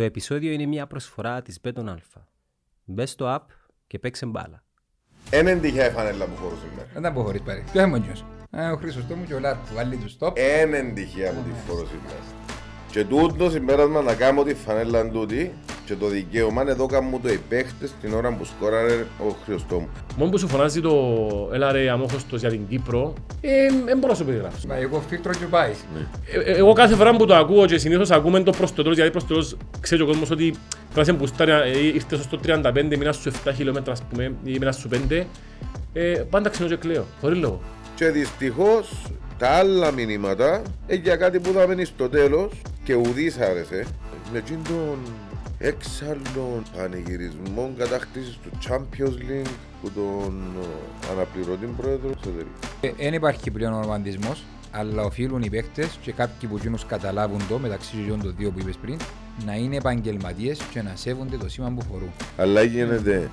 Το επεισόδιο είναι μια προσφορά της Beton Alpha. Μπε στο app και παίξε μπάλα. Έναν τυχαία η φανέλα που φορούσε σήμερα. Δεν τα αποχωρείς πάρει. Ποιος είναι μόνιος. Α, Ο Χρυσοστόμου και ο Λάρκου. Βάλει τους stop. Έναν τυχαία που τη φορούσε σήμερα. Και τούτο συμπέρασμα να κάνω τη φανέλα τούτη και το δικαίωμα εδώ κάνουν το οι παίχτες την ώρα που σκόραρε ο Χριστόμου. Μόνο που σου φωνάζει το έλα ρε αμόχωστος για την Κύπρο, δεν μπορώ να σου περιγράψω. Μα εγώ φίλτρο και πάει. Ε, ε, Εγώ κάθε φορά που το ακούω και συνήθως ακούμε το προς το τέλος, γιατί προς το τέλος ξέρει ο κόσμος ότι πρέπει να μπουστάρει, ε, ήρθες στο 35, μείνας στους 7 χιλιόμετρα ας πούμε, ή μείνας στους 5, ε, πάντα ξενώ και κλαίω, χωρίς λόγο. Και δυστυχώς τα άλλα μηνύματα ε, για κάτι που θα μείνει στο τέλος και ουδής άρεσε. Με εκείνον τον έξαλλον πανηγυρισμό κατάκτησης του Champions League που τον ε, αναπληρωτή πρόεδρο Σεδερή. Δεν υπάρχει πλέον ο ρομαντισμός, αλλά οφείλουν οι παίκτες και κάποιοι που γίνουν καταλάβουν το μεταξύ των δύο που είπες πριν να είναι επαγγελματίες και να σέβονται το σήμα που φορούν. Αλλά γίνεται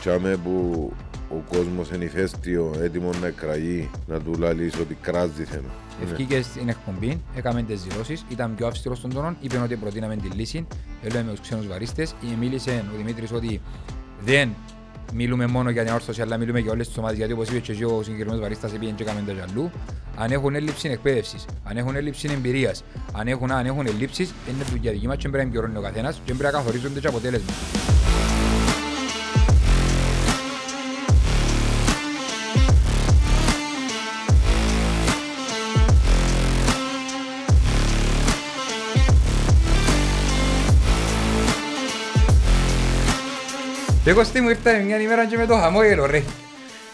τσάμε που ο κόσμος είναι ηφαίστειο, έτοιμο να εκραγεί, να του λαλείς ότι κράζει θέμα. Ευκήκε στην εκπομπή, έκαμε τις δηλώσεις, ήταν πιο αυστηρός στον τόνο, είπε ότι προτείναμε τη λύση. Έλα με τους ξένους βαρίστες. Μίλησε ο Δημήτρης ότι δεν μιλούμε μόνο για την όρθωση, αλλά μιλούμε για όλες τις ομάδες. Γιατί όπως είπε και εσύ, ο συγκεκριμένος βαρίστας είπε και έκαμε τα ζαλού. Αν έχουν έλλειψη εκπαίδευσης, αν έχουν έλλειψη εμπειρίας, αν έχουν, αν έχουν έλλειψη, είναι δουλειά δική μας και πρέπει να εμπειρώνει ο καθένας και πρέπει να καθορίζονται και αποτέλεσμα. Εγώ στη μου ήρθαμε μια ημέρα και με το χαμόγελο ρε.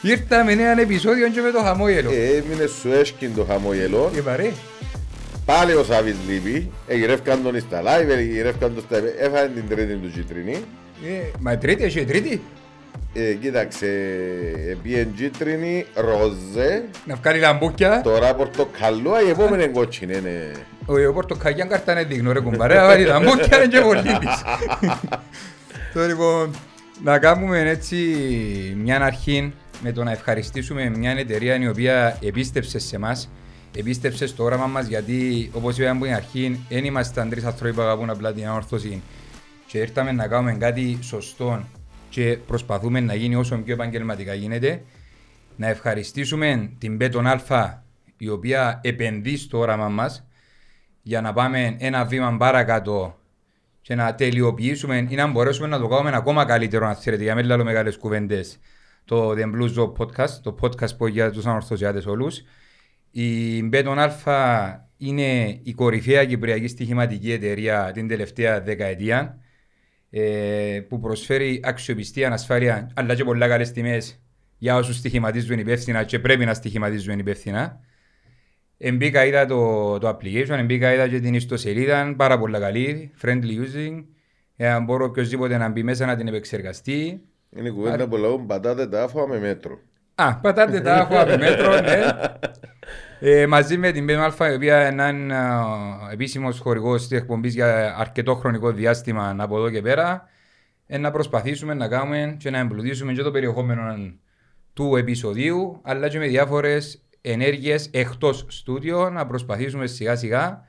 Ήρθαμε ένα επεισόδιο και με το χαμόγελο. Ε, Έμεινε σου έσκιν το χαμόγελο, Είπα ρε. πάλι ο Σάβης λείπει, εγυρεύκαν τον στα live, εγυρεύκαν τον στα... Έφανε την τρίτη του κίτρινη. Ε, Μα τρίτη, εσύ τρίτη. Ε, κοίταξε, πήγαινε κίτρινη, ροζέ, Να βγάλει λαμπούκια. τώρα πορτοκαλό, η επόμενη είναι κότσινη, είναι... Ο ο Πορτοκαγιάν κάρτα είναι δείχνω ρε κουμπάρε. Να βάλει λαμπούκια είναι και πολύ της. Τώρα λοιπόν, να κάνουμε έτσι μια αρχή με το να ευχαριστήσουμε μια εταιρεία η οποία επίστεψε σε εμάς επίστεψε στο όραμα μας γιατί όπως είπαμε από την αρχή δεν ήμασταν τρεις άνθρωποι που αγαπούν απλά την ανόρθωση και ήρθαμε να κάνουμε κάτι σωστό και προσπαθούμε να γίνει όσο πιο επαγγελματικά γίνεται. Να ευχαριστήσουμε την Πέτον Αλφα η οποία επενδύει στο όραμα μας για να πάμε ένα βήμα παρακάτω και να τελειοποιήσουμε ή να μπορέσουμε να το κάνουμε ακόμα καλύτερο αν θέλετε για μέλλον μεγάλες κουβέντες το The Blue Zone Podcast, το podcast που για τους ανορθωσιάτες όλους. Η Beton Alpha είναι η κορυφαία κυπριακή στοιχηματική εταιρεία την τελευταία δεκαετία ε, που προσφέρει αξιοπιστία, ασφάλεια αλλά και πολλά καλές τιμές για όσους στοιχηματίζουν υπεύθυνα και πρέπει να στοιχηματίζουν υπεύθυνα. Εμπήκα είδα το, το application, εμπήκα είδα και την ιστοσελίδα, πάρα πολλά καλή, friendly using. Ε, μπορώ οποιοδήποτε να μπει μέσα να την επεξεργαστεί. Είναι η κουβέντα που λέγουν πατάτε τα άφα με μέτρο. Α, πατάτε τα έχω από μέτρο, ναι. Ε, μαζί με την ΠΕΜΑ, η οποία είναι ένα επίσημος χορηγός της εκπομπής για αρκετό χρονικό διάστημα από εδώ και πέρα, ε, να προσπαθήσουμε να κάνουμε και να εμπλουτίσουμε και το περιεχόμενο του επεισοδίου, αλλά και με διάφορες ενέργειες εκτός στούντιο, να προσπαθήσουμε σιγά σιγά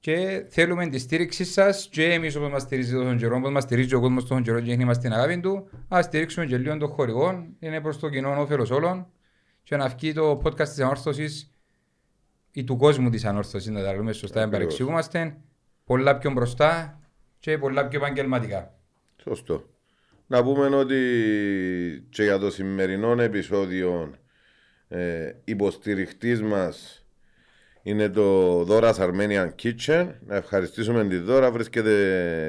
και θέλουμε τη στήριξη σας και εμείς όπως μας στηρίζει τόσο καιρό, όπως μας στηρίζει ο κόσμος τόσο καιρό και έχει την αγάπη του, ας στηρίξουμε και λίγο των χορηγών. Είναι προς το κοινό όφελος όλων και να βγει το podcast της ανόρθωσης ή του κόσμου της ανόρθωσης, να τα λέμε σωστά, δεν Ακριβώς. παρεξηγούμαστε, πολλά πιο μπροστά και πολλά πιο επαγγελματικά. Σωστό. Να πούμε ότι και για το σημερινό επεισόδιο ε, υποστηριχτής μας είναι το Δώρας Armenian Kitchen. Να ευχαριστήσουμε τη Δώρα. Βρίσκεται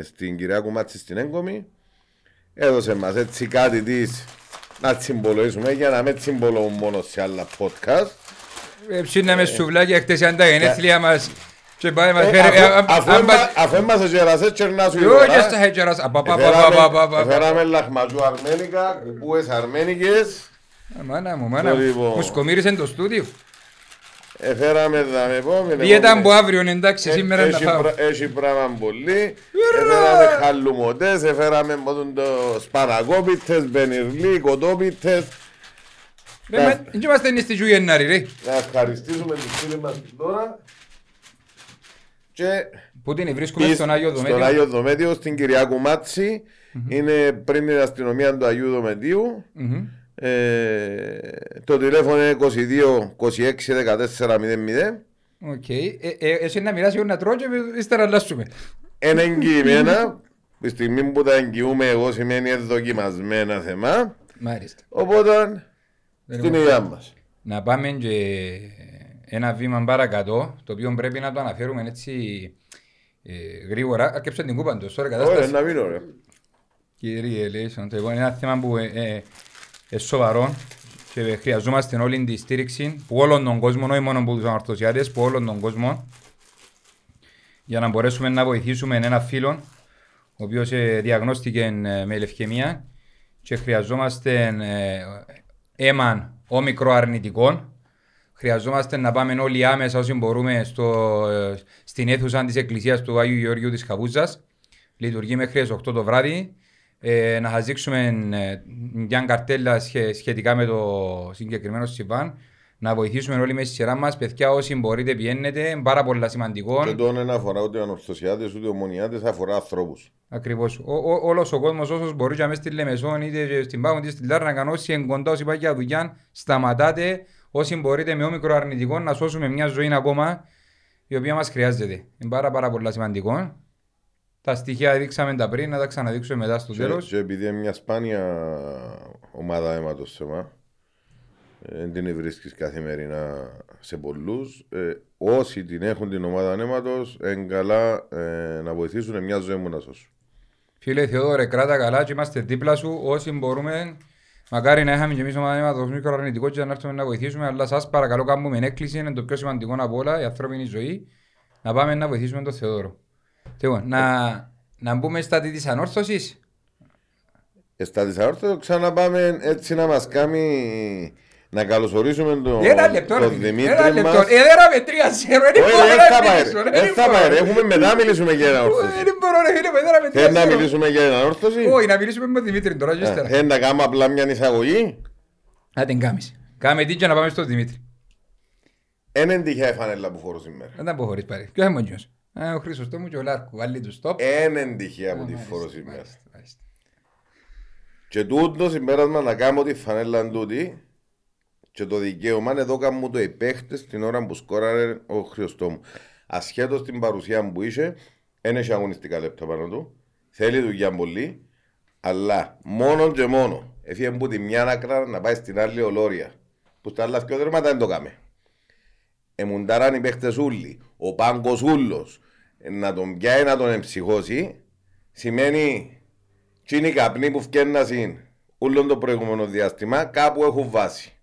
στην κυρία Κουμάτση στην Έγκομη. Έδωσε μας έτσι κάτι της να τσιμπολογήσουμε για να μην τσιμπολογούμε μόνο σε άλλα podcast. Ε, Ψήναμε σουβλάκια χτες αν τα γενέθλια μας και πάει μας Ε, φέρει... ε, α- αφού- αν αφού μας- έμα- Αφού έμασε γερασές τσερνάς σου η Εγώ Δώρα, και στα χέτζερας, απα, πα, πα, εφέραμε- πα, πα, πα, πα. Εφέραμε λαχματζού αρμένικα, κουπούες αρμένικες. Ε, Μάνα μου, μάνα μου, Λοιπόν. μου σκομίρισε το στούντιο. Εφέραμε τα επόμενα. Διέτα από αύριο, εντάξει, σήμερα να έχει, φάω. πρα- έχει πράγμα πολύ. Εφέραμε χαλουμωτές, εφέραμε μότον το σπανακόπιτες, μπενιρλί, κοτόπιτες. Ρε, μα, Δεν είμαστε νη στη Γιουγεννάρη, ρε. Να ευχαριστήσουμε τους φίλους μας τώρα. Και Πού την βρίσκουμε Πεις στον Άγιο Στον Δομέτιο. Άγιο Δομέτιο, στην Κυριάκου Μάτση. Είναι πριν την αστυνομία του Αγίου Δομετίου. Μμμ. Ε, το τηλέφωνο είναι 22 26 14 00. Οκ. Ε, ε, Εσύ να μοιράσει να τρώω και ύστερα αλλάσουμε. Είναι εγγυημένα. Τη στιγμή που τα εγγυούμε εγώ σημαίνει δοκιμασμένα θέμα. Μάλιστα. Οπότε στην υγεία μας. Να πάμε και ένα βήμα παρακάτω, το οποίο πρέπει να το αναφέρουμε έτσι ε, γρήγορα. Αρκέψε την κούπα τους, τώρα Ωραία, κατάσταση. να μείνω ρε. Κύριε Λέισον, λοιπόν, είναι ένα θέμα που ε, ε, ε, σοβαρό και χρειαζόμαστε όλη τη στήριξη που όλων των κόσμων, όχι μόνο από τους ανορθωσιάτες, που όλων των κόσμων για να μπορέσουμε να βοηθήσουμε ένα φίλο ο οποίος ε, διαγνώστηκε ε, με λευκαιμία και χρειαζόμαστε ε, αίμα όμικρο αρνητικών. Χρειαζόμαστε να πάμε όλοι άμεσα όσοι μπορούμε στο, ε, στην αίθουσα της Εκκλησίας του Άγιου Γεωργίου της Καβούζας. Λειτουργεί μέχρι τις 8 το βράδυ. Ε, να σας δείξουμε ε, μια καρτέλα σχε- σχετικά με το συγκεκριμένο συμβάν. Να βοηθήσουμε όλοι με στη σειρά μας. Παιδιά όσοι μπορείτε πιένετε. Είναι πάρα πολύ σημαντικό. Και το δεν αφορά ούτε ανορθωσιάτε ούτε ομονιάτε, αφορά ανθρώπους. Ακριβώς. Όλος ο κόσμος, όσος μπορεί να μέσα στη Λεμεσόν, είτε και στην Πάγο, είτε στην Λάρνακα, όσοι είναι κοντά, όσοι πάει για δουλειά, σταματάτε όσοι μπορείτε με όμικρο αρνητικό να σώσουμε μια ζωή ακόμα η οποία μας χρειάζεται. Είναι πάρα, πάρα πολύ σημαντικό. Τα στοιχεία δείξαμε τα πριν, να τα ξαναδείξουμε μετά στο Και, τέλος. και επειδή είναι μια σπάνια ομάδα αίματος σε εμά, δεν την βρίσκει καθημερινά σε πολλούς. Ε, όσοι την έχουν την ομάδα αίματος, είναι καλά ε, να βοηθήσουν μια ζωή μου να σώσουν. Φίλε Θεόδωρε, κράτα καλά και είμαστε δίπλα σου όσοι μπορούμε. Μακάρι να είχαμε και εμείς ομάδα αίματος μικρό αρνητικό και να έρθουμε να βοηθήσουμε. Αλλά σας παρακαλώ, κάνουμε έκκληση. Είναι το πιο σημαντικό από όλα, η ανθρώπινη ζωή. Να πάμε να βοηθήσουμε τον Θεόδωρο. Λοιπόν, να, να μπούμε στα της ανόρθωσης; Ε, στα δυσαόρθωτο ξαναπάμε έτσι να μας κάνει να καλωσορίσουμε τον, Ένα λεπτό, ρε τον φίλε. Δημήτρη Ένα λεπτό. μας. Ε, δεν με τρία ζέρο. Δεν Όχι, μπορώ δεν να θα πάει. μιλήσω, ρε, ρε. Δεν θα μπορώ. πάει. ρε. Έχουμε μετά να μιλήσουμε για ένα Ε, όρθωση. Δεν μπορώ ρε φίλε, δεν με τρία Θέλει να ζέρο. μιλήσουμε για ένα όρθωση. Όχι, να μιλήσουμε με τον Δημήτρη τώρα και ύστερα. Θέλει να κάνουμε απλά μια εισαγωγή. Να την κάμεις. Κάμε τι και να πάμε στον Δημήτρη. Ένα είναι τυχαία η φανέλα που φορώ σήμερα. Δεν τα αποχωρείς πάλι. Ποιος είναι ο Μοντζιός. Ε, Ο Χρυσοστόμου και ο Λάρκου. Βάλει τους στόπ. Ένα είναι τυχαία που τη Μάλιστα, φορώ σήμερα. μάλιστα, μάλιστα. Και τούτο συμπέρασμα να κάνω τη φανέλα τούτη και το δικαίωμα είναι εδώ κάνουν το υπέχτε την ώρα που σκόραρε ο Χριστό Ασχέτως την παρουσία που είχε, δεν έχει αγωνιστικά λεπτά πάνω του. Θέλει δουλειά πολύ, αλλά μόνο και μόνο έφυγε από τη μια άκρα να πάει στην άλλη ολόρια. Που στα άλλα δυο δέρματα δεν το κάμε. Εμουντάραν οι παίχτες ούλοι, ο πάγκος ούλος, να τον πιάει να τον εμψυχώσει, σημαίνει τι είναι οι καπνοί που φκένασαν όλο το προηγούμενο διάστημα, κάπου έχουν βάση.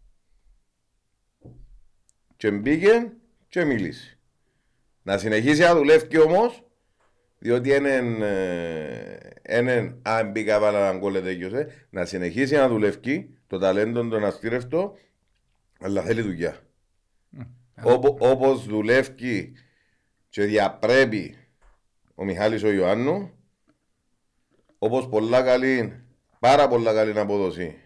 Και μπήκε και μίλησε. Να συνεχίσει να δουλεύει όμως, διότι είναι αν μπήκα βάλα έναν κόλλε τέτοιος, να συνεχίσει να δουλεύει το ταλέντο του αστήρευτο, αλλά θέλει δουλειά. Όπω όπως δουλεύει και διαπρέπει ο Μιχάλης ο Ιωάννου, όπως πολλά καλή, πάρα πολλά καλή απόδοση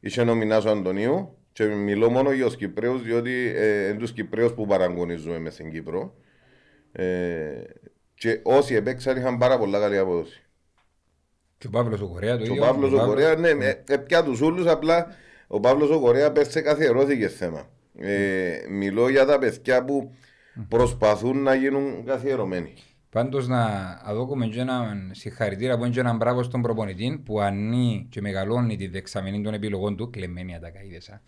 είχε ο Μινάς ο Αντωνίου και μιλώ μόνο για τους Κυπρέους διότι ε, είναι τους Κυπρέους που παραγωνίζουμε μες στην Κύπρο ε, και όσοι επέξαν είχαν πάρα πολλά καλή απόδοση. Και ο Παύλος ο Κορέα το Και ο ίδιο. Παύλος ο Κορέα, ναι, ε, ε, πια τους ούλους απλά ο Παύλος ο Κορέα πέρσε καθιερώθηκε θέμα. Ε, μιλώ για τα παιδιά που προσπαθούν να γίνουν καθιερωμένοι. Πάντως να δώσουμε και έναν συγχαρητήρα που είναι και έναν μπράβο στον προπονητή που ανεί και μεγαλώνει τη δεξαμενή των επιλογών του, κλεμμένη τα καίδεσα.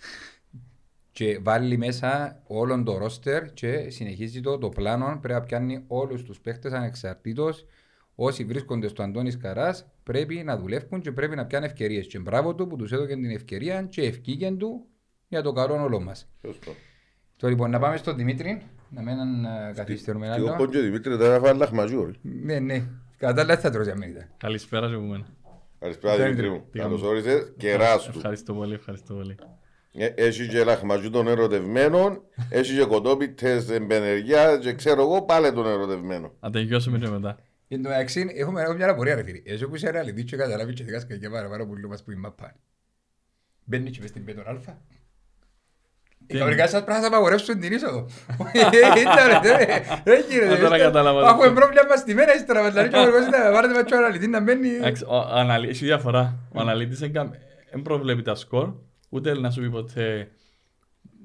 Και βάλει μέσα όλον το ρόστερ και συνεχίζει το, το πλάνο πρέπει να πιάνει όλους τους παίχτες ανεξαρτήτως όσοι βρίσκονται στο Αντώνης Καράς πρέπει να δουλεύουν και πρέπει να πιάνουν ευκαιρίες και μπράβο του που τους έδωκε την ευκαιρία και ευκήγεν του για το καλό όλο μας. Σωστό. Τώρα λοιπόν να πάμε στον Δημήτρη, να μην ε, καθυστερούμε Και ο άλλο. Πόντζο Δημήτρη τώρα έφαγε λαχμαζούρι. Ναι, ναι. Κατάλληλα θα τρώει αμήνυτα. Καλησπέρα σε εμένα. Καλησπέρα Φαίνεται. Δημήτρη μου. Τι Καλώς κάνουμε. όρισες. Κεράς του. Ευχαριστώ πολύ, ευχαριστώ πολύ. Ε, Έχει και λαχμαζού των ερωτευμένων, έχει και κοτόπιτες εμπενεργιά και ξέρω εγώ πάλι των ερωτευμένων. Να τελειώσουμε και μετά. Εν τω μεταξύ, έχουμε έχω μια απορία ρε φίλοι. Εσύ που είσαι ρεαλιτή και καταλάβει και δεκάσκα και πάρα πάρα πολύ μας που είναι μαπά. Μπαίνει και μες στην πέτον αλφα. Οι Κανονικά σας πρέπει να σας απαγορεύσουν την είσοδο. Ήταν ρε, δεν γίνεται. Δεν τώρα κατάλαβα. Αφού είναι πρόβλημα στημένα ύστερα, με τα ρίχνω εγώ να πάρετε με τον αναλυτή να μπαίνει. Εντάξει, ο αναλύ- Έχει διαφορά. Ο αναλύτης δεν κα- δεν προβλέπει τα σκορ, ούτε να σου πει ποτέ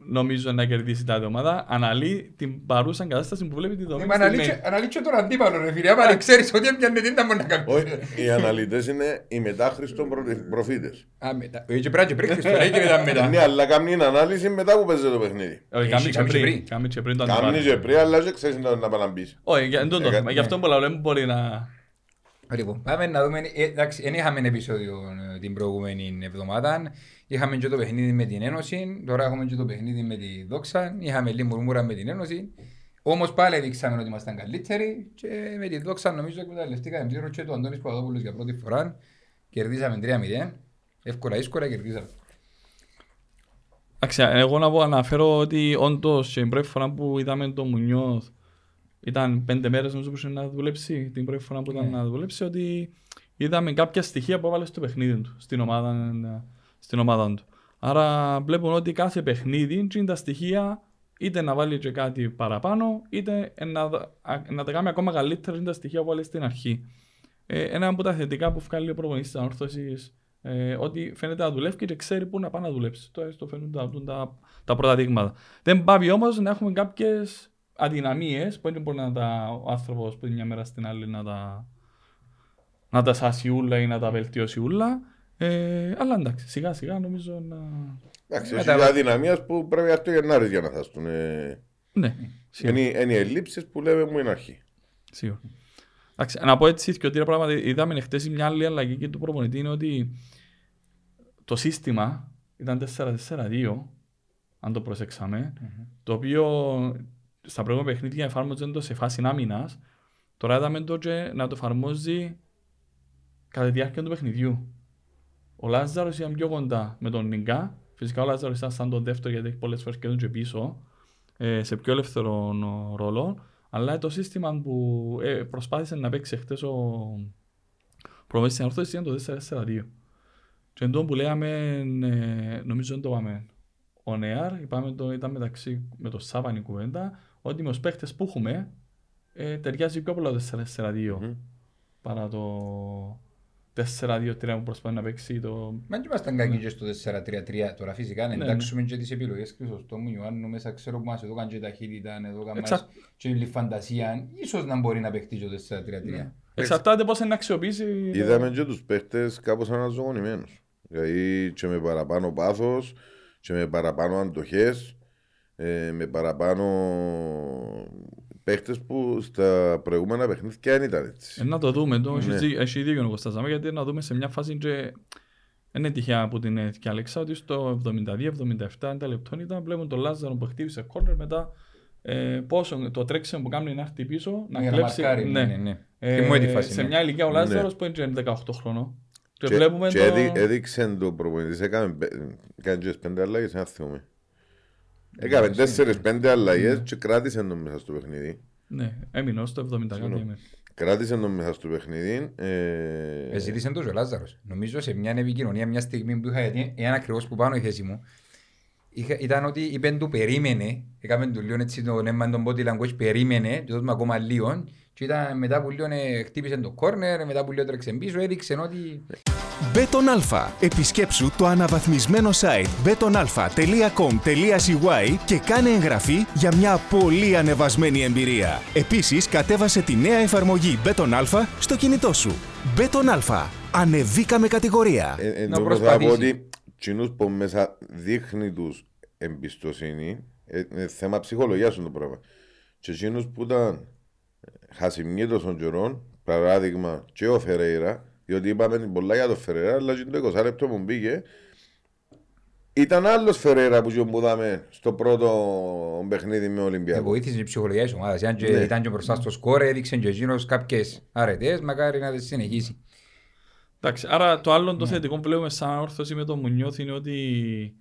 νομίζω να κερδίσει τα ομάδα. Αναλύει την παρούσα κατάσταση που βλέπει τη δομή. Μα στη στιγμή. αναλύτσε τον αντίπαλο ρε φίλε, άμα δεν ξέρεις ότι έπιανε τι να μπορεί να κάνεις. Όχι, οι αναλυτέ είναι οι μετάχρηστων προφήτε. Α, μετά. Ε, και πρέπει και πριν Χριστό, ρε, και μετά μετά. Ναι, αλλά κάνει την ανάλυση μετά που παίζει το παιχνίδι. Όχι, Έχει, κάμει και κάμει και πριν. πριν. Κάμει και πριν το Κάνει αντιπάλο. και πριν, αλλά δεν ξέρει να να παλαμπείς. Όχι, για- δεν το Εκα- θέμα. Γι' αυτό που λέω, δεν μπορεί να... Λοιπόν, πάμε να δούμε. ε, Εντάξει, δεν είχαμε επεισόδιο ε, την προηγούμενη εβδομάδα. Είχαμε και το παιχνίδι με την Ένωση. Τώρα έχουμε και το παιχνίδι με τη Δόξα. Είχαμε λίγο μουρμούρα με την Ένωση. Όμως πάλι δείξαμε ότι ήμασταν καλύτεροι. Και με τη Δόξα νομίζω εκμεταλλευτήκαμε πλήρως και του Αντώνης Παπαδόπουλος για πρώτη φορά. Κερδίσαμε 3-0. Εύκολα, δύσκολα κερδίσαμε. Εντάξει, εγώ να πω, αναφέρω ότι όντως και την πρώτη φορά που είδαμε το Μουνιώθ ήταν πέντε μέρες νομίζω που είχε να δουλέψει, την πρώτη φορά που ήταν Ναι. να δουλέψει, ότι είδαμε κάποια στοιχεία που έβαλες στο παιχνίδι του, στην ομάδα, στην ομάδα του. Άρα βλέπουν ότι κάθε παιχνίδι είναι τα στοιχεία είτε να βάλει και κάτι παραπάνω, είτε να, δ- α- να τα κάνει ακόμα καλύτερα είναι τα στοιχεία που βάλεις στην αρχή. Ε, ένα από τα θετικά που βγάλει ο προπονητής της ανόρθωσης ε, ότι φαίνεται να δουλεύει και ξέρει πού να πάει να δουλέψει. Το έστω φαίνονται να δουν τα, τα πρώτα δείγματα. Δεν πάει όμως να έχουμε κάποιες αδυναμίες που δεν μπορεί να τα, ο άνθρωπος που μια μέρα στην άλλη να τα, να τα σάσει ούλα ή να τα βελτιώσει ούλα. Ε, αλλά εντάξει, σιγά σιγά νομίζω να. Εντάξει, Με έχει τα- και αδυναμίες που πρέπει να το γεννάρεις για να θαστούν. Ε, Ναι, σίγουρα. Είναι είναι οι ελλείψεις που λέμε μου είναι αρχή. Σίγουρα. Εντάξει, να πω έτσι και τρία πράγματα. Είδαμε χτες μια άλλη αλλαγή και του προπονητή είναι ότι το σύστημα ήταν 4-4-2, αν το προσεξαμε το οποίο στα προηγούμενα παιχνίδια εφάρμοζε το σε φάση άμυνας. Τώρα είδαμε το και να το εφαρμόζει κατά τη διάρκεια του παιχνιδιού. Ο Λάζαρος ήταν πιο κοντά με τον Νιγκά. Φυσικά ο Λάζαρος ήταν σαν τον δεύτερο γιατί έχει πολλές φορές και τον και πίσω, ε, σε πιο ελεύθερο ε, ρόλο. Αλλά το σύστημα που ε, προσπάθησε να παίξει χτες ο προμηθευτή στην ορθώση ήταν το 4-4-2. Και εντό που λέγαμε, ε, νομίζω δεν το πάμε. Ο Νεάρ, είπαμε το, ήταν μεταξύ με το Σάβαν η κουβέντα, ότι με τους παίχτε που έχουμε ε, ταιριάζει πιο πολλά το 4-4-2 Μμμ. παρά το 4-2-3 που προσπαθεί να παίξει το. Μα και ήμασταν κακοί και στο 4-3-3. Τώρα φυσικά να Ναι, εντάξουμε και τις επιλογές Χρυσοστόμου Ιωάννου μέσα ξέρω που μας εδώ κάνει και ταχύτητα, εδώ κάνει μας Εξα- και λίγη φαντασία. Ίσως να μπορεί να παιχτεί και το 4-3-3. Εξαρτάται πώς είναι να αξιοποιήσει. Είδαμε και τους παίχτες κάπως αναζωογονημένους. Δηλαδή και με παραπάνω πάθος και με παραπάνω αντοχές, ε, με παραπάνω παίχτες που στα προηγούμενα παιχνίδια δεν ήταν έτσι. Ε, να το δούμε. Το, Ναι. έχει, έχει δίκιο ο Κωστάς, γιατί να δούμε σε μια φάση και δεν είναι τυχαία που την έθηκε Αλέξα ότι στο 72-77 τα λεπτών ήταν βλέπουν τον Λάζαρο που χτύπησε κόρνερ μετά ε, πόσο το τρέξιμο που κάνει να χτυπήσει πίσω να Για να κλέψει. μαρκάρει, ναι, ναι, ναι. Θυμούμαι τη φάση, σε ναι. μια ηλικία ο Ναι. Λάζαρος που είναι 18 χρονών. Και, Και, βλέπουμε και το... έδει, έδειξε το προπονητής, έκαμε πε- έκανε και τις πέντε αλλαγές, ένα θυμούμε. Έκαμε τέσσερις πέντε αλλαγές και κράτησε τον μέσα στο παιχνίδι. Ναι, έμεινε ως το 70 κάτι. Συγγνώμη. έμεινε. Κράτησε τον μέσα στο παιχνίδι. Ε, Εζήτησε το και ο Λάζαρος. Νομίζω σε μια επικοινωνία, μια στιγμή που είχα, γιατί είναι ακριβώς που πάνω η θέση μου, είχα, ήταν ότι είπε του περίμενε, έκαμε του λίγο έτσι το νέμα τον body language, περίμενε, και δώσουμε ακόμα λίγο, και ήταν μετά που λίγο ε, χτύπησε το corner, μετά που λίγο τρέξε πίσω, έδειξε ότι Μπέτον Αλφα. Επισκέψου το αναβαθμισμένο site betonalpha.com.cy και κάνε εγγραφή για μια πολύ ανεβασμένη εμπειρία. Επίσης, κατέβασε τη νέα εφαρμογή Μπέτον Αλφα στο κινητό σου. Μπέτον Αλφα. Ανεβήκαμε κατηγορία. Ε, ε, Να νομίζω θα πω προσπαθήσει. ότι κοινούς που μέσα δείχνει τους εμπιστοσύνη, ε, ε, θέμα ψυχολογίας είναι το πρόβλημα. Και εκείνους που ήταν χασιμνίτος των καιρών, παράδειγμα και ο Φερέιρα, διότι είπαμε πολλά για τον Φερέιρα, αλλά και το 20 λεπτό που μπήκε, ήταν άλλος Φερέιρα που και που είδαμε στο πρώτο παιχνίδι με ε, Ολυμπιακό. βοήθησε η ψυχολογία της ομάδας. Αν και Ναι. ήταν και μπροστά στο σκορ, έδειξε και εκείνος κάποιες αρετές, μακάρι να τις συνεχίσει. Εντάξει, άρα το άλλο Ναι. το θετικό που βλέπουμε σαν όρθωση με τον Μουνιώθ είναι ότι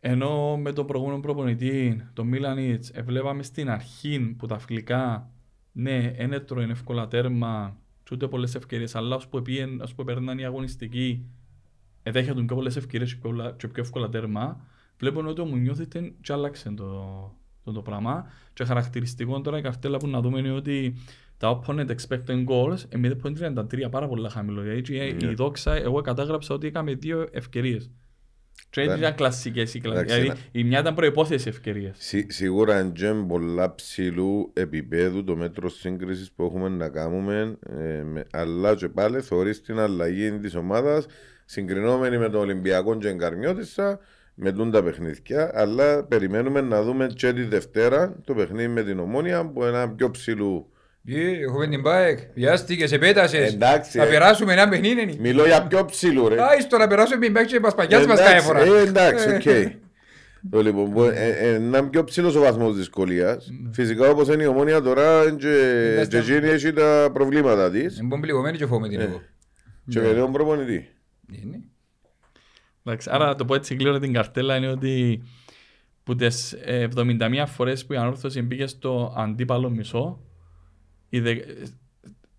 ενώ με τον προηγούμενο προπονητή, τον Μίλανιτς, βλέπαμε στην αρχή που τα φιλικά, ναι, είναι τρώει εύκολα τέρμα, και ούτε πολλές ευκαιρίες, αλλά ως που, επίεν, ως που περνάνε οι αγωνιστικοί, εδέχεται πιο πολλές ευκαιρίες και πιο, πολλά- και πιο εύκολα τέρμα. βλέπουν ότι ο Μουνιώθ ήταν και άλλαξε το, το, το πράγμα. Και χαρακτηριστικό τώρα η καρτέλα που να δούμε είναι ότι τα opponent expected goals είναι 0.33 πάρα πολλά χαμηλό. Δηλαδή και Ναι. η δόξα, εγώ κατάγραψα ότι είχαμε δύο ευκαιρίες. Και Εντάξει. ήταν κλασικές οι κλασικές. Εντάξει, Δηλαδή η μια ήταν προϋπόθεση ευκαιρίες. Σι- σίγουρα είναι πολλά ψηλού επίπεδου το μέτρο σύγκρισης που έχουμε να κάνουμε, ε, με, αλλά και πάλι θεωρείς την αλλαγή της ομάδας συγκρινόμενη με τον Ολυμπιακό και Εγκαρμιώτησα με τούν τα παιχνίδια. Αλλά περιμένουμε να δούμε και τη Δευτέρα το παιχνίδι με την Ομόνια που είναι ένα πιο ψηλού. Ε, Έχουμε την ΠΑΕΚ, βιάστηκες, επέτασες. Εντάξει, Θα ε. περάσουμε ένα παιχνίδι. Μιλώ για πιο ψηλού, ρε. Άι, στο να περάσουμε την ΠΑΕΚ και μας παγιάς μας κάθε Εντάξει, φορά. ε, εντάξει, Ε, οκ. Το λοιπόν, που- ε, ε, ένα πιο ψηλός ο βαθμός δυσκολίας. Φυσικά όπως είναι η ομόνια τώρα, και Εντάξει. και εκείνη έχει τα προβλήματα της. Είναι πληγωμένη και φοβούμαι την Ε. εγώ. Και με νέον προπονητής. Είναι. Εντάξει, άρα να το πω έτσι γλύωρα την καρτέλα είναι ότι που τις ε, 71 φορές που η ανόρθωση μπήκε στο αντίπαλο μισό, οι δε,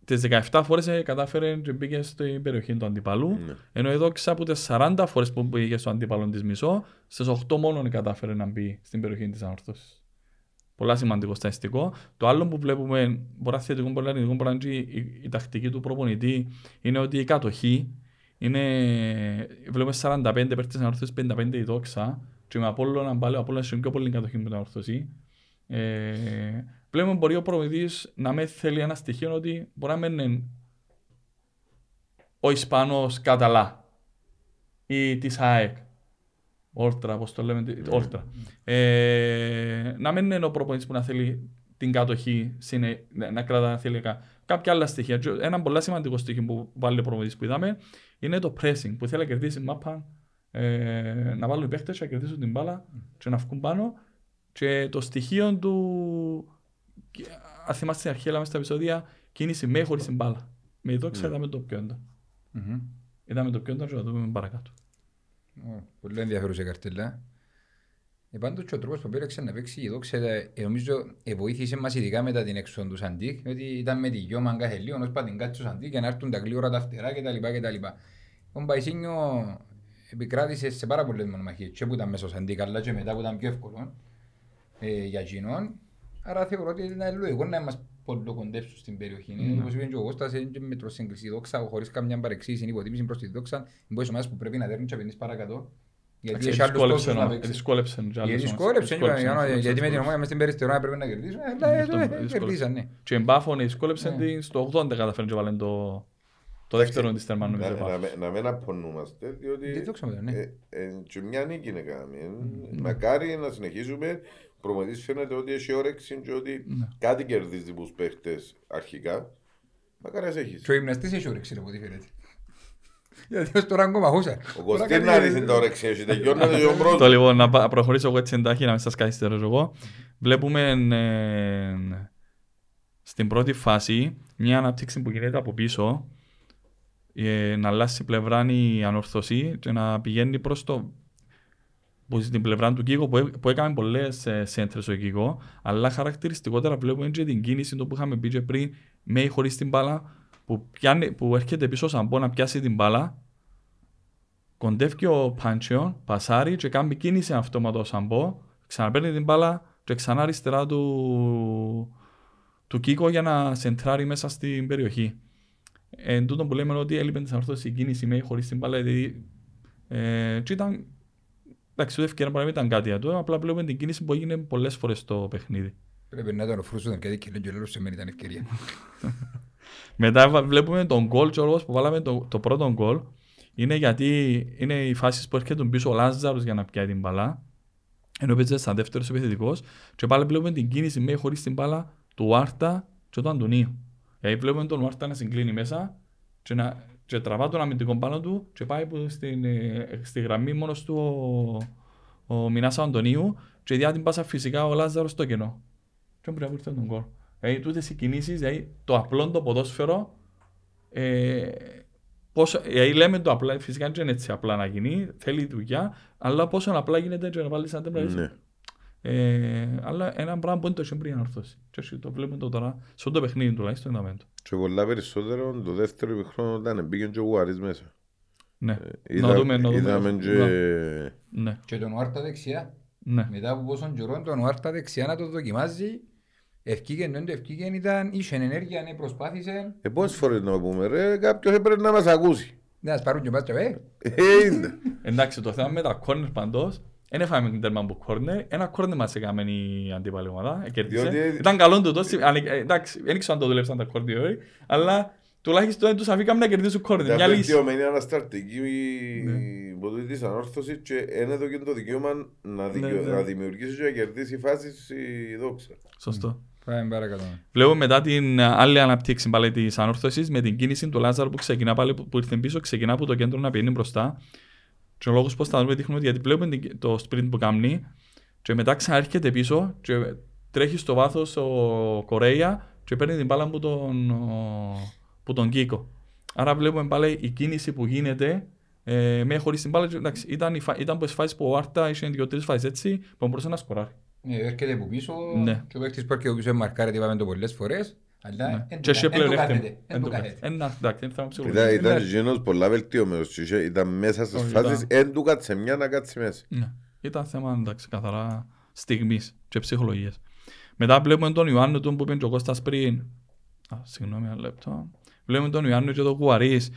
τις 17 φορές ε, κατάφερε και μπήκε στην περιοχή του αντίπαλου, Ναι. ενώ εδώ ξέρω από τις 40 φορές που μπήκε στο αντίπαλο της μισό, στις 8 μόνο κατάφερε να μπει στην περιοχή της ανόρθωσης. Πολλά σημαντικό στατιστικό. Το άλλο που βλέπουμε, μπορεί να θετικό, μπορεί να αρνητικό, μπορεί να είναι η, η, η τακτική του προπονητή, είναι ότι η κατοχή είναι, βλέπουμε 45 υπέρ της ανόρθωσης, 55 η δόξα και με Απόλλωνα πάλι, ο Απόλλωνας είναι πιο πολύ κατοχή με την ανόρθωση. Ε, βλέπουμε μπορεί ο προπονητής να με θέλει ένα στοιχείο ότι μπορεί να μην είναι ο Ισπανός Καταλά ή της ΑΕΚ. Όρτρα, όπως το λέμε, όρτρα. Ε, να μην είναι ο προπονητής που να θέλει την κατοχή, συνε- να να κρατά να θέλει κα- κάποια άλλα στοιχεία. Και Ένα πολύ σημαντικό στοιχείο που βάλει ο προπονητής που είδαμε είναι το pressing, που θέλει να κερδίσει μάπα, ε, να βάλουν οι παίχτες και να κερδίσουν την μπάλα και να βγουν πάνω και το στοιχείο του, και αν θυμάστε στην αρχή, έλαμε στα επεισόδια, κίνηση με ή χωρίς την μπάλα. Με η δόξα είδαμε το πιο έντονο. Μμμ. Είδαμε το πιο έντονο και θα το δούμε παρακάτω. Ω, Πολύ ενδιαφέρουσα η καρτέλα. Ε, πάντως και ο τρόπος που πήραξε να παίξει η δόξα, ε, ε, νομίζω ε, βοήθησε μας ειδικά μετά την έξοδο του Σαντίκ, διότι ήταν με τη γιώμα κάθε λίγο, ως πατήν κάτι του Σαντίκ και να έρθουν τα γλύωρα τα φτερά κτλ. κτλ. Ο Μπαϊσίνιο επικράτησε σε πάρα πολλές μονομαχίες και που ήταν μέσα στο Σαντίκ, αλλά και μετά που ήταν πιο εύκολο ε, για εκείνον. Άρα θεωρώ ότι ήταν λογικό να μας πολλοκοντεύσουν στην περιοχή. Είναι όπως είπε και ο Κώστας, είναι και με το σύγκριση δόξα, χωρίς καμιά παρεξήγηση, είναι υποτίμηση προς τη δόξα. Είναι ομάδες που πρέπει να δέρνουν και απαιτήσεις παρακάτω. Γιατί έχει άλλους τόσους να παίξει. Δυσκόλεψε. και άλλες Γιατί ομάδες. δυσκόλεψε, Δυσκόλεψε, γιατί με την δυσκόλεψε. ομάδα μες στην περιστερά πρέπει να κερδίσουν, αλλά ε, Αυτό ε, δυσκόλεψε. κερδίσαν, ναι. Και εμπάφων δυσκόλεψε Ναι. την στο 80 καταφέρνει και βάλει το, το δεύτερο της τερμάνου. Να, να, με- να μην απονούμαστε, Τι διότι δόξα μετά, ναι. ε, ε, και μια νίκη είναι κάναμε. Ε, Μακάρι να συνεχίσουμε. Ο προμετής φαίνεται ότι έχει όρεξη και ότι κάτι κερδίζει τους παίχτες αρχικά. Μακάρι ας έχεις. Και ο γυμναστής έχει όρεξη, από ό,τι φαίνεται. Γιατί ως τώρα ακόμα χούσα. Ο Κωστίναρης είναι τα όρεξη, έχει τελειώνεται και ο Το πρώτος. λοιπόν, να πα- προχωρήσω εγώ έτσι εντάχει, να μην σας καθυστερώ εγώ. Βλέπουμε ε, στην πρώτη φάση μια ανάπτυξη που γίνεται από πίσω ε, να αλλάξει πλευρά η ανορθωσή και να πηγαίνει προς το που στην πλευρά του Κίκο που, έ- που έκαμε πολλές ε, σέντρες ο Κίκο αλλά χαρακτηριστικότερα βλέπουμε και την κίνηση το που είχαμε πει και πριν με ή χωρίς την μπάλα που, πιάνει, που έρχεται πίσω σαν να πιάσει την μπάλα κοντεύει ο Πάντσιο, πασάρει και κάνει κίνηση αυτόματος ο Σαμπό, ξαναπαίρνει την μπάλα και ξανά αριστερά του, του Κίκο για να σεντράρει μέσα στην περιοχή. Εν τούτο που λέμε ότι έλειπε της ανορθώσης η κίνηση με ή χωρίς την μπάλα, δηλαδή ε, και ήταν, εντάξει, ούτε ευκαιρία μπορεί να μην ήταν κάτι του, απλά βλέπουμε την κίνηση που έγινε πολλές φορές στο παιχνίδι. Πρέπει να τον φρούσουν γιατί και λέει και λέω σε μένα ήταν ευκαιρία. Μετά βα- βλέπουμε τον γκολ Γιώργος, που βάλαμε το, το πρώτο γκολ. Είναι γιατί είναι οι φάσεις που έρχεται πίσω ο Λάζαρος για να πιάει την μπαλά. Ενώ παίζει σαν δεύτερος επιθετικός. Και πάλι βλέπουμε την κίνηση με ή χωρίς την μπάλα του Άρτα και του Αντωνίου. Δηλαδή βλέπουμε τον Άρτα να συγκλίνει μέσα και, να, και τραβά τον αμυντικό πάνω του και πάει που στην, ε, στη γραμμή μόνος του ο, ο Μινάς Αντωνίου και διά την πάσα φυσικά ο Λάζαρος στο κενό. Και πρέπει να ήρθε τον γκολ. Δηλαδή τούτες οι κινήσεις, δηλαδή το απλό το ποδόσφαιρο ε, πόσο, δηλαδή λέμε το απλά, φυσικά δεν είναι έτσι απλά να γίνει, θέλει δουλειά, αλλά πόσο απλά γίνεται και να βάλεις ένα τέμπλα. Ναι. Ε, αλλά ένα πράγμα που είναι το είχε πριν ανορθώσει. Και έτσι το βλέπουμε το τώρα, σε αυτό το παιχνίδι τουλάχιστον είδαμε το. Και πολλά περισσότερο το δεύτερο επιχρόνο όταν μπήκε και ο Γουάρης μέσα. Ναι. Είδα- Να δούμε, να δούμε. Είδαμε και... Ναι, Και τον Ουάρτα δεξιά. ναι. Μετά από πόσον καιρό τον Ουάρτα δεξιά να το δοκιμάζει. Ευκήγεν, δεν το ευκήγεν, ήταν, είχε ενέργεια, ναι, προσπάθησε. Ε, πόσες φορές να πούμε ρε, κάποιος έπρεπε να μας ακούσει. Να μας πάρουν και μπάτσα, ε. Ε, είναι. Εντάξει, το θέμα με τα κόρνερ παντός, δεν έφαμε την τέρμα από κόρνερ, ένα κόρνερ μας έκαμε η αντίπαλη ομάδα, κέρδισε. Διότι- Ήταν καλό το τόσο, αν- ε, εντάξει, δεν ξέρω αν το δουλέψαν τα κόρνερ, αλλά τουλάχιστον δεν τους αφήκαμε να κερδίσουν κόρνερ, μια Ήταν λύση. βελτιωμένη ανασταλτική ποτέ της ανόρθωσης και ένα το και το δικαίωμα να, δικαιο- Ναι, ναι. να δημιουργήσεις και να κερδίσεις φάσεις η δόξα. Σωστό. Πάμε παρακάτω. Βλέπουμε μετά την ε, άλλη αναπτύξη πάλι της ανόρθωσης με την κίνηση του Λάζαρου που ξεκινά πάλι που που ήρθε πίσω, ξεκινά από το κέντρο να πηγαίνει μπροστά. Και ο λόγος πώς θα δούμε δείχνουμε ότι γιατί βλέπουμε την- το sprint που κάνει, και μετά ξανάρχεται πίσω και τρέχει στο βάθος ο Κορέια και παίρνει την μπάλα από τον, ο- που τον Κίκο. Άρα βλέπουμε πάλι η κίνηση που γίνεται ε, με χωρίς την μπάλα. και Εντάξει, ήταν, η φα- ήταν από τις φάσεις που ο Άρτα είχε δύο-τρεις φάσεις έτσι που μπορούσε να σκοράρει. Ναι, έρχεται από πίσω Ναι. και ο παίκτης που έρχεται από πίσω μαρκάρεται, είπαμε το πολλές φορές. Αλλά Ναι. εν Και του έχει κα- εν του πλέον κάθεται, έρχεται. εν του κάθεται. Ένα, εντάξει, είναι θέμα ψυχολογίας. Ήταν, ήταν Εντάξει. γίνος πολλά βελτιωμένος και είχε- ήταν μέσα στις Όχι, φάσεις, ήταν. εν του κάτσε μια να κάτσει μέσα. Ναι. Ήταν θέμα εντάξει, καθαρά στιγμής και ψυχολογίας. Μετά βλέπουμε τον Ιωάννη τον που είπε και ο Κώστας πριν. Α, συγγνώμη ένα λεπτό. Βλέπουμε τον Ιωάννη και τον Κουαρής.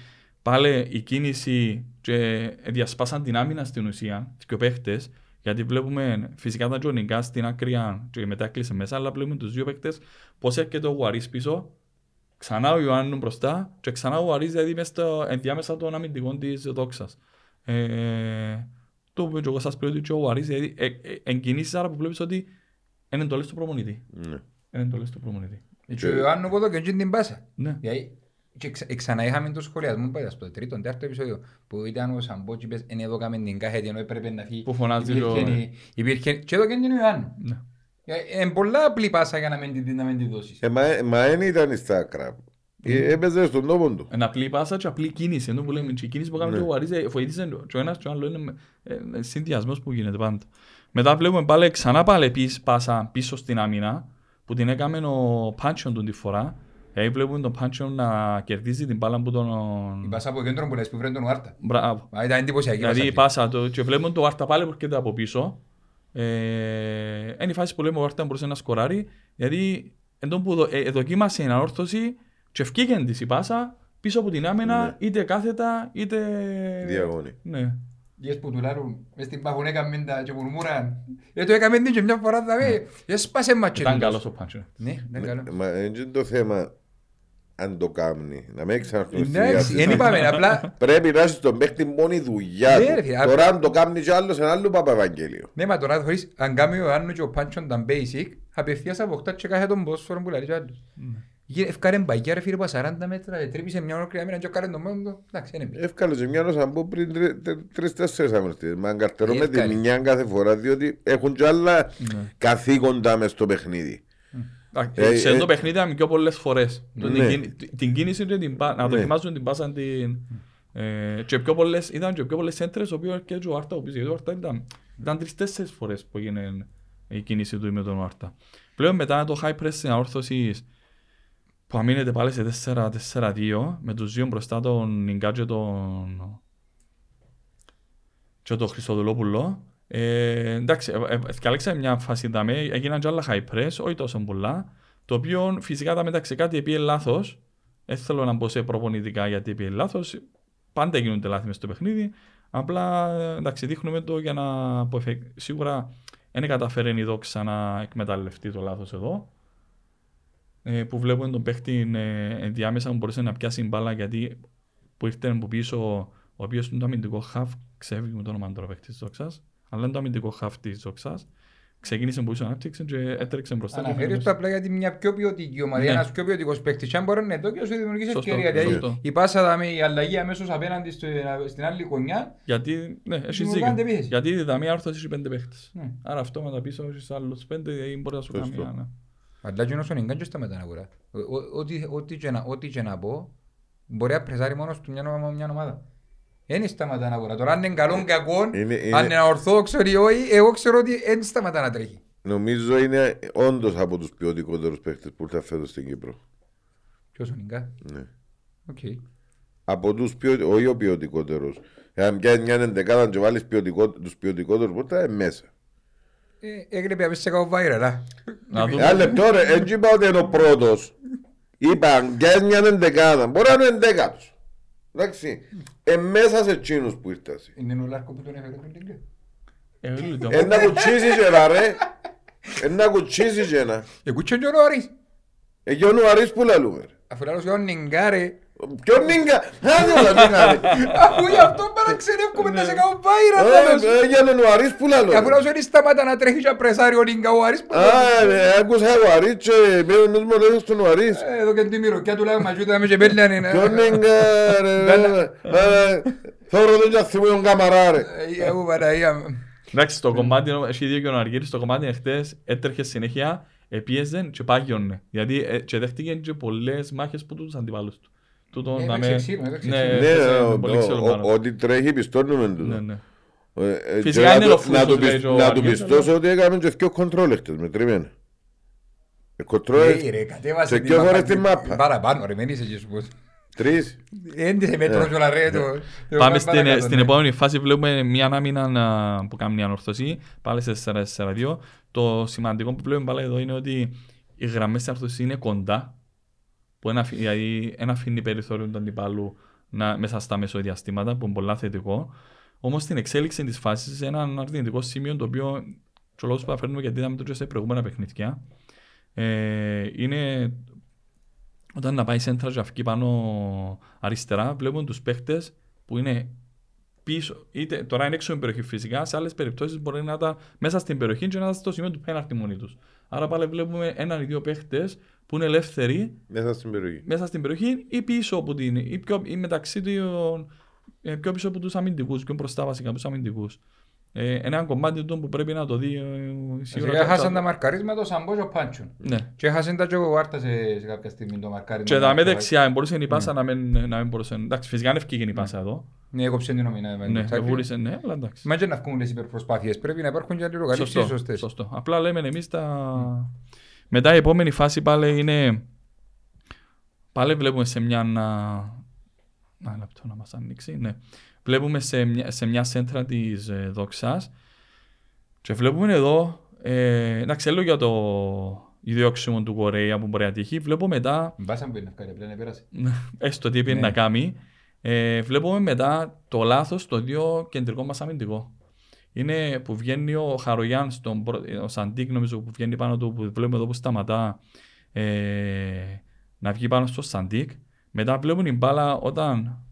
Πάλι η κίνηση και διασπάσαν την άμυνα στην ουσία και ο παίχτες γιατί βλέπουμε φυσικά τα τζονικά στην άκρη και μετά κλείσε μέσα αλλά βλέπουμε τους δύο παίχτες πως έρχεται ο Γουαρίς πίσω ξανά ο Ιωάννου μπροστά και ξανά ο Γουαρίς δηλαδή μες στο, ενδιάμεσα των αμυντικών της δόξας. Ε, το που είπε και ο Κώστας πριν ότι και ο Γουαρίς δηλαδή ε, ε, εγκινήσεις άρα που βλέπεις ότι είναι εντολές του προπονητή. Ναι. Είναι εντολές του προπονητή. Και ο Ιωάννου Ποδό και την πάσα. Ναι. Δηλαδή, και ξα- ξανά είχαμε το σχολιασμό που στο τρίτο, τέταρτο επεισόδιο που ήταν ο Σαμπός και είπες «Εν εδώ κάμε την κάθετη ενώ έπρεπε να φύγει». Που φωνάζει Υπήρχε το- η- υπήρχε- Και εδώ και την Ιωάννου. Ναι. Είναι πολλά απλή πάσα για να μην τη- να μην τη δώσεις. Ε, μα, μα δεν ήταν στα άκρα. Ε, Έπαιζε στον τόπο του. Είναι απλή πάσα και απλή κίνηση. Ενώ που λέμε, και η κίνηση που κάνει Ναι. και ο Γουαρίς ε, βοήθησε και ο ένας και ο άλλος είναι ε, ε, συνδυασμός που γίνεται πάντα. Μετά βλέπουμε πάλι ξανά πάλι πίσω, πάσα πίσω στην άμυνα που την έκαμε ο Πάντσον του τη φορά. Δηλαδή βλέπουμε τον Πάντσον να κερδίζει την μπάλα που Η τον... πάσα από κέντρο που λες που βρει τον Ουάρτα. Μπράβο. Μα ήταν εντυπωσιακή Δηλαδή η πάσα. πάσα του και βλέπουμε το Άρτα πάλι που έρχεται από πίσω. Ε, είναι η φάση που λέμε ο Άρτα μπορούσε να σκοράρει. Γιατί εντό που δο- ε, δοκίμασε η ανόρθωση και ευκήγεν της η πάσα πίσω από την άμυνα Ναι. είτε κάθετα είτε... Διαγώνη. Ναι. Γες που του λάρουν, μες στην πάγουν έκαμε τα και μουρμούραν. Ε, το έκαμε την και μια φορά θα πει, έσπασε μάτσο. Ήταν καλός ο Πάντσο. Ναι, ήταν καλό. Μα είναι το θέμα αν το κάνει. Να μην ξαναρθούν στη Εντάξει, διάθεση. δεν είπαμε, απλά Πρέπει να είσαι τον παίχτη μόνη δουλειά Ναι, του. ρε φίλε, Τώρα απ- αν το κάνει κι άλλος ένα άλλο Παπα-Ευαγγέλιο. Ναι, μα τώρα χωρίς, αν κάνει ο Άννου και ο Πάντσον τα basic, απευθείας αποκτά και κάθε τον πόσφορο που λέει και ο άλλος. Γύρε- Ευκάρε μπαγιά ρε φίλε από 40 μέτρα, ε, τρύπησε μια ολόκληρη άμυνα και ο τον μόνο του. Εντάξει, είναι μπει. Εύκαλε και μια νόσα που πριν τρι- τε- τρεις-τέσσερις αγωνιστές. Μα καρτερώ με τη Εύκαλε. μια κάθε φορά διότι έχουν κι άλλα καθήκοντα μες στο παιχνίδι. Ε, Σε ε, αυτό το παιχνίδι είχαμε πιο πολλές φορές. Το Ναι. την κίνη- Την κίνηση και την πά- να Ναι. δοκιμάζουν την πάσα την... ε, και πιο πολλές, ήταν και πιο πολλές έντρες, ο οποίος και ο Άρτα, ο οποίος γιατί ο Άρτα ήταν, ήταν τρεις-τέσσερις φορές που έγινε η κίνηση του με τον Άρτα. Πλέον μετά το high press στην αόρθωση που αμήνεται πάλι σε 4-4-2 με τους δύο μπροστά τον Νιγκά και τον και τον Χριστοδουλόπουλο. Ε, εντάξει, ε, ε, ευκαλέξαμε μια φάση δαμέ, έγιναν και άλλα high press, όχι τόσο πολλά, το οποίο φυσικά τα μεταξύ κάτι επίε λάθος, δεν θέλω να μπω σε προπονητικά γιατί επίε λάθος, πάντα γίνονται λάθη μες στο παιχνίδι, απλά ε, εντάξει, δείχνουμε το για να αποφε... σίγουρα δεν καταφέρει η δόξα να εκμεταλλευτεί το λάθος εδώ, ε, που βλέπουμε τον παίχτη ε, ενδιάμεσα που μπορούσε να πιάσει μπάλα γιατί που ήρθε από πίσω ο οποίος είναι το αμυντικό χαφ, ξέφυγε με το όνομα του παίχτης της Δόξας, αλλά είναι το αμυντικό χαφ της Δόξας. Ξεκίνησε από πίσω ανάπτυξη και έτρεξε μπροστά. και Αναφέρεις το έφυγε απλά γιατί μια πιο ποιοτική ομάδα, Ναι. ένας πιο ποιοτικός παίκτης, αν μπορεί να είναι εδώ και να σου δημιουργήσει Σωστό, ευκαιρία. Δηλαδή σωστό. η πάσα δάμε, η αλλαγή αμέσως απέναντι στο- στην άλλη γωνιά, Γιατί, ναι, έχει Δημιουργάνε δίκιο. επίθεση. Γιατί η δαμία άρθρο έχει πέντε παίχτε. Ναι. Άρα αυτό με τα πίσω έχει άλλους πέντε, δηλαδή μπορεί να σου κάνει. Σωστό. ένα, ναι. Αλλά και όσο είναι και σταματά να αγορά. Ο- ο- ό,τι- Ό,τι και να- ό,τι και να πω, μπορεί να πρεσάρει μόνος του μια, ομα- μια ομάδα. Δεν σταματά να αγορά. Τώρα αν είναι καλό ή κακό, Είναι- είναι- αν είναι ορθόδοξο ή όχι, εγώ ξέρω ότι δεν σταματά να τρέχει. Νομίζω είναι όντως από τους ποιοτικότερους παίχτες που ήρθαν φέτος στην Κύπρο. Ποιος ο Νιγκά; Ναι. Οκ. από τους ποιο, όχι ο ποιοτικότερος. Εάν πιάνει μια εντεκάδα και βάλεις ποιοτικό, τους ποιοτικότερους πόρτα, είναι μέσα. Ε, Έγρεπε απ' σε κάνω viral, α. Να δούμε. Ένα λεπτό ρε, έτσι είπα ότι είναι ο πρώτος. Είπα, αν πιάνει μια εντεκάδα, μπορεί να είναι εντέκατος. Εντάξει, ε, μέσα σε εκείνους που ήρθασαι. Είναι ο Λάρκο που τον έφερε τον Λίγκα. Ε, λίγο. Ένα κουτσίσει και ένα ρε. Ένα κουτσίσει και ένα. Εκούτσον και ο Νόρις. Εκεί ο Νουαρίς που λαλούμε ρε. Αφού λαλός και ο Νιγκά ρε. Ποιον νίγκα, άντε όλα νίγκα ρε. Αφού γι' αυτό παραξενεύκουμε να σε κάνω viral. λαλός. Ε, ε, Για τον Νουαρίς που λαλούμε. Αφού λαλός ότι σταμάτα να τρέχει και πρεσάρει ο Νιγκά ο Άρης. που- Α, ρε, άκουσα ο Νουαρίς και πήρε ο νους μου λέει στον Νουαρίς. Ε, Εδώ και την μυρωκιά του λέγαμε μαζί με και πέλνανε. ε. Ποιον νίγκα ρε. ε, Θόρω τον και θυμώ τον καμαρά ρε. Ε, εγώ Παναγία μου. Εντάξει, το κομμάτι, έχει δίκιο και ο Αργύρης, το κομμάτι χτες έτρεχε συνέχεια, επίεζε και πάγιονε. Γιατί ε, και δέχτηκε και πολλές μάχες που τους αντιπάλους του. Τούτο Ε, να έπαιξε με... ξύλο, έπαιξε Ναι, ξύλο. Ναι, έπαιξε ο- πολύ ο- ξύλο ο- πάνω. Ό,τι τρέχει πιστώνουμε Ναι, τούτο. ναι. Ε, ε, Φυσικά και είναι να ο το- να φούσος, του λέει πεις- και ο Να του Αργύρης, πιστώσω ότι έκαμε και δυο κοντρόλ χτες με τριμμένα. Ε, Κοντρόλ Ε, ρε, κατέβασε σε την ποιο φορές μάπα. τη μάπα. Παραπάνω ρε, μην είσαι και σου πω. Τρεις. Έντισε μέτρο κιόλα ρε. το- το Πάμε παρακάτω, στην, ναι. στην επόμενη φάση βλέπουμε μια άμυνα α, που κάνει μια ανορθωσή, πάλι σε 4-4-2. Το σημαντικό που βλέπουμε πάλι εδώ είναι ότι οι γραμμές της ανορθωσής είναι κοντά, που ένα, αφη- δηλαδή ένα αφήνει περιθώριο του αντιπάλου να, μέσα στα μεσοδιαστήματα, που είναι πολλά θετικό. Όμως στην εξέλιξη της φάσης, ένα αρνητικό σημείο το οποίο και ο λόγος που αναφέρουμε γιατί είδαμε το και σε προηγούμενα παιχνίδια, ε, είναι όταν να πάει σέντρα και αυκεί πάνω αριστερά, βλέπουμε τους παίχτες που είναι πίσω, είτε τώρα είναι έξω από την περιοχή φυσικά, σε άλλες περιπτώσεις μπορεί να ήταν μέσα στην περιοχή και να ήταν στο σημείο του πέναρτη μόνοι τους. Άρα πάλι βλέπουμε έναν ή δύο παίχτες που είναι ελεύθεροι Μέσα στην περιοχή. μέσα στην περιοχή ή πίσω από την, ή, πιο, ή μεταξύ των, ε, πιο πίσω από τους αμυντικούς, πιο μπροστά βασικά από τους αμυντικούς. Ε, ένα κομμάτι του που πρέπει να το δει ε, σίγουρα. Βασικά χάσαν τα μαρκαρίσματα ο Σαμπό και ο Πάντσον. Ναι. Και χάσαν τα και ο Βάρτα σε, σε κάποια στιγμή το μαρκάρισμα. Και τα με δεξιά, μπορούσε η πάσα να μην, να μην μπορούσε. Εντάξει, φυσικά είναι ευκήγενη η πάσα εδώ. Ναι, έκοψε την ομινά. Ναι, βούλησε, ναι, αλλά εντάξει. Μα και να βγουν τις υπερπροσπάθειες. Πρέπει να υπάρχουν και αλληλοκαλύψεις Σωστό, σωστές. σωστό. Απλά λέμε εμείς τα. Μετά η επόμενη φάση πάλι είναι. Πάλι βλέπουμε σε μια. να- Ένα λεπτό να μας ανοίξει. Ναι. Βλέπουμε σε μια, σε μια σέντρα της ε, δόξας. Και βλέπουμε εδώ. Ε, εντάξει, λέω για το ιδιόξιμο του Κορέα που μπορεί να τύχει. Βλέπω μετά Μπάσαν που είναι ευκαιρία, πλέον πέρασε. έστω τι έπαιρνε Ναι. να κάνει, ε, βλέπουμε μετά το λάθος στο δύο κεντρικό μας αμυντικό. Είναι που βγαίνει ο Χαρογιάν, στον, πρω- ο Σαντίκ νομίζω που βγαίνει πάνω του, που βλέπουμε εδώ που σταματά ε, να βγει πάνω στο Σαντίκ. Μετά βλέπουμε την μπάλα όταν,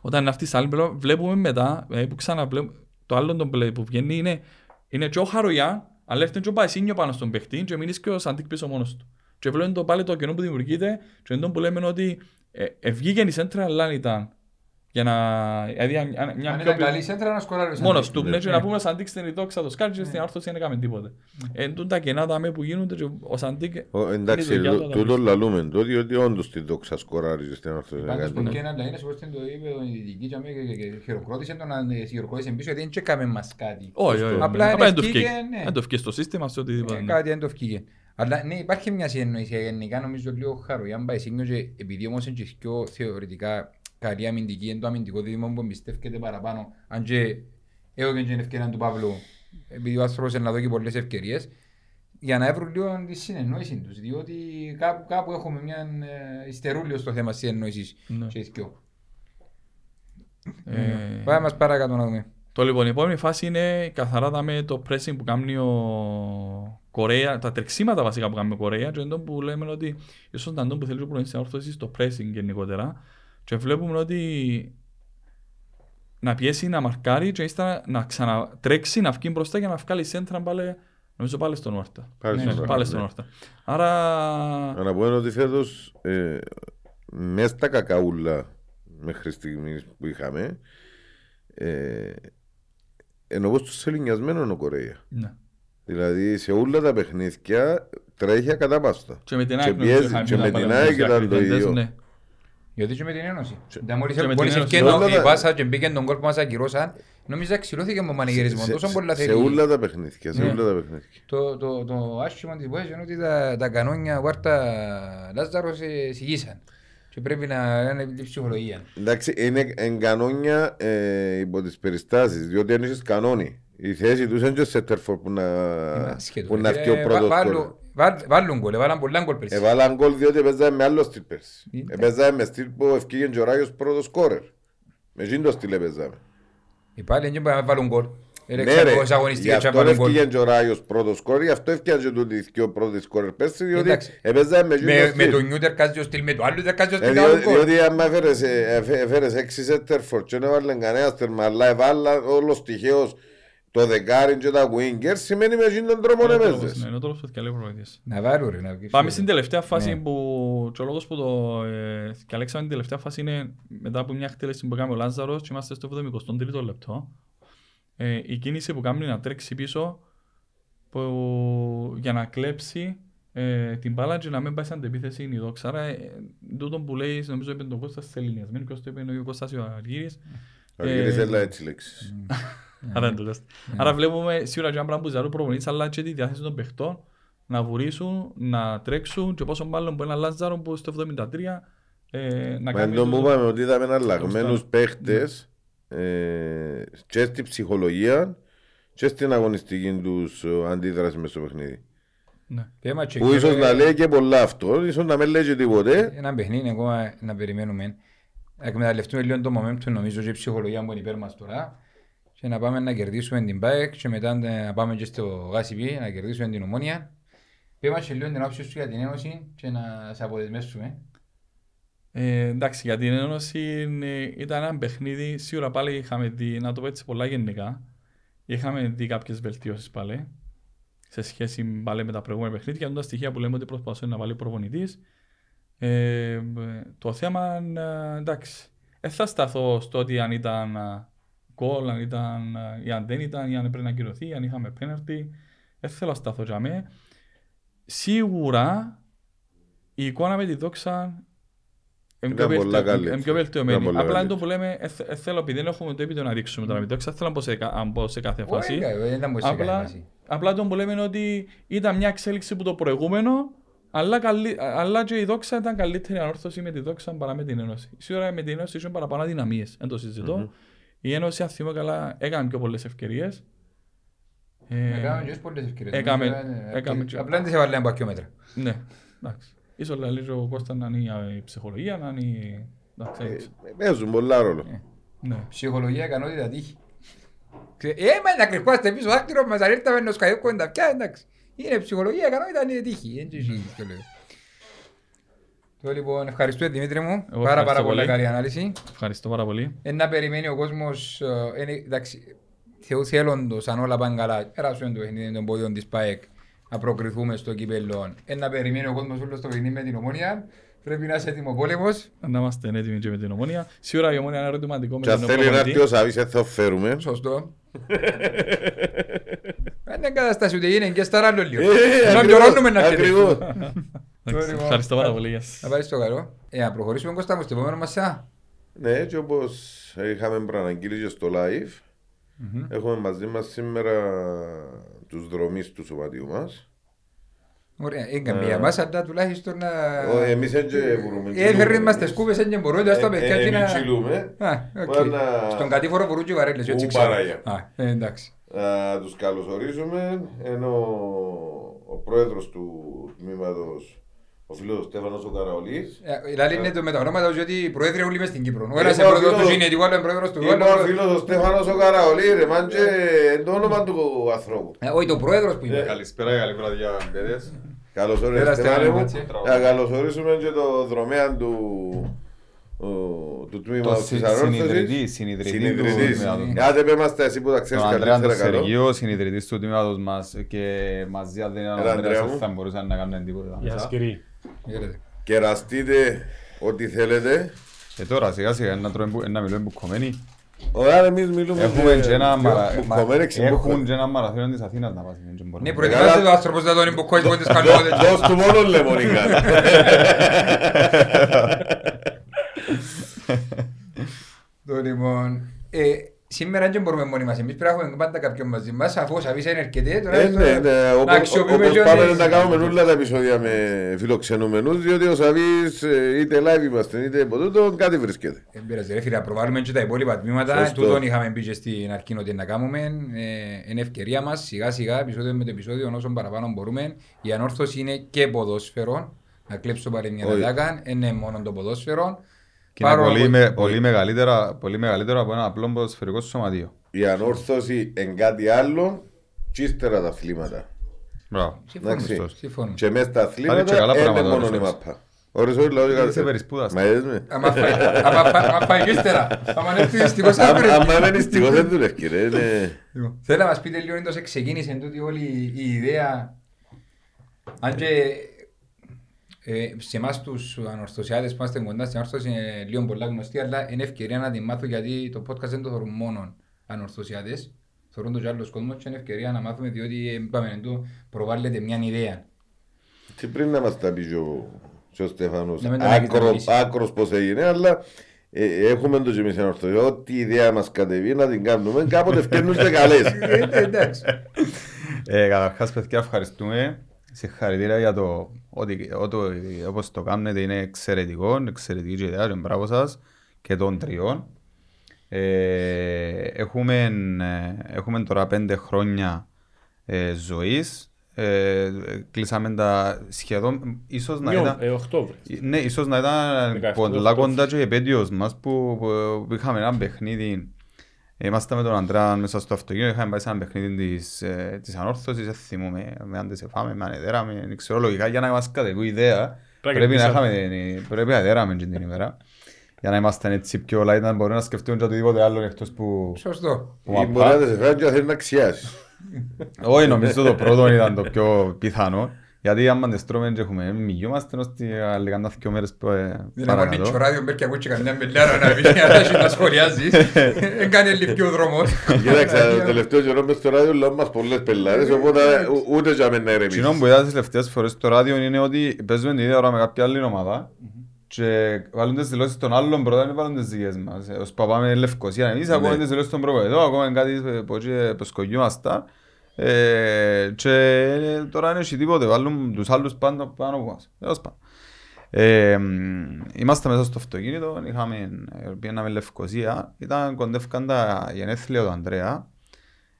όταν είναι αυτή τη άλλη πλευρά, βλέπουμε μετά ε, που ξαναβλέπουμε, το άλλο τον πλέ- που βγαίνει είναι, είναι και ο Χαρογιάν, αλλά έρθει και ο Πασίνιο πάνω στον παιχτή και μείνει και ο Σαντίκ πίσω μόνος του. Και βλέπουμε το πάλι το κενό που δημιουργείται και είναι το που λέμε ότι ε, ε, βγήκε η σέντρα αλλά αν ήταν για να... Δηλαδή, αν- αν- μια Αν πιο ήταν καλή σέντρα να σκοράρει ο Σαντίκ. Μόνος του, Ναι, ναι, και ναι. να πούμε Σαντίκ στην Ιδόξα το σκάλ και στην Άρθρωση δεν έκαμε τίποτε. Εν τούν τα κενά τα με που γίνονται και ο Σαντίκ... Ο- Εντάξει, είναι η δουλειά τού- του, τούτο τα λαλούμε το, διότι όντως τη δόξα σκοράριζε στην Πάντως ορθοδεκάτη. που και να είναι όπως την το είπε ο Ιδική και αμέ- και- και χειροκρότησε τον να ε, χειροκρότησε πίσω γιατί δεν τσεκάμε μας κάτι. Όχι, όχι. Απλά Απλά είναι δεν το ευκήκε, ευκήκε. ναι. Δεν το ευκήκε στο σύστημα, σε οτιδήποτε. Ε, ναι. Κάτι δεν το βγήκε. Αλλά ναι, υπάρχει μια συνεννόηση γενικά νομίζω λίγο χαρογιάν πάει σίγνιο και επειδή όμως είναι και πιο θεωρητικά καλή αμυντική είναι το αμυντικό δίδυμο που εμπιστεύεται παραπάνω αν και έχω και την ευκαιρία του Παύλου επειδή ο άνθρωπος είναι να δώσει πολλές ευκαιρίες για να βρουν λίγο τη συνεννόηση τους διότι κάπου, κάπου έχουμε μια ε, ιστερούλιο στο θέμα συνεννόησης Ναι. και οι δυο. Ε, Πάμε μας παρακάτω να δούμε. Το λοιπόν, η επόμενη φάση είναι καθαρά δάμε το pressing που κάνει ο Κορέα, τα τρεξίματα βασικά που κάνει ο Κορέα και εντό που λέμε ότι ίσως ήταν το που θέλει ο προπονητής στην όρθωση στο pressing γενικότερα και βλέπουμε ότι να πιέσει, να μαρκάρει και ύστερα να ξανατρέξει, να βγει μπροστά για να βγάλει σέντρα πάλι, νομίζω πάλι στον Όρτα. Πάλι Ναι, στον Ναι, Όρτα, πάλι ναι. στον Όρτα. Άρα, Να πούμε ότι φέτος ε, μέσα στα κακαούλα μέχρι στιγμής που είχαμε ε, ενώ πως τους σελινιασμένο είναι ο Κορέα. ναι. Δηλαδή σε όλα τα παιχνίδια τρέχει ακατάπαστα. Και με την Και ΑΕΚ νομίζω πιέζει- είχαμε και ένα με την παράδειγμα ΑΕΚ ήταν στους το διακριτές, ίδιο. Ναι. Γιατί και με την Ένωση. Και- Δεν μόλις και με την μόλις Ένωση. ευκαιρία Όλα η τα- πάσα και μπήκε τον κόλ που μας ακυρώσαν, νόμιζα ξυλώθηκε με μανιγερισμό. σε, Τόσο σε- πολλά σε θέλει. όλα τα παιχνίδια. Σε Ναι. όλα τα παιχνίδια. Το, το, το άσχημα της υπόθεσης είναι ότι τα, τα κανόνια Βάρτα Λάζαρος ε, συγγύσαν. Και Και πρέπει να είναι η ψυχολογία. Εντάξει, είναι εν κανόνια ε, υπό τις περιστάσεις, διότι αν είσαι κανόνι, η θέση τους είναι και σε τερφόρ που να, Ασχέτως. που να έρθει Ε, ο πρώτος βα- κόρ. Βάλουν- βα- Βάλουν γκολ, έβαλαν πολλά γκολ πέρσι. Εβάλαν γκολ διότι παίζαμε με άλλο στυλ πέρσι. Ε, Παίζαμε με στυλ που ευκήγεν και ο Ράγιος πρώτος σκόρερ. Με εκείνο το στυλ παίζαμε. Οι πάλι δεν μπορούν να βάλουν γκολ. Ναι Έρεξαν ρε, πόσες γι' αγωνιστικές και αυτό βάλουν γκολ. ευκήγεν και ο Ράγιος πρώτος σκόρερ, γι' αυτό ευκήγεν και τούτοι οι δυο πρώτοι σκόρερ πέρσι, διότι Εντάξει. έπαιζαμε με εκείνο Με, το με στυλ. τον Νιούτερ κάζει ο στυλ, με το άλλο δεν κάζει ο Ε, στυλ, διότι, άλλο γκολ. διότι άμα έφερες, ε, εφέ- έφερες έξι σέντερφορ και δεν έβαλε κανένας τέρμα, αλλά έβαλα όλος τυχαίος το δεκάρι και τα winger, σημαίνει με εκείνον τον τρόπο να Είναι ο τρόπος, παίζεις. ναι, είναι ο τρόπος που διαλέγει ο προπονητής. Να βάλουν ρε. να- Πάμε στην τελευταία φάση Ναι. που και ο λόγος που το ε, διαλέξαμε την τελευταία φάση είναι μετά από μια εκτέλεση που έκανε ο Λάζαρος και είμαστε στο 73ο λεπτό. Ε, η κίνηση που κάνει να τρέξει πίσω που, για να κλέψει ε, την μπάλα και να μην πάει σαν αντεπίθεση είναι η δόξα. Άρα, ε, τούτο που λέει, νομίζω είπε τον Κώστας Σελινιασμένη, ποιος το είπε είναι ο Κώστας ο Αργύρης. Ο Αργύρης έλα έτσι λέξεις. Άρα, είναι το τεστ. Άρα βλέπουμε σίγουρα και ένα πράγμα που ζητάει ο προπονητής, αλλά και τη διάθεση των παιχτών να βουρήσουν, να τρέξουν και πόσο μάλλον που ένα Λάζαρο που στο 73 ε, να Μα κάνεις... εντό το- μου είπαμε ότι είδαμε αλλαγμένους Σωστά. παίχτες ε, και στην ψυχολογία και στην αγωνιστική τους ε, αντίδραση μες στο παιχνίδι. Ναι. Θέμα και Που και- ίσως να λέει και πολλά αυτό, ίσως να μην λέει και τίποτε. Ένα παιχνίδι ακόμα να περιμένουμε. Να εκμεταλλευτούμε λίγο το momentum νομίζω και η ψυχολογία που είναι υπέρ μας τώρα και να πάμε να κερδίσουμε την ΠΑΕΚ και μετά να πάμε και στο ΓΑΣΙΠ να κερδίσουμε την Ομόνια. Πέμε και λίγο την άποψη σου για την Ένωση και να σε αποδεσμεύσουμε. Ε, εντάξει, για την Ένωση ε, ήταν ένα παιχνίδι, σίγουρα πάλι είχαμε δει, να το πω έτσι πολλά γενικά, είχαμε δει κάποιες βελτιώσεις πάλι σε σχέση πάλι με τα προηγούμενα παιχνίδια, είναι τα στοιχεία που λέμε ότι προσπαθούσε να βάλει ο προπονητής. Ε, ε, το θέμα, ε, εντάξει, δεν θα σταθώ στο ότι αν ήταν ε, γκολ, αν ήταν, ε, ή αν δεν ήταν, ή αν πρέπει να κυρωθεί, αν είχαμε πέναρτη. Δεν θέλω να σταθώ για μέ. Σίγουρα η εικόνα με τη δόξα είναι πιο, Ήταν πολλά βελτιω- καλύτερη. είναι πιο Ήταν βελτιωμένη. πολλά Απλά είναι το καλύτερη. που λέμε, ε, θε- ε, θέλω επειδή δεν έχουμε το επίπεδο να δείξουμε τώρα με τη δόξα, θέλω να πω σε, κα- να μπω σε κάθε φάση. Όχι, δεν ήταν μου σε Απλά, κάνει απλά το που λέμε είναι ότι ήταν μια εξέλιξη που το προηγούμενο, αλλά, καλή, αλλά και η δόξα ήταν καλύτερη ανόρθωση με τη δόξα παρά με την Ένωση. Σίγουρα με την Ένωση είχε παραπάνω αδυναμίες, δεν το συζητω Η Ένωση, αν θυμώ καλά, έκανε πιο πολλές ευκαιρίες. Έκαμε και πολλές ευκαιρίες. έκαμε- Νομίζω, ε, έκαμε ε, και- Απλά δεν τις έβαλε από ακιόμετρα. ναι, εντάξει. Ίσως λέει ο Κώστα να είναι η ψυχολογία, να είναι. η- Εντάξει, έτσι. Ε, Παίζουν πολλά ρόλο. ναι. Ψυχολογία, ικανότητα, τύχη. Ξε- Ε, μα να κρυφάστε πίσω δάκτυλο μας, αν ήρθαμε να σκαδιώκουμε τα αυτιά, εντάξει. Είναι ψυχολογία, ικανότητα, είναι τύχη. Δεν έχει το λέω. Το λοιπόν, ευχαριστώ Δημήτρη μου. Εγώ Πάρα πάρα ευχαριστώ πολύ πολύ. καλή ανάλυση. Ευχαριστώ πάρα πολύ. Ε, να περιμένει ο κόσμος, ε, είναι, εντάξει, θεού θέλοντος, αν όλα πάνε καλά, περάσουμε το παιχνίδι των πόδιων της ΠΑΕΚ, να προκριθούμε στο κύπελλο. Ε, να περιμένει ο κόσμος όλος το παιχνίδι με την Ομόνια. Πρέπει να είσαι έτοιμο πόλεμος. Να είμαστε έτοιμοι και με την ομόνια. Σίγουρα η ομόνια είναι ερωτηματικό με Και αν τον θέλει να προπονητή. έρθει ο Σαβής, δεν θα φέρουμε. Σωστό. Αν δεν καταστάσει ούτε είναι και στα άλλο λίγο. Ε, Να ακριβώς, πιωρώνουμε να έρχεται. Ακριβώς. Εντάξει, Λοιπόν, Ευχαριστώ πάρα πολύ. γεια σας. Να πάρεις το καλό. Ε, να προχωρήσουμε Κώστα μου στο επόμενο μας σά. Ναι, έτσι όπως είχαμε προαναγγείλει και στο live, έχουμε μαζί μας σήμερα τους δρομείς του σωματιού μας. Ωραία, είναι καμία μας, αλλά τουλάχιστον να... Ο- Εμείς δεν και μπορούμε. Ε, Έφερνε μας τις σκούπες, δεν μπορούν, δεν στα παιδιά και Εμείς να... τσιλούμε. Α, οκ. Μπορεί να- Στον κατήφορο μπορούν και οι βαρέλες, έτσι Ου, ξέρω. Παναγία. Α, ε, εντάξει. Να τους καλωσορίζουμε, ενώ ο πρόεδρος του τμήματος, ο φίλος Στέφανος ο Καραολής, Ε, Δηλαδή είναι το με τα ονόματα διότι οι πρόεδροι όλοι μες στην Κύπρο. Ο ένας Είπα είναι ο πρόεδρος του φίλος- Συνετικού, άλλος είναι πρόεδρος του... Είπα άλλο ο πρόεδρος- φίλος ο Στέφανος ο Καραολής, ρε μάν και το όνομα του ανθρώπου. Ε, Όχι, το πρόεδρος που είναι. Καλησπέρα, καλή βραδιά, παιδες. Καλώς Έλα, όρισες Στέφανε Στέφανε, μου. έτσι. Να καλωσορίσουμε και το δρομέα του, ο, του Το τμήματος συ- της Ανόρθωσης. συνειδητή, συνειδητή του Συνειδητής. τμήματος. Άντε πέ μας τα εσύ που τα ξέρεις Τον Ανδρέας τον καλύτερα καλό. Σεργείο, συνειδητής του τμήματος μας και μαζί αν δεν ήταν ο Έλα, Ανδρέας Ανδρέα μου. δεν θα μπορούσαν να κάνουν τίποτα. Γεια σας κύριε. Χαίρετε. Κεραστείτε ό,τι θέλετε. Και τώρα σιγά σιγά να τρώμε που- να μιλούμε μπουκωμένοι. Ωραία, εμείς μιλούμε Έχουμε και ένα πιο μαρα- μπουκωμένοι, μα- ξεμπουκωμένοι. έχουν και ένα μαραθώνιο της Αθήνας να πας. δεν μπορούμε. Ναι, προετοιμάστε το άνθρωπος να τον υποκόει πόντες καλόδες. Δώσ' του μόνο λεμονικά. Το λοιπόν, ε, σήμερα δεν μπορούμε μόνοι μας. Εμείς πρέπει να έχουμε πάντα κάποιον μαζί μας, αφού ο Σαβής είναι αρκετή, τώρα Ε, ναι, ναι, να όπως- αξιοποιούμε όπως και πάμε όλες- να κάνουμε όλα τα επεισόδια με φιλοξενούμενους, διότι ο Σαβής ε, είτε live είμαστε είτε από τούτο κάτι βρίσκεται. Δεν πειράζει ρε φίλε, να προβάλλουμε και τα υπόλοιπα τμήματα. Σωστό. Τούτον είχαμε πει και στην αρχή ότι να κάνουμε. Ε, είναι ευκαιρία μας σιγά σιγά, επεισόδιο με το επεισόδιο, όσο παραπάνω μπορούμε. Η ανόρθωση είναι και ποδόσφαιρο. Να κλέψω πάλι μια Όχι. δάκα, είναι μόνο το ποδόσφαιρο. Και είναι Παρόλο πολύ, που- με, πολύ, μεγαλύτερα, πολύ μεγαλύτερο από ένα απλό ποδοσφαιρικό σωματείο. Η ανόρθωση εν κάτι άλλο και ύστερα τα αθλήματα. Μπράβο. Συμφωνούμε. Εντάξει. Συμφωνούμε. Και μέσα στα Πάρε και αθλήματα καλά είναι πράγματα, μόνο ρε, η Σάβης. μάπα. Ωρες όχι λόγω Είσαι για- περισπούδαστος. Μα είδες με. Άμα φάει- άμα φάει- άμα φάει και ύστερα. Άμα είναι δυστυχώς Άμα αύριο. άμα είναι νηστικός δεν δουλεύει ρε. είναι- Λοιπόν, Θέλω να μας πείτε λίγο εντός ξεκίνησε τούτη όλη η ιδέα. Αν και ε, σε εμάς τους ανορθωσιάτες που είμαστε κοντά στην ανόρθωση είναι λίγο πολλά γνωστή, αλλά είναι ευκαιρία να τη μάθω γιατί το podcast δεν το θεωρούν μόνο ανορθωσιάτες. Θεωρούν το και άλλος κόσμος και είναι ευκαιρία να μάθουμε διότι ε, είπαμε εντού προβάλλεται μια ιδέα. Τι πριν να μας τα πεις και ο- και ο Στέφανος Να μην τον άκρο- επικοινωνήσει. άκρος πώς έγινε, αλλά ε, έχουμε το και εμείς ανορθώσει. Ό,τι ιδέα μας κατεβεί να την κάνουμε, κάποτε φτιάχνουν καλές. Ε, Εντάξει. Ε, καταρχάς, παιδιά, ευχαριστούμε. Συγχαρητήρια για το ότι ότο- όπως το κάνετε είναι εξαιρετικό, εξαιρετική και ιδέα και μπράβο σας και των τριών. Ε, έχουμε, ε, έχουμε τώρα πέντε χρόνια ε, ζωής. Ε, κλείσαμε τα σχεδόν, ίσως να Μειώ- ήταν... ε, Οκτώβρη. Ναι, ίσως να ήταν 17 πολλά Οκτώβρη. κοντά και η επέτειος μας που, που, που είχαμε ένα παιχνίδι Είμαστε με τον Αντρέα μέσα στο αυτοκίνητο, είχαμε πάει σε ένα παιχνίδι της, ε, της ανόρθωσης, δεν θυμούμαι με αν τις εφάμε, με αν εδέραμε, δεν ξέρω λογικά για να μας κατεβεί η ιδέα. Πρέπει Πρέπει να, να είχαμε, πρέπει να εδέραμε την ημέρα. Για να είμαστε έτσι πιο light, να μπορούμε να σκεφτούμε και οτιδήποτε άλλο εκτός που... Σωστό. που Η μαπά. μπορεί να σε φέρει και να θέλει να αξιάσει. Όχι, νομίζω το πρώτο ήταν το πιο πιθανό. Γιατί άμα δεν στρώμε και έχουμε μηγιούμαστε ώστε άλλη κανένα δυο μέρες που, ε, Δεν είναι παρακάτω. μόνο ράδιο μπέρ και ακούει και καμιά μπελάρα να πει να έχει να σχολιάζεις. Δεν κάνει λιπκή ο δρόμος. Κοίταξε, το τελευταίο καιρό μες στο ράδιο λέω μας πολλές πελάρες, οπότε ου- ούτε για μένα να ηρεμήσεις. Εκείνο που είδα τις τελευταίες φορές στο ράδιο είναι ότι παίζουμε την ίδια ώρα με κάποια άλλη ομάδα και βάλουν τις δηλώσεις των άλλων πρώτα και βάλουν τις δικές μας. Ε, Ως παπάμε Λευκοσία, εμείς ακούμε τις δηλώσεις των προπαιδών, ακούμε κάτι που έτσι προσκογιούμαστα. Ε, και τώρα είναι και τίποτε, βάλουν τους άλλους πάνω, πάνω από μας. Τέλος πάντων. Ε, μ, είμαστε μέσα στο αυτοκίνητο, είχαμε, ε, πήγαμε Λευκοσία, ήταν κοντεύκαν τα γενέθλια του Ανδρέα,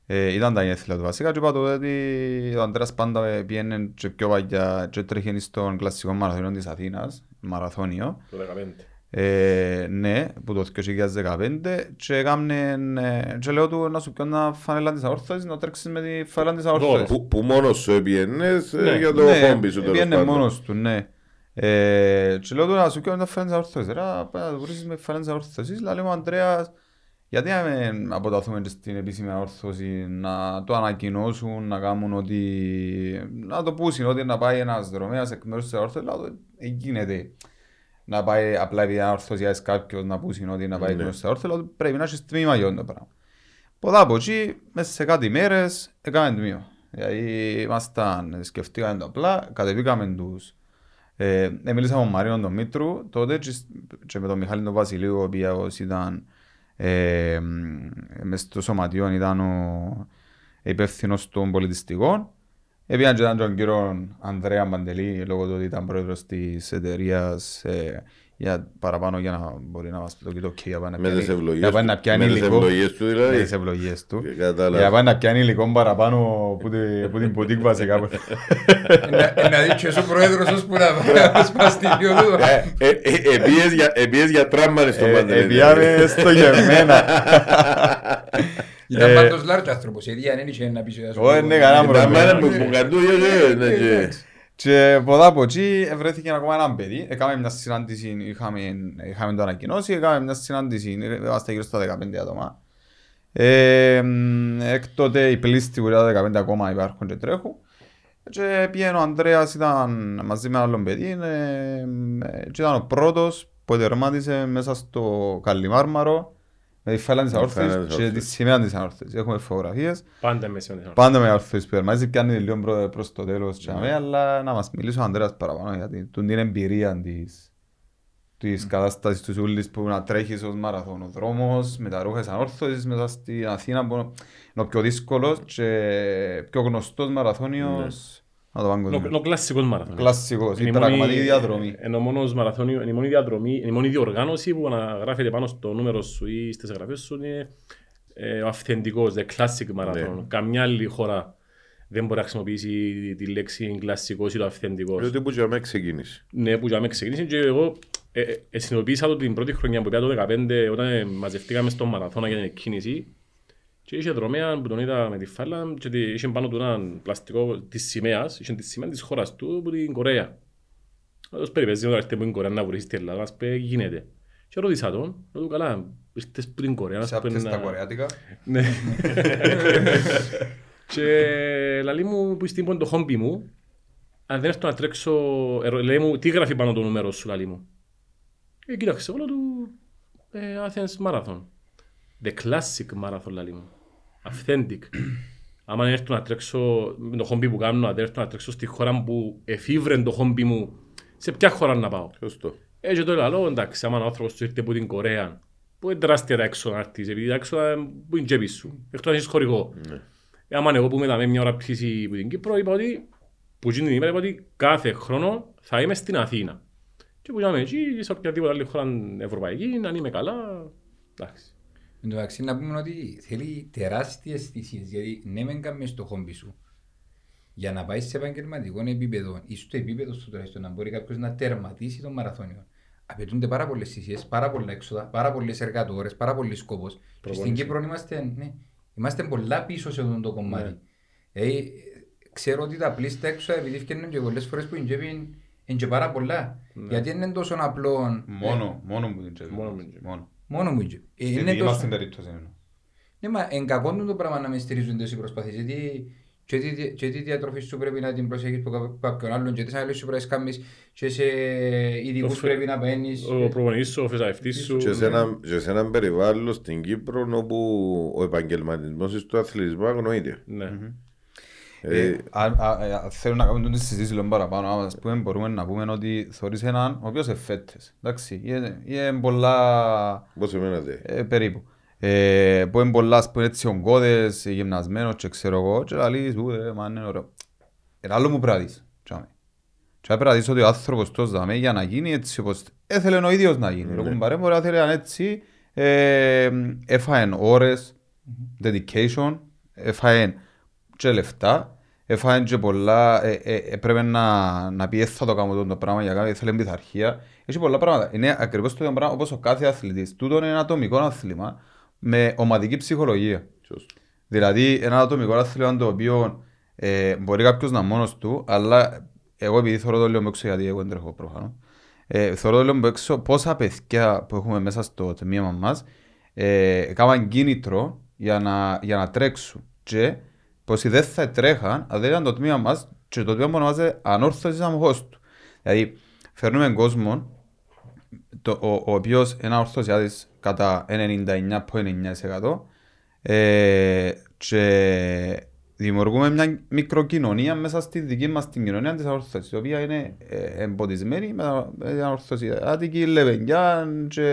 ε, ήταν τα γενέθλια του βασικά και είπα τότε ότι ο Ανδρέας πάντα ε, πήγαινε και πιο παλιά και τρέχει στον κλασικό μαραθώνιο της Αθήνας, μαραθώνιο. Το 15. Ε, ναι, που το 2015 και έκαμνε, ε, και λέω του να σου πιω ένα φανέλα της αόρθωσης, να τρέξεις με τη φανέλα της αόρθωσης. Που, που μόνος σου επιένες ε, Ναι. για το Ναι, χόμπι σου τέλος πήγαινε πάντων. μόνος του, ναι. Ε, και λέω του να σου πιω ένα φανέλα της αόρθωσης. Ρε, πάει να το βρεις με φανέλα της αόρθωσης. Λέει μου, Ανδρέας, γιατί να μην αποταθούμε και στην επίσημη αόρθωση να το ανακοινώσουν, να κάνουν ότι... να το πούσουν ότι να πάει ένας δρομέας εκ μέρους της αόρθωσης. Λέω του, «Ε, γίνεται να πάει απλά επειδή είναι αορθωσιάς κάποιος να πούσουν ότι να πάει εκ Ναι. μέρους της αόρθωσης. Λέω του, πρέπει να έχεις τμήμα για αυτό το πράγμα. Πολλά από εκεί, μέσα σε κάτι μέρες, έκαμε τμήμα. Δηλαδή, ήμασταν, σκεφτήκαμε το απλά, κατεβήκαμε τους. Ε, ε, μίλησαμε με τον Μαρίνο τον Μήτρου, τότε και, σ- και με τον Μιχάλη τον Βασιλείου, ο οποίος ήταν ε, μ, μες στο σωματείο, ήταν ο υπεύθυνος των πολιτιστικών. Έπιαν και ήταν τον κύριο Ανδρέα Μαντελή, λόγω του ότι ήταν πρόεδρος της εταιρείας ε, για παραπάνω για να μπορεί να μας πει το και το ok, για πάει να Με τις πιάνει- ευλογίες για πάει του- να πιάνει με τις υλικό. ευλογίες του δηλαδή. Με τις ευλογίες του. Και κατάλαβα. Για πάει να πιάνει υλικό παραπάνω που τη- που την πουτίκ βασικά. Να- Να δει και ο πρόεδρος ως που να σπάσει τη δύο του. Ε, ε, ε, επίες για- Επίες για τράμπανε στον Παντελή. Επιάμε στο γεμμένα. Ήταν Ε, πάντως λάρτος άνθρωπος, η ίδια δεν είχε να πεις σε Ω, ναι, καλά, Τα μωρέ. μάνα μου που καντού, ε, ε, ναι, και- Και πολλά από εκεί βρέθηκε ακόμα ένα παιδί. Έκαμε μια συνάντηση, είχαμε, είχαμε το ανακοινώσει, έκαμε μια συνάντηση, είμαστε γύρω στα 15 άτομα. Ε, μ, εκ τότε οι πλήστοι που ήταν 15 ακόμα υπάρχουν και τρέχουν. Και πήγαινε ο Ανδρέας, ήταν μαζί με ένα άλλο παιδί ε, μ, ε, και ήταν ο πρώτος που τερμάτισε μέσα στο Καλλιμάρμαρο με τη φάλα της φάλα της αόρθωσης και τη αόρθωσης. σημαία της αόρθωσης. Έχουμε φωτογραφίες. Πάντα με σιωνές. Πάντα με αόρθωση που ερμάζει πιάνει λίγο προ, προς το τέλος και αμέ, αλλά να μας μιλήσει ο Ανδρέας παραπάνω για την, την εμπειρία της. της κατάστασης του Σούλης που να τρέχεις ως μαραθωνοδρόμος με τα ρούχα της ανόρθωσης μέσα στην Αθήνα που είναι ο πιο δύσκολος και πιο γνωστός μαραθώνιος να το Είναι ο- είναι ο κλασσικός μαραθώνιος. κλασσικός, Είναι η η μόνη- πραγματική διαδρομή. Είναι ο μόνος μαραθώνιο, είναι η μόνη διαδρομή, είναι η μόνη διοργάνωση που αναγράφεται πάνω στο νούμερο σου ή στις εγγραφές σου είναι ε, ο αυθεντικός, the classic marathon. Ναι. Καμιά άλλη χώρα δεν μπορεί να χρησιμοποιήσει τη λέξη κλασσικός ή το αυθεντικός. Διότι που για μένα ξεκίνησε. Ναι, που για μένα ξεκίνησε και εγώ ε, ε, ε, συνειδητοποίησα το την πρώτη χρονιά που πήγα το 2015 όταν ε, μαζευτήκαμε στον μαραθώνα για την εκκίνηση και είχε δρομέα που τον είδα με τη φάλα και ότι είχε πάνω του έναν πλαστικό της σημαίας, είχε τη σημαία της χώρας του από την Κορέα. Ως περιπέζει όταν έρθει από την Κορέα να βρεις στην Ελλάδα, ας πει γίνεται. Και ρώτησα τον, λέω του καλά, ήρθες από την Κορέα, ας Σε πούμε, άπτες τα να- κορεάτικα. ναι. και λαλή μου που στην το χόμπι μου, αν δεν έρθω να τρέξω, ε, λέει μου, τι γράφει πάνω το νούμερο σου, λαλή μου; Ε, κοίταξε, όλο του ε, Athens Marathon. The classic marathon, λαλή μου. Authentic. Άμα έρθω να τρέξω, με το χόμπι που κάνω, αν έρθω να τρέξω στη χώρα που εφήβρε το χόμπι μου, σε ποια χώρα να πάω. Σωστό. Έτσι το λέω, εντάξει, άμα ο άνθρωπος του ήρθε από την Κορέα, που είναι τεράστια τα έξοδα να έρθεις, επειδή τα έξοδα που είναι τσέπη σου, εκτός αν έχεις χορηγό. Ε, άμα εγώ που μετά με μια ώρα πτήση από την Κύπρο, είπα ότι, που εκείνη την ημέρα είπα ότι κάθε χρόνο θα είμαι στην Αθήνα. Και που είμαι εκεί, σε οποιαδήποτε άλλη χώρα ευρωπαϊκή, αν είμαι καλά, εντάξει. Εν τω μεταξύ να πούμε ότι θέλει τεράστιες θυσίες, γιατί ναι μεν κάνεις το χόμπι σου. Για να πάεις σε επαγγελματικό επίπεδο ή στο επίπεδο στο τουλάχιστον να μπορεί κάποιος να τερματίσει τον μαραθώνιο. Απαιτούνται πάρα πολλές θυσίες, πάρα πολλά έξοδα, πάρα πολλές εργατόρες, πάρα πολλοί σκόπος. Και στην Προπόνηση. Κύπρο είμαστε, ναι, είμαστε πολλά πίσω σε αυτό το κομμάτι. Ναι. Ε, ξέρω ότι τα πλήστα έξοδα επειδή φτιάχνουν και πολλές φορές που είναι τσέπη είναι και πάρα πολλά. Γιατί δεν είναι τόσο απλό. Μόνο, μόνο που την τσέπη. Μόνο που την τσέπη. Μόνο. Μόνο μου. είναι. Ε, Στη είναι δική μας τόσο- την περίπτωση εννοώ. ναι, μα εν κακόν το πράγμα να μες στηρίζουν οι προσπάθειες, γιατί και τη, και τη διατροφή σου πρέπει να την προσέχεις από κά- κάποιον άλλον και τις άλλες σου πρέπει να κάνεις και σε ειδικούς Ο φε- πρέπει να παίρνεις. Ο προπονητής σου, ο φεσαευτής σου. Και σε ένα, και σε ένα περιβάλλον στην Κύπρο όπου ο επαγγελματισμός του αθλητισμού αγνοείται. Ναι. Ε, Αν α- ε, αν θέλω να κάνουμε τη συζήτηση λίγο παραπάνω, ας πούμε, μπορούμε να πούμε ότι θωρείς έναν ο οποίος είναι φέτες. Εντάξει, είναι, είναι πολλά Πώς εμένα δε. ε, περίπου. Ε, που είναι πολλά, ας πούμε, έτσι ογκώδες, γυμνασμένος και ξέρω εγώ, και λαλείς, ου, ε, μα είναι ωραίο. Ένα άλλο μου πρέπει να δεις, τσάμε. Και πρέπει να δεις ότι ο άνθρωπος τόσο δαμε για να γίνει έτσι όπως έθελε ο ίδιος να γίνει. Ρε κουμπάρε, μπορεί να θέλει να είναι έτσι, ε, έφαεν ώρες, dedication, έφαεν και λεφτά, έφαεν και πολλά, ε, ε, έπρεπε να, να πει «Ε, θα το κάνω αυτό το πράγμα για κάτι, θέλει πειθαρχία. Έχει πολλά πράγματα. Είναι ακριβώς το ίδιο πράγμα όπως ο κάθε αθλητής. Τούτο είναι ένα ατομικό αθλήμα με ομαδική ψυχολογία. Σωστό. Δηλαδή ένα ατομικό άθλημα το οποίο ε, μπορεί κάποιος να είναι μόνος του, αλλά εγώ επειδή θεωρώ το λίγο έξω γιατί εγώ δεν τρέχω προφανώς, ε, θεωρώ το λίγο έξω πόσα παιδιά που έχουμε μέσα στο τμήμα μας ε, έκαναν κίνητρο για να, για να τρέξουν και πόσοι δεν θα τρέχαν αν δεν ήταν το τμήμα μας και το τμήμα που ονομάζεται ανόρθωση αμοχώς του. Δηλαδή φέρνουμε κόσμο το, ο, ο οποίος είναι ορθωσιάτης κατά 99,9% ε, και δημιουργούμε μια μικροκοινωνία μέσα στη δική μας την κοινωνία της αορθώσης, η οποία είναι ε, εμποδισμένη με με την αορθωσία. Άτικη, λεβενιά και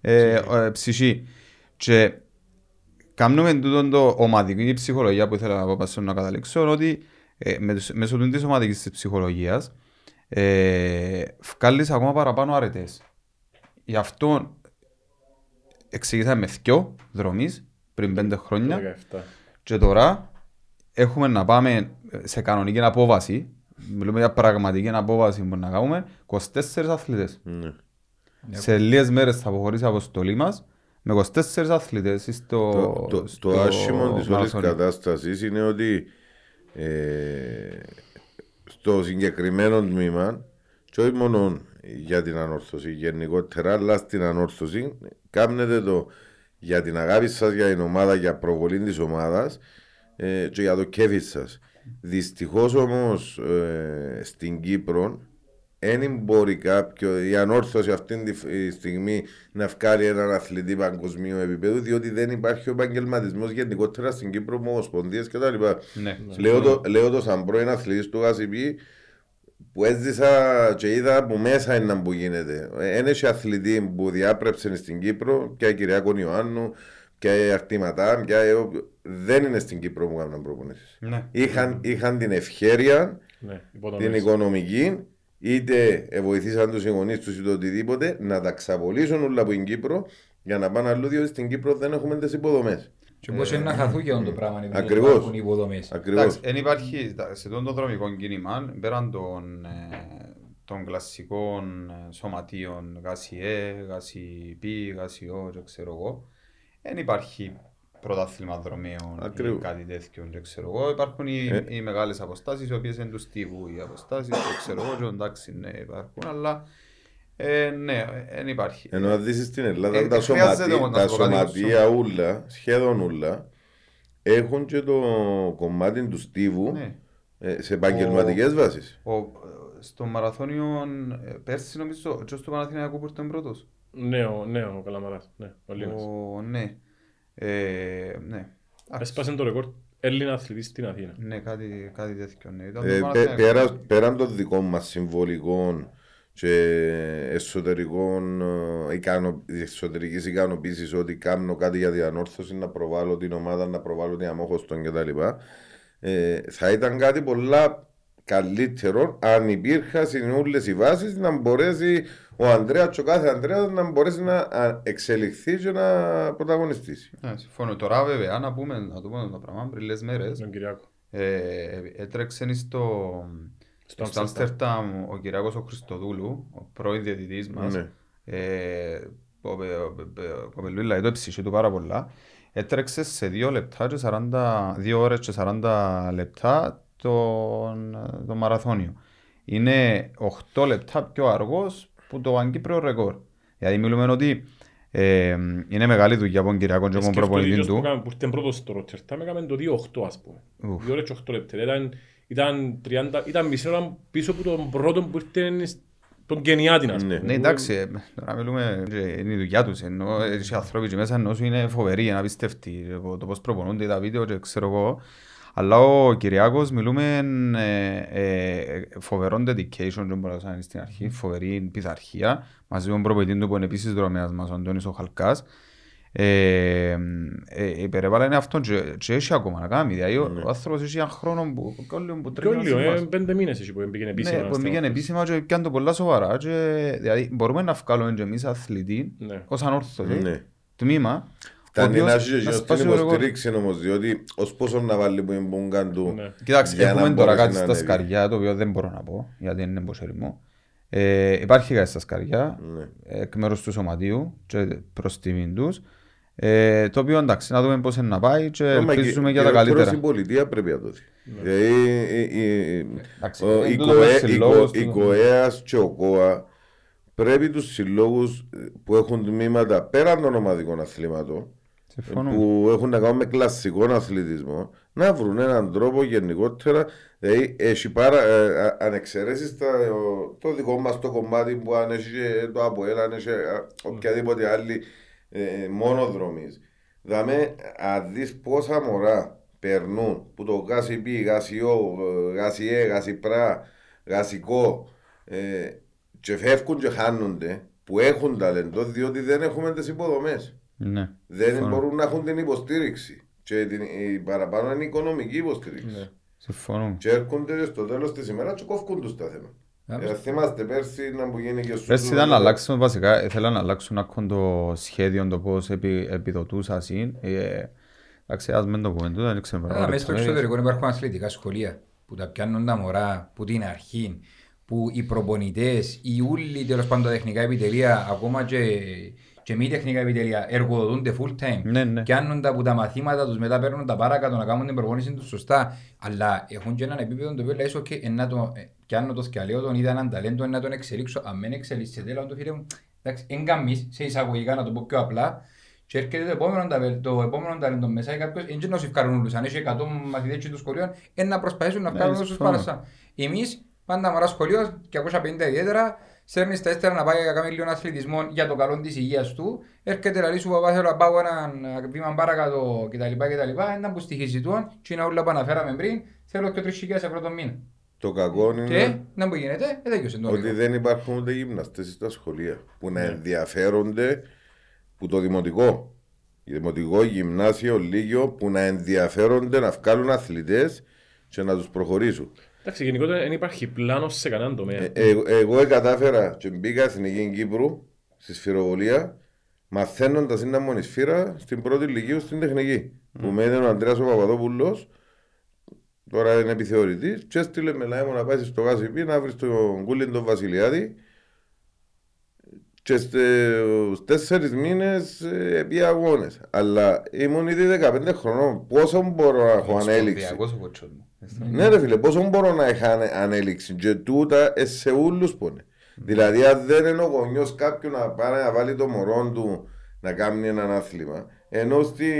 ε, ε, ψυχή. Και κάνουμε τούτο το ομαδική ψυχολογία που ήθελα να πω πάσο να καταλήξω, ότι ε, με, μέσω του της ομαδικής της ψυχολογίας ε, βγάλεις ακόμα παραπάνω αρετές. Γι' αυτό εξηγήσαμε με δυο δρομείς πριν πέντε χρόνια 17. και τώρα έχουμε να πάμε σε κανονική απόβαση, μιλούμε για πραγματική απόβαση που να κάνουμε, 24 αθλητές. Ναι. Σε λίγες μέρες θα αποχωρήσει η αποστολή μας με 24 αθλητές στο, Το, το, στο το άσχημο της όλης μαραθώνιο. κατάστασης είναι ότι ε, στο συγκεκριμένο τμήμα και όχι μόνο για την ανόρθωση γενικότερα αλλά στην ανόρθωση κάνετε το για την αγάπη σας για την ομάδα, για προβολή της ομάδας ε, και για το κέφι σας. Δυστυχώς όμως ε, στην Κύπρο δεν μπορεί κάποιο, η ανόρθωση αυτή τη στιγμή να βγάλει έναν αθλητή παγκοσμίου επίπεδου, διότι δεν υπάρχει ο επαγγελματισμός γενικότερα στην Κύπρο με ομοσπονδίε κτλ. Ναι. Λέω, το, λέω το σαν πρώην αθλητής του ΑΣΥΠ, που έζησα και είδα από μέσα είναι που γίνεται. Ένα έχει αθλητή που διάπρεψε στην Κύπρο, και η κυρία Κονιωάννου, και η Αρτήματά, και η- δεν είναι στην Κύπρο που κάνουν προπονήσεις. Ναι. Είχαν, είχαν την ευχέρεια, Ναι, την υποδομές. οικονομική, είτε βοηθήσαν τους οι γονεί του είτε οτιδήποτε, να τα ξαπολύσουν όλα από την Κύπρο για να πάνε αλλού, διότι στην Κύπρο δεν έχουμε τις υποδομές. Και πώς είναι να χαθούν και το πράγμα επειδή Ακριβώς. υπάρχουν οι υποδομές. Ακριβώς. Εντάξει, δεν υπάρχει τα- σε αυτό το δρομικό κίνημα πέραν των, ε, των κλασικών ε, σωματείων ΓΑΣΙΕ, ΓΑΣΙΠ, ΓΑΣΙΟ και ξέρω εγώ δεν υπάρχει πρωτάθλημα δρομέων ή Ακριβώς. κάτι τέτοιο και ξέρω εγώ υπάρχουν οι, Ε. οι μεγάλες αποστάσεις οι οποίες είναι τους στίβου οι αποστάσεις και ξέρω εγώ και εντάξει ναι υπάρχουν αλλά ε, ναι δεν υπάρχει Ενώ αν δεις στην Ελλάδα Ε, τα, χρειάζεται σωματεία, όμως να τα σου πω κάτι σωματεία ούλα, σχεδόν ούλα, έχουν και το κομμάτι τους στίβου Ναι. ε, σε επαγγελματικές βάσεις. Ο, ε, στο μαραθώνιο ε, πέρσι νομίζω ο Τζος του Παναθηναϊκού που ήταν πρώτος Ναι, ο- ναι, ο Καλαμαράς. Ναι, ο Λίνος. Ο, ναι. Ε, ναι. Εντάξει. Έσπασε το ρεκόρ Έλληνα αθλητής στην Αθήνα. Ναι, κάτι, κάτι τέτοιο. Ναι. Ήταν Ε, το πέ- Παναθηναϊκό. πέρα, πέραν των δικών μας συμβολικών και εσωτερικών ε, ικανο, εσωτερικής ικανοποίησης ότι κάνω κάτι για διανόρθωση, να προβάλλω την ομάδα, να προβάλλω την αμόχωστον κτλ. Ε, θα ήταν κάτι πολλά καλύτερο αν υπήρχαν συνούλες οι βάσεις να μπορέσει ο Ανδρέας και ο κάθε Ανδρέας να μπορέσει να α, εξελιχθεί και να πρωταγωνιστήσει. Ναι, συμφωνώ. Τώρα βέβαια να πούμε, να το πούμε το πράγμα πριν λίγες μέρες Τον Κυριάκο. ε, έτρεξε στο, Στο στο Άμστερνταμ ο Κυριάκος ο Χριστοδούλου, ο πρώην διαιτητής μας. Ναι. Ε, ο, ο, ο, ο Κοπελούιλα το ψυχή του πάρα πολλά. Έτρεξε σε 2 λεπτά και 40, 2 ώρες και 40 λεπτά τον, το μαραθώνιο. Είναι 8 λεπτά πιο αργός που το Αγκύπριο ρεκόρ. Δηλαδή μιλούμε ότι ε, είναι μεγάλη δουλειά από τον Κυριακό και από τον Σκέφτομαι προπονητή ίδιος που του. έκαμε- που ήρθε πρώτος στο Ρότερταμ, έκαμε το 2-8 ας πούμε. Ουφ. 2 ώρες και 8 λεπτά. Ήταν, ήταν, 30, ήταν μισή ώρα πίσω από τον πρώτο που ήρθε τον Κενιάτιν ας πούμε. Ναι. Ναι, εντάξει, ε, τώρα μιλούμε, ε, είναι η δουλειά τους, ενώ ε, οι άνθρωποι εκεί μέσα ενώ σου είναι φοβεροί, είναι απίστευτοι, ε, το πώς προπονούνται τα βίντεο και ξέρω εγώ. Αλλά ο Κυριάκος μιλούμε ε, ε, φοβερό dedication, δεν μπορώ να είναι στην αρχή, φοβερή πειθαρχία, μαζί με τον προπονητή του που είναι επίσης δρομέας μας, ο Αντώνης ο Χαλκάς. Ε, ε, υπερέβαλα είναι αυτό και, και έχει ακόμα να κάνει, δηλαδή ο, ο άνθρωπος έχει ένα χρόνο που, που, που Πιο τρέχει να λίγο, ε, συμβάσει. πέντε μήνες έχει που πήγαινε επίσημα. Ναι, που στα πήγαινε μάτια. επίσημα και πιάνε το πολλά σοβαρά και, δηλαδή μπορούμε να βγάλουμε και εμείς αθλητή Ναι. ως ανόρθωση, Ναι. τμήμα ο Φτάνει οποίος να έχει και να εκείνος σπάσει την το ρεκόρ. υποστήριξη όμως, διότι ως πόσο να βάλει που είναι μπούγκαν του Ναι. Κοιτάξτε, για να έχουμε τώρα μπορέσει κάτι να στα ανέβει. σκαριά, το οποίο δεν μπορώ να πω, γιατί δεν είναι μποσέρι μου. Ε, υπάρχει κάτι στα σκαριά, Ναι. εκ μέρους του σωματείου και προς τιμήν τους. Ε, το οποίο εντάξει, να δούμε πώς είναι να πάει και Άμα ελπίζουμε και- για τα και εύκολος καλύτερα. η πολιτεία πρέπει να δώσει. Δηλαδή, η- η- Εντάξει, ο- εν η τούτο ΚΟΕ- με η συλλόγους ΚΟ- η του- ΚΟΕΑΣ και ο ΚΟΑ πρέπει τους συλλόγους που έχουν τμήματα πέραν των ομαδικών αθλήματων Συμφωνούμε. Που έχουν να κάνουν με κλασικό αθλητισμό να βρουν έναν τρόπο γενικότερα δηλαδή έχει πάρα ε, α- αν εξαιρέσεις τα, ο- το δικό μας το κομμάτι που αν έχεις και το ΑΠΟΕΛ αν έχεις α, οποιαδήποτε άλλη ε, μονοδρομής δαμε αν δεις πόσα μωρά περνούν που το γάσι πι, γάσιό, γάσιέ, γάσιπρά, γασικό ε, και φεύγουν και χάνονται που έχουν ταλέντο διότι δεν έχουμε τις υποδομές Ναι. δεν Συμφωνώ. μπορούν να έχουν την υποστήριξη. Και την, η παραπάνω είναι η οικονομική υποστήριξη. Ναι. Συμφωνούμε. Και έρχονται στο τέλος της ημέρας και κόφκουν τους τα θέματα. Ε, θυμάστε πέρσι να που γίνει και στο. Πέρσι ήταν να αλλάξουν βασικά, ήθελα να αλλάξουν ακόμα το σχέδιο, το πώς επι, επιδοτούσα συν. Ε, εντάξει, ας μην το πούμε τούτο, δεν ξέρουμε. Αλλά μέσα στο εξωτερικό υπάρχουν αθλητικά σχολεία που τα πιάνουν τα μωρά που την αρχή, που οι προπονητές, οι ούλοι τέλος πάντων τα τεχνικά επιτελεία, ακόμα και, και μη τεχνικά επιτελεία, εργοδοτούνται full time. Ναι, ναι. Πιάνουν τα που τα μαθήματα τους, μετά παίρνουν τα παρακάτω να κάνουν την προπόνηση τους σωστά. Αλλά έχουν και έναν επίπεδο το οποίο λέει: OK, ε, να το, ε, πιάνω το σκαλείο, τον είδα έναν ταλέντο, ε, να τον εξελίξω. Αν δεν εξελίσσεται, λέω του φίλε μου, εντάξει, εν καμίς, σε εισαγωγικά να το πω πιο απλά, και έρχεται το επόμενο, ταβε- το επόμενο ταλέντο μέσα ή κάποιος, δεν να σου ευκάρουν όλους. Αν έχει 100 μαθητές και τους σχολείων, είναι να προσπαθήσουν να Ναι, βγάλουν όσους συμφωνώ. παρασά. Εμείς, πάντα μωρά σχολείο, και 250 ιδιαίτερα, σέρνεις τα ύστερα να πάει να κάνει λίγο αθλητισμό για το καλό της υγείας του, έρχεται να σου παπά θέλω να πάω ένα βήμα παρακάτω κτλ. κτλ. Ένα που στοιχίζει του, και είναι όλα που αναφέραμε πριν, θέλω και 3.000 ευρώ το μήνα. Το κακό Και είναι να μου γίνεται, ε, τέλειωσε το ότι όνειρο. δεν υπάρχουν ούτε γυμναστές στα σχολεία που να ενδιαφέρονται που το δημοτικό. Δημοτικό, γυμνάσιο, λίγιο που να ενδιαφέρονται να βγάλουν αθλητές και να τους προχωρήσουν. Εντάξει, γενικότερα δεν υπάρχει πλάνος σε κανέναν τομέα. Ε, ε, εγώ κατάφερα και μπήκα στην Εθνική Κύπρου στη σφυροβολία μαθαίνοντας την αμμονισφύρα στην πρώτη ηλικίου στην τεχνική. Που με έδινε ο Αντρέας ο Παπαδόπουλος τώρα είναι επιθεωρητής και έστειλε με λάιμο να πάει στο ΓΑΣΥΠ να βρει τον Κούλιν τον Βασιλιάδη και στους τέσσερις μήνες ε, πήγα αγώνες. Αλλά ήμουν ήδη 15 χρονών. Πόσο μπορώ να έχω ανέλυξη. Σκοπιακός ο κότσος μου. Ναι ρε φίλε, πόσο μπορώ να είχα ανε- ανέλυξη και τούτα ε, σε ούλους που είναι. Δηλαδή αν δεν είναι ο γονιός κάποιου να πάει να βάλει το μωρό του να κάνει ένα άθλημα ενώ στη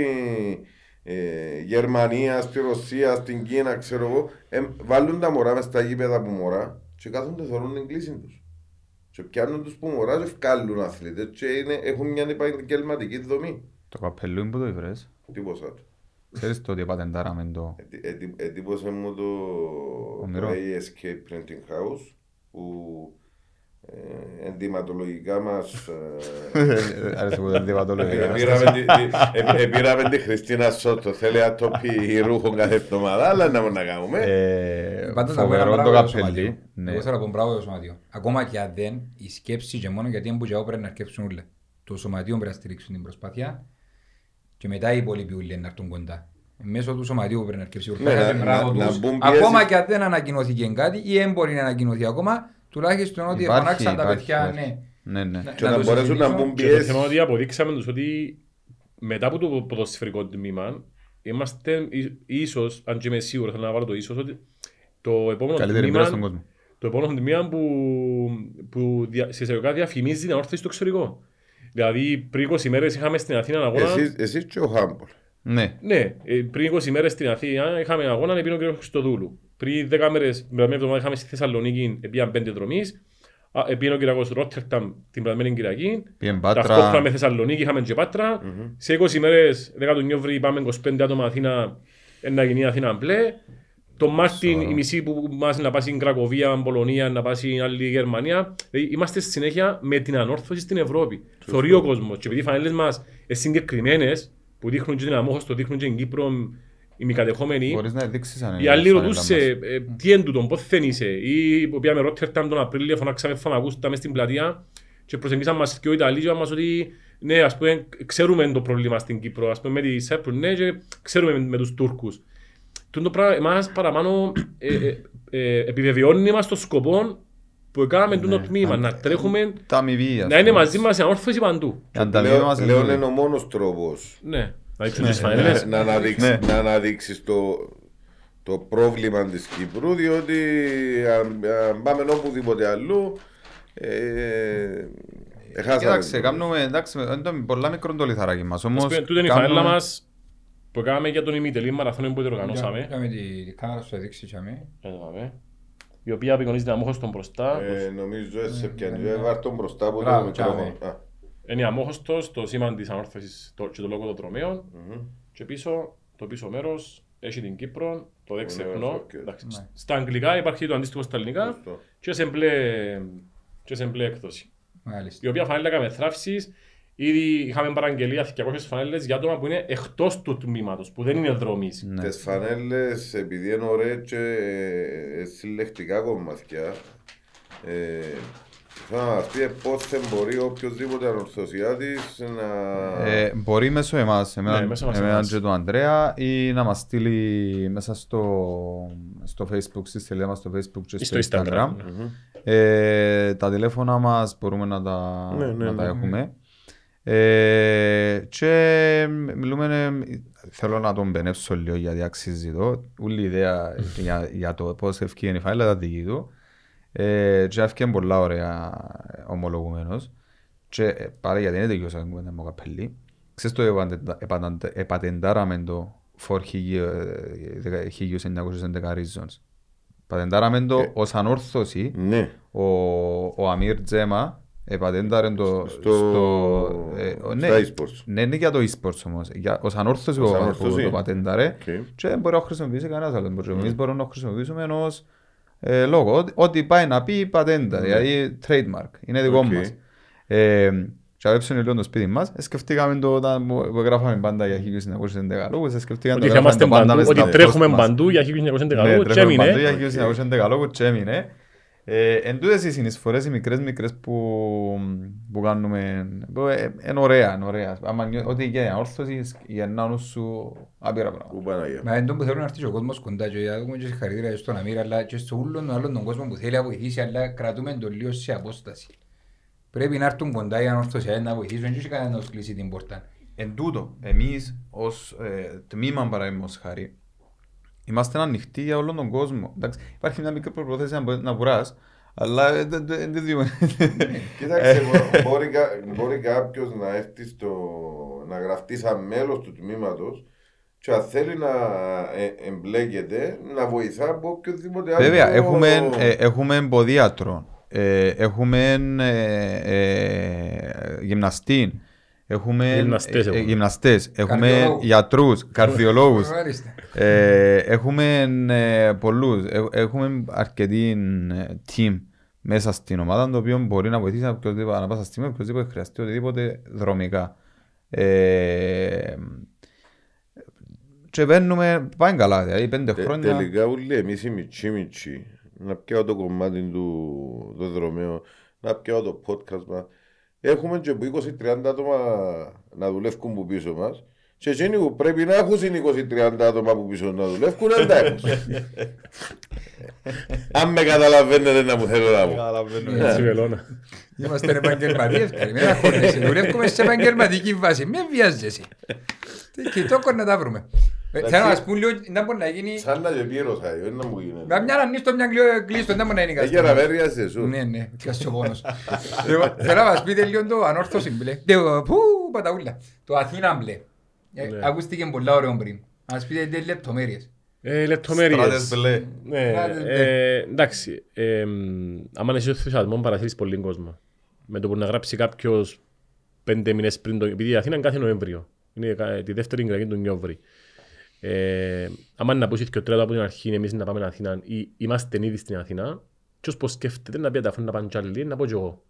ε, Γερμανία, στη Ρωσία, στην Κίνα ξέρω εγώ ε, βάλουν τα μωρά μες στα γήπεδα που μωρά και κάθονται θεωρούν την κλίση τους. Και πιάνουν τους που μωρά και βγάλουν αθλητές και είναι, έχουν μια επαγγελματική δομή. Το καπελούι που το ήβρες. Τίποσα του. Ξέρεις το ότι πατεντάραμε το... Ετι- ετι- Εντύπωσε μου το, Όνειρο. το ASK Printing House που ε, ενδυματολογικά μας ε, Άρεσε που δεν διαβατολογικά. επήραμε τη- τη- επ- επήραμε τη Χριστίνα Σότο θέλει να το πει ρούχο κάθε εβδομάδα αλλά να μπορούμε να κάνουμε Ε, Πάντως να πω ένα Φοβερό πράγμα το για το καπελί. σωματείο. Ναι. Εγώ θέλω να πω μπράβο για το σωματείο. Ακόμα και αν δεν, η σκέψη και μόνο γιατί έμπου και εγώ πρέπει να αρκέψουν όλα. Το σωματείο πρέπει να στηρίξουν την προσπάθεια και μετά οι υπόλοιποι ούλοι να έρθουν κοντά. Μέσω του σωματείου πρέπει να αρκέψει η Ναι, προσπάθεια. να- και μπράβο να- να τους. μπουν Ακόμα πιέσεις. και αν δεν ανακοινώθηκε κάτι ή δεν μπορεί να ανακοινωθεί ακόμα, τουλάχιστον ότι Υπάρχει, φωνάξαν τα υπάρχει, παιδιά, υπάρχει. ναι. Ναι, ναι. και να τους μπορέσουν να στηρίξουν. μπουν Και το θέμα είναι πιέσεις ότι αποδείξαμε τους ότι μετά από το ποδοσφαιρικό τμήμα είμαστε ί- ίσως, αν και είμαι σίγουρος, θέλω να βάλω το ίσως, ότι το επόμενο Καλύτερη εμπειρία στον τμήμα, κόσμο. το επόμενο τμήμα που, που δια, σε εισαγωγικά διαφημίζει την ανόρθωση στο εξωτερικό. Δηλαδή πριν 20 μέρες είχαμε στην Αθήνα ένα αγώνα. εσείς, εσείς και ο Χάμπολ Ναι. Ναι, ε, πριν 20 μέρες στην Αθήνα είχαμε ένα αγώνα επί ο κ. Χριστοδούλου. Πριν 10 μέρες, την περασμένη εβδομάδα είχαμε στη Θεσσαλονίκη επί πέντε δρομής. Επί ο κ. Ρότερταμ την περασμένη Κυριακή. Πήγεν Ταυτόχρονα με Πάτρα. Θεσσαλονίκη είχαμε και πατρα Σε 20 μέρες, 10 του Νιόβρη, πάμε 25 άτομα Αθήνα, ε, να γίνει Αθήνα μπλε. Το Μάρτιν, η μισή που μας να πάει στην Κρακοβία, Πολωνία, να πάει στην άλλη Γερμανία. Δηλαδή, είμαστε στη συνέχεια με την ανόρθωση στην Ευρώπη. Θωρεί ο κόσμος. Και επειδή οι φανέλες μας είναι συγκεκριμένες, που δείχνουν και την αμόχωστο, δείχνουν και την Κύπρο οι μη κατεχόμενοι, Μπορείς να δείξεις αν οι είναι άλλοι φανέλα ρωτούσε μας. ε, τι είναι τούτο, πώς δεν είσαι. Ή που πήγαμε Ρότερταμ τον Απρίλιο, φωνάξαμε φαμακούστα μες στην πλατεία και προσεγγίσαν μας και ο Ιταλοί και είπαν μας ότι ναι, ας πούμε, ξέρουμε το πρόβλημα στην Κύπρο, ας πούμε με τη Σέπρου, ναι, και ξέρουμε με, με τους Τούρκους. Τούτο πράγμα εμάς παραπάνω ε, ε, ε, επιβεβαιώνει μας το σκοπό που έκαναμε τούτο τμήμα, να τρέχουμε, Τα αμοιβή, ας να είναι πούμε. μαζί μας η ανόρθωση παντού. Η ανταμοιβή Λέω, μας είναι λέω τούτη. είναι ο μόνος τρόπος Ναι, να δείξουν τις φανέλες. να, να, αναδείξεις, Ναι. να αναδείξεις το, το πρόβλημα της Κύπρου διότι αν, αν πάμε οπουδήποτε αλλού ε, έχασαμε Κοίταξε, το. κάνουμε, εντάξει, είναι το πολλά μικρό το λιθαράκι μας, όμως... Ας πούμε, Τούτη είναι η κάνουμε- φανέλα μας που έκαναμε για τον ημιτελή μαραθώνιο που διοργανώσαμε. Είχαμε τη κάμερα στο δείξει και αμέ. Εδώ πάμε. Η οποία απεικονίζει την Αμμόχωστον μπροστά. ε, νομίζω έτσι σε πιάνει ε, βάρ' τον μπροστά από το Μπράβο, μικρόφωνο τσάμε. Α, Είναι η Αμμόχωστος, το σήμα της Ανόρθωσης το- και το logo των δρομέων. Και πίσω, το πίσω μέρος έχει την Κύπρο, το δεξιχνό. οκ. Εντάξει, Ναι. Στα αγγλικά υπάρχει το αντίστοιχο στα ελληνικά Σωστό. και σε μπλε, και σε μπλε έκδοση. Μάλιστα. Η οποία φανέλα έκαμε θράψεις. Ήδη είχαμε παραγγελία 200 φανέλες για άτομα που είναι εκτός του τμήματος, που δεν είναι δρομείς. Ναι. Τις φανέλες επειδή είναι ωραίες και ε, συλλεκτικά κομμάτια ε, θα μας πει πώς δεν μπορεί οποιοδήποτε ανορθωσιάτης να... Ε, μπορεί μέσω εμάς, εμένα, Ναι, μέσω μας εμένα εμάς. και του Ανδρέα ή να μας στείλει μέσα στο, στο facebook, στη σελίδα μας στο facebook και Ή στο, στο instagram. Instagram. Ε, τα τηλέφωνα μας μπορούμε να τα, Ναι, ναι, να τα ναι. έχουμε. Ε, και μιλούμε, ε, θέλω να τον μπενεύσω λίγο γιατί αξίζει εδώ. Όλη η ιδέα για, για το πώς ευκαιρία η φάιλα ήταν δική του. Ε, και έφυγε πολλά ωραία ε, ομολογουμένος. Και ε, παρά γιατί είναι τελειώσα την κουβέντα μου καπέλη. Ξέρεις το επαντε- επαντε- επατεντάραμε το for 1911 reasons. Πατεντάραμε το Ε. ως ανόρθωση Ναι. ο, ο Αμίρ Τζέμα επατένταρε το Στο- στο, ε, ο- ναι, στα e-sports. ναι, είναι για το e-sports όμως, για, ως ανόρθωση Ως που, ανόρθωση. που το πατένταρε Οκ. και δεν μπορεί να χρησιμοποιήσει κανένας άλλος. Μπορούμε- Εμείς μπορούμε να χρησιμοποιήσουμε ως Ε, λόγο, ό,τι- ό,τι πάει να πει πατέντα, δηλαδή trademark, είναι δικό Οκ. μας. Ε, και έψωνε λίγο το σπίτι μας, ε, σκεφτήκαμε το όταν που που γράφαμε πάντα για 1911 λόγους, ε, σκεφτήκαμε Ότι το γράφαμε είμαστε το πάντα παντού, μες ότι στα τρέχουμε post μας. παντού για 1911 Ναι, λόγους και τρέχουμε παντού έμεινε. για 1911 λόγους και έμεινε. Ε, εν τούτες οι συνεισφορές οι μικρές μικρές που, που κάνουμε που, ε, είναι ωραία, είναι ωραία. Άμα νιώ- Ό,τι και ανόρθωση γεννά ο νους σου άπειρα πράγματα. Πού Παναγία. Μα είναι το που θέλουν να έρθει και ο κόσμος κοντά και για δούμε και συγχαρητήρια στον Αμύρα αλλά και στο ούλον άλλον τον κόσμο που θέλει να βοηθήσει αλλά κρατούμε το λίγο σε απόσταση. Πρέπει να έρθουν κοντά οι ανορθωσιάδες να βοηθήσουν, δεν έχει κανένας να τους κλείσει την πόρτα. Εν τούτο, εμείς ως ε, τμήμα παραδείγματος χάρη, είμαστε ανοιχτοί για όλον τον κόσμο. Εντάξει, υπάρχει μια μικρή προπροθέση να, μπο- να βουράς, αλλά ε, δεν δεν- δεν διούμε. Κοίταξε, μπο- μπορεί, κα- μπορεί κάποιος να έρθει στο, να γραφτεί σαν μέλος του τμήματος και αν θέλει να ε, εμπλέκεται, να βοηθά από οποιοδήποτε άλλο. Βέβαια, έχουμε, ε, έχουμε ποδίατρο, ε, έχουμε ε, ε, γυμναστή, έχουμε Γυμναστές ε, ε, έχουμε. γυμναστές, έχουμε Καρδιολόγους. γιατρούς, καρδιολόγους, Ορίστε. ε, έχουμε ε, πολλούς, ε, έχουμε αρκετή ε, team μέσα στην ομάδα το οποίο μπορεί να βοηθήσει οποιοδήποτε, ανά πάσα στιγμή οποιοδήποτε χρειαστεί οτιδήποτε δρομικά. Ε, και παίρνουμε, πάει καλά, δηλαδή πέντε Τε- χρόνια. τελικά όλοι εμείς οι μιτσί μιτσί, να πιάω το κομμάτι του το δρομέο, να πιάω το podcast μας. Έχουμε και από 20-30 άτομα να δουλεύουν που πίσω μας και εκείνοι που πρέπει να έχουν είναι 20-30 άτομα που πίσω να δουλεύουν, δεν τα έχουν. Αν με καταλαβαίνετε να μου θέλω να πω. Καταλαβαίνω. Έτσι, βελόνα. Είμαστε επαγγελματίες, καλημέρα χωρές. Δουλεύουμε σε επαγγελματική βάση. Μην βιάζεσαι. Τι κοιτόκο να τα βρούμε. Ε, Θέλω να μας πούν λίγο, να μπορεί να γίνει... Σαν να και πήρωσα, δεν να μου Με γίνεται. μια ανίστο, μια κλειο- κλείστο, δεν μπορεί να είναι Έγινε να κάτι. βέριασε σου. Ναι, ναι, πιάσε ο πόνος. Λοιπόν, Θέλω να μας πείτε λίγο το ανόρθωση μπλε. Το- Πού, παταούλα. Το Αθήνα μπλε. Ε, Ναι. Ακούστηκε πολλά ωραίο πριν. Να μας πείτε τις λεπτομέρειες. Ε, Λεπτομέρειες. Στράτες μπλε. Ναι, Στράτες ε, εντάξει. ε, μ, άμα είσαι ενθουσιασμό, παραθύρεις πολύ κόσμο. Με το που να γράψει κάποιος πέντε μήνες πριν, το, επειδή η Αθήνα είναι κάθε Νοέμβριο. Είναι κα- τη δεύτερη Κυριακή του Νιόβρη. Ε, άμα να πούσει και ο τρίτο από την αρχή εμείς να πάμε Αθήνα ή είμαστε ήδη στην Αθήνα, ποιος πως σκέφτεται να πει ανταφούν να πάνε κι άλλοι, να πω κι εγώ.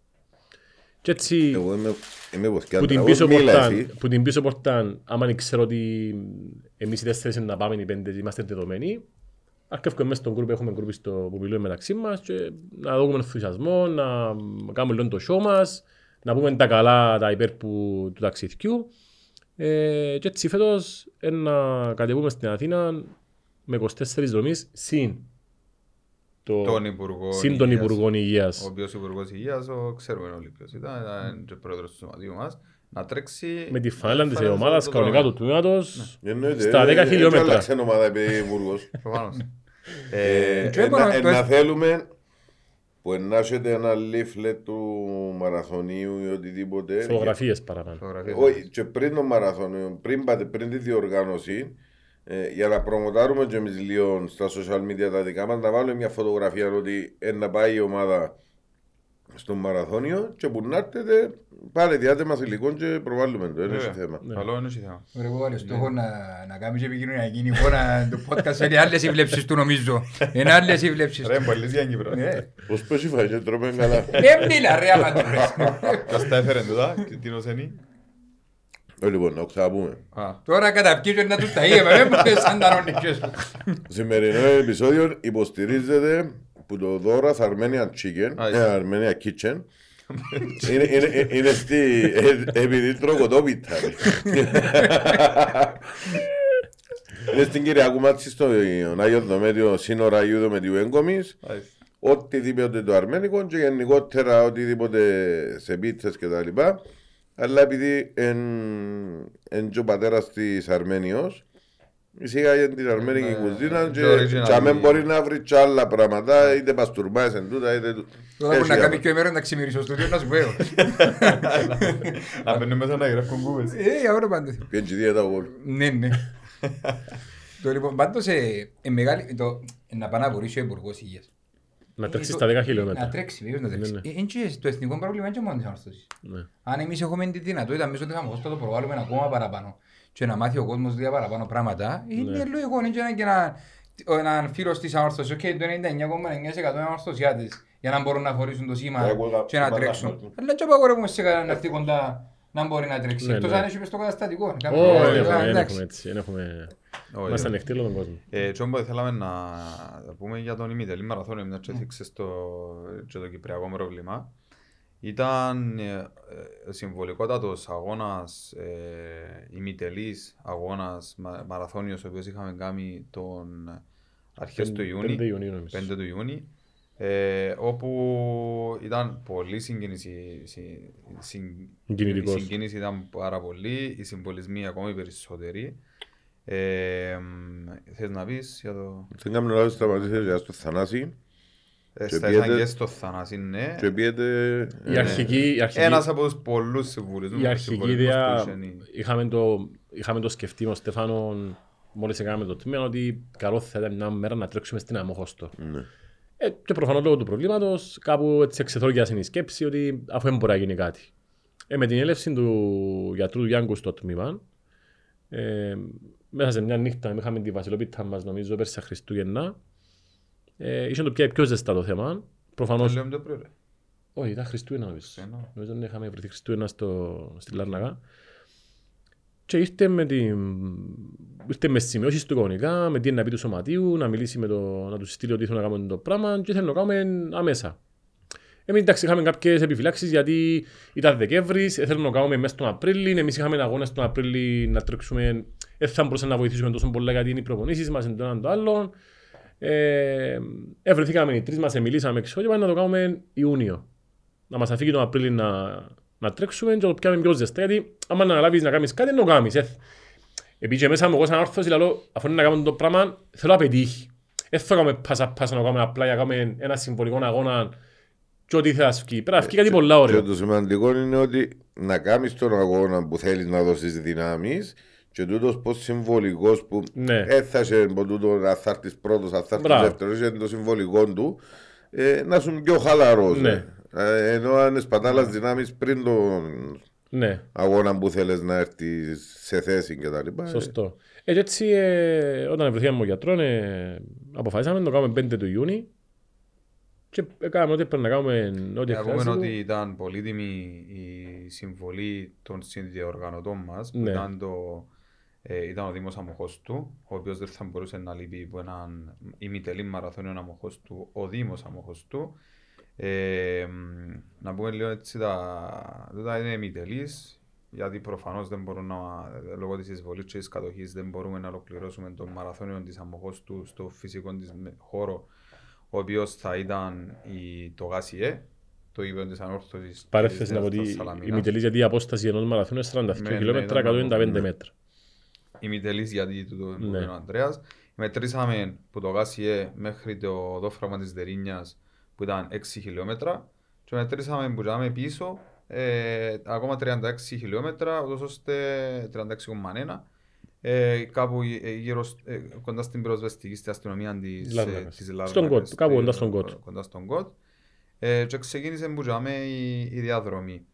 Και έτσι, Εγώ είμαι, είμαι που βοσκιάτρα. την, Εγώ πίσω μίλα πόρτα, εσύ. που την πίσω πόρτα, άμα ξέρω ότι εμείς οι τέσσερις είναι να πάμε, οι πέντε είμαστε δεδομένοι, αρκεύουμε μέσα στον γκρουπ, έχουμε γκρουπ στο, που μιλούμε μεταξύ μας και να δούμε ενθουσιασμό, να κάνουμε λίγο το show μας, να πούμε τα καλά, τα υπέρ που, του ταξιδιού. Ε, και έτσι φέτος ε, να κατεβούμε στην Αθήνα με 24 δομείς συν το, Τον Υπουργό συν τον Υγείας. Υπουργό Ο Υγείας. οποίος Υπουργός Υγείας, ο ξέρουμε όλοι ποιος ήταν, ήταν και πρόεδρος του σωματείου μας, να τρέξει... Με τη φανέλα της φανέλα ομάδας, στο κανονικά δρόμο. του τμήματος, Εννοείται, στα ε, 10 έτσι χιλιόμετρα. άλλαξε όνομα επειδή υπουργός. Προφανώς. Ε, Ε, και ε, έπανα να- ε, το- Να θέλουμε που ενάσχεται ένα leaflet του μαραθωνίου ή οτιδήποτε. φωτογραφίες παραπάνω. φωτογραφίες. Όχι, και πριν το μαραθώνιο, πριν, πάτε, πριν τη διοργάνωση, ε, για να προμοτάρουμε και εμείς λίγο στα social media τα δικά μας, να βάλουμε μια φωτογραφία ότι ε, να πάει η ομάδα στο μαραθώνιο και που να έρθετε, πάλι διάτε μας υλικό και προβάλλουμε το, δεν έχει Βέβαια. θέμα. Καλό είναι όχι θέμα. Ωραία, εγώ βάλω στόχο να, να κάνεις επικοινωνιακή εικόνα το podcast είναι άλλες οι βλέψεις του νομίζω. Είναι άλλες οι βλέψεις Ρε, του. πολύ για Κύπρο. Ναι. Πώς πέσει φαγέ, τρώμε καλά. Δεν μιλά ρε άμα το βρες. Κας τα έφερε τούτα, και τι νοσένει. Ε, Λοιπόν, να ξαναπούμε. Α, Τώρα καταπκίζω να τους τα είπαμε, δεν μπορείς σαν τα ρονικές σου. Σημερινό επεισόδιο υποστηρίζεται που το Δόρας Armenian Chicken, Α, ε, Armenia Kitchen. είναι, είναι, είναι στη, ε, επειδή τροκοτόπιτα. είναι στην Κυριακού Μάτση στο Άγιο Δομέτιο, σύνορα Αγίου Δομέτιου Έγκομης. άισε. Οτιδήποτε το αρμένικο και γενικότερα οτιδήποτε σε πίτσες και τα λοιπά. Αλλά επειδή εν, εν και ο πατέρας της Αρμένιος, εισήγαγε την αρμένικη Ναι, κουζίνα και το original. και αμέν μπορεί να βρει και άλλα πράγματα, είτε παστουρμάες εν τούτα, είτε... του- Τώρα που Έχει να κάνει άμα. και ο ημέρος να ξημερίσω στο στούντιο να σου πω. εγώ. Να μπαίνουν μέσα να γράφουν κούβες. Ε, για όρο πάντως. Πιέν και δίαιτα εγώ. Ναι, ναι. Το λοιπόν, πάντως ε, ε, μεγάλη, το, ε, να πάει να βοηθήσει ο Υπουργός Υγείας. Να τρέξει Ε, στα το- 10 Να χιλιόμετρα. τρέξει, βεβαίως να τρέξει. Ναι, ναι. Ε, εν και Το εθνικό πρόβλημα είναι και μόνο της Ανορθώσης. Ναι. Αν εμείς έχουμε τη δυνατότητα μέσω της Αμμοχώστου θα το προβάλλουμε ακόμα παραπάνω και να μάθει ο κόσμος δύο παραπάνω πράγματα, είναι λογικό είναι και να, και να, ο- έναν φίλος της ανόρθωσης, οκ, το 99,9% είναι ανορθωσιάτες, για να μπορούν να φορήσουν το σήμα Εγώ θα- και να θα τρέξουν. παράγω. Αλλά και απαγορεύουμε σε κανέναν να έρθει κοντά να μπορεί να τρέξει. Ναι, Εκτός ναι. αν έχει μες στο καταστατικό. Κάποιο- Όχι, ε, δεν έχουμε- δεν εντάξει. έχουμε έτσι. δεν έχουμε- Όχι, Είμαστε όχι. ανοιχτοί όλο τον κόσμο. Ε, και όμως θέλαμε να πούμε για τον ημιτελή μαραθώνιο, μια και έθιξες το, και το κυπριακό πρόβλημα. Ήταν ε, ε, συμβολικότατος αγώνας, ε, ημιτελής αγώνας μα, μαραθώνιος, ο οποίος είχαμε κάνει τον αρχές του Ιούνιου. 5 Ιουνίου νομίζω. 5 του Ιούνιου, ε, όπου ήταν πολύ συγκίνηση, συ- συ- Συγκινητικός. η συγκίνηση ήταν πάρα πολύ, οι συμβολισμοί ακόμη περισσότεροι. Ε, μ, θες να πεις για το... Δεν κάνουμε λάθος σταματήσεις για στο Θανάση Ε, Και στα πιέτε- Ιθαγγές στο Θανάση, ναι. και πιέτε... Η αρχική, η αρχική, Ένας από τους πολλούς συμβουλισμούς. η αρχική συμβολισμούς ιδέα, που είχε η- είχαμε το, είχαμε το σκεφτεί με ο Στέφανο μόλις έκαναμε το τμήμα ότι καλό θα ήταν μια μέρα να τρέξουμε στην Αμόχωστο. Ναι. Ε, και προφανώς λόγω του προβλήματος κάπου έτσι εξεθόριασε η σκέψη ότι αφού δεν μπορεί να γίνει κάτι. Ε, με την έλευση του γιατρού του Γιάνγκου στο τμήμα, ε, μέσα σε μια νύχτα είχαμε τη βασιλοπίτα μας νομίζω πέρσι στα Χριστούγεννα, ε, είχε το πια πιο ζεστά το θέμα. Το Προφανώς, λέμε το πρωί, ρε. όχι ήταν Χριστούγεννα νομίζω. Χριστούγεννα. Νομίζω ότι είχαμε βρεθεί Χριστούγεννα στο, στη Λάρναγα. Και ήρθε με, την... ήρθε με σημειώσεις του κανονικά, με τι είναι να πει του σωματείου, να μιλήσει με το... να τους στείλει ότι θέλουν να κάνουμε το πράγμα και θέλουν να το κάνουμε αμέσα. Εμείς εντάξει είχαμε κάποιες επιφυλάξεις γιατί ήταν Δεκέμβρης, ε, θέλουμε να το κάνουμε μέσα στον Απρίλιο, εμείς είχαμε αγώνες τον Απρίλιο να τρέξουμε, δεν θα μπορούσαμε να βοηθήσουμε τόσο πολλά γιατί είναι οι προπονήσεις μας, είναι το ένα το άλλο. Ε, ευρεθήκαμε οι τρεις μας, μιλήσαμε εξώ και πάμε να το κάνουμε Ιούνιο να μας αφήγει τον Απρίλιο να, να τρέξουμε και το πιάμε πιο ζεστά γιατί άμα να αναλάβεις να κάνεις κάτι, να το κάνεις. Ε. Επειδή και μέσα μου εγώ σαν όρθωση λέω, αφού είναι να κάνουμε το πράγμα, θέλω να πετύχει. Δεν θέλω να κάνουμε πάσα πάσα να κάνουμε απλά για να κάνουμε ένα συμβολικό αγώνα και ό,τι θα βγει. Πρέπει να βγει κάτι πολλά Και ωραίο. το σημαντικό είναι ότι να κάνεις τον αγώνα που θέλεις να δώσεις δυνάμεις και τούτος πως συμβολικός που Ναι. έθασε από τούτο αν θα έρθεις πρώτος, αν θα έρθεις Μπράβο. δεύτερος είναι το συμβολικό του ε, να σου πιο χαλαρός. Ναι. Ε, ενώ αν σπατάλας δυνάμεις πριν τον Ναι, αγώνα που θέλεις να έρθεις σε θέση και τα λοιπά. ε, σωστό. Ε, και έτσι, ε, όταν βρεθήκαμε με τον γιατρό, ε, αποφασίσαμε να το κάνουμε 5 του Ιούνιου και έκαναμε ό,τι πρέπει να κάνουμε, ό,τι Να πούμε χρειάζεται. ότι ήταν πολύτιμη η συμβολή των συνδιοργανωτών μας, που Ναι. ήταν, το, ε, ήταν ο Δήμος Αμοχώστου, ο οποίος δεν θα μπορούσε να λείπει από έναν ημιτελή μαραθώνιο Αμοχώστου, ο Δήμος Αμοχώστου. Ε, μ, να πούμε λίγο έτσι, τα, τούτα είναι ημιτελείς, γιατί προφανώς δεν μπορούν να, λόγω της εισβολής και της κατοχής δεν μπορούμε να ολοκληρώσουμε το μαραθώνιο της Αμοχώστου στο φυσικό της με- χώρο ο οποίος θα ήταν η, το ΓΑΣΙΕ, το γήπεδο της Ανόρθωσης Παρέθεση να πω της ότι Νέας η Σαλαμίνας. μητελής γιατί η απόσταση ενός μαραθώνου είναι 42 Ναι, ναι, χιλιόμετρα, ήταν 195 ναι. μέτρα. Η Μητελής γιατί του το Ναι. είπε ο Ανδρέας. Μετρήσαμε που το ΓΑΣΙΕ μέχρι το δόφραγμα της Δερίνιας που ήταν 6 χιλιόμετρα και μετρήσαμε που είχαμε πίσω ε, ακόμα 36 χιλιόμετρα ούτως ώστε 36,1 ε, κάπου ε, γύρω, σ- ε, κοντά στην πυροσβεστική στην αστυνομία της, ε, Λάρνακας. της Λάρνακας, Στον Κότ, κάπου ε, κοντά στον Κότ. Κοντά στον Κότ. Ε, και ξεκίνησε που είχαμε η, η διαδρομή.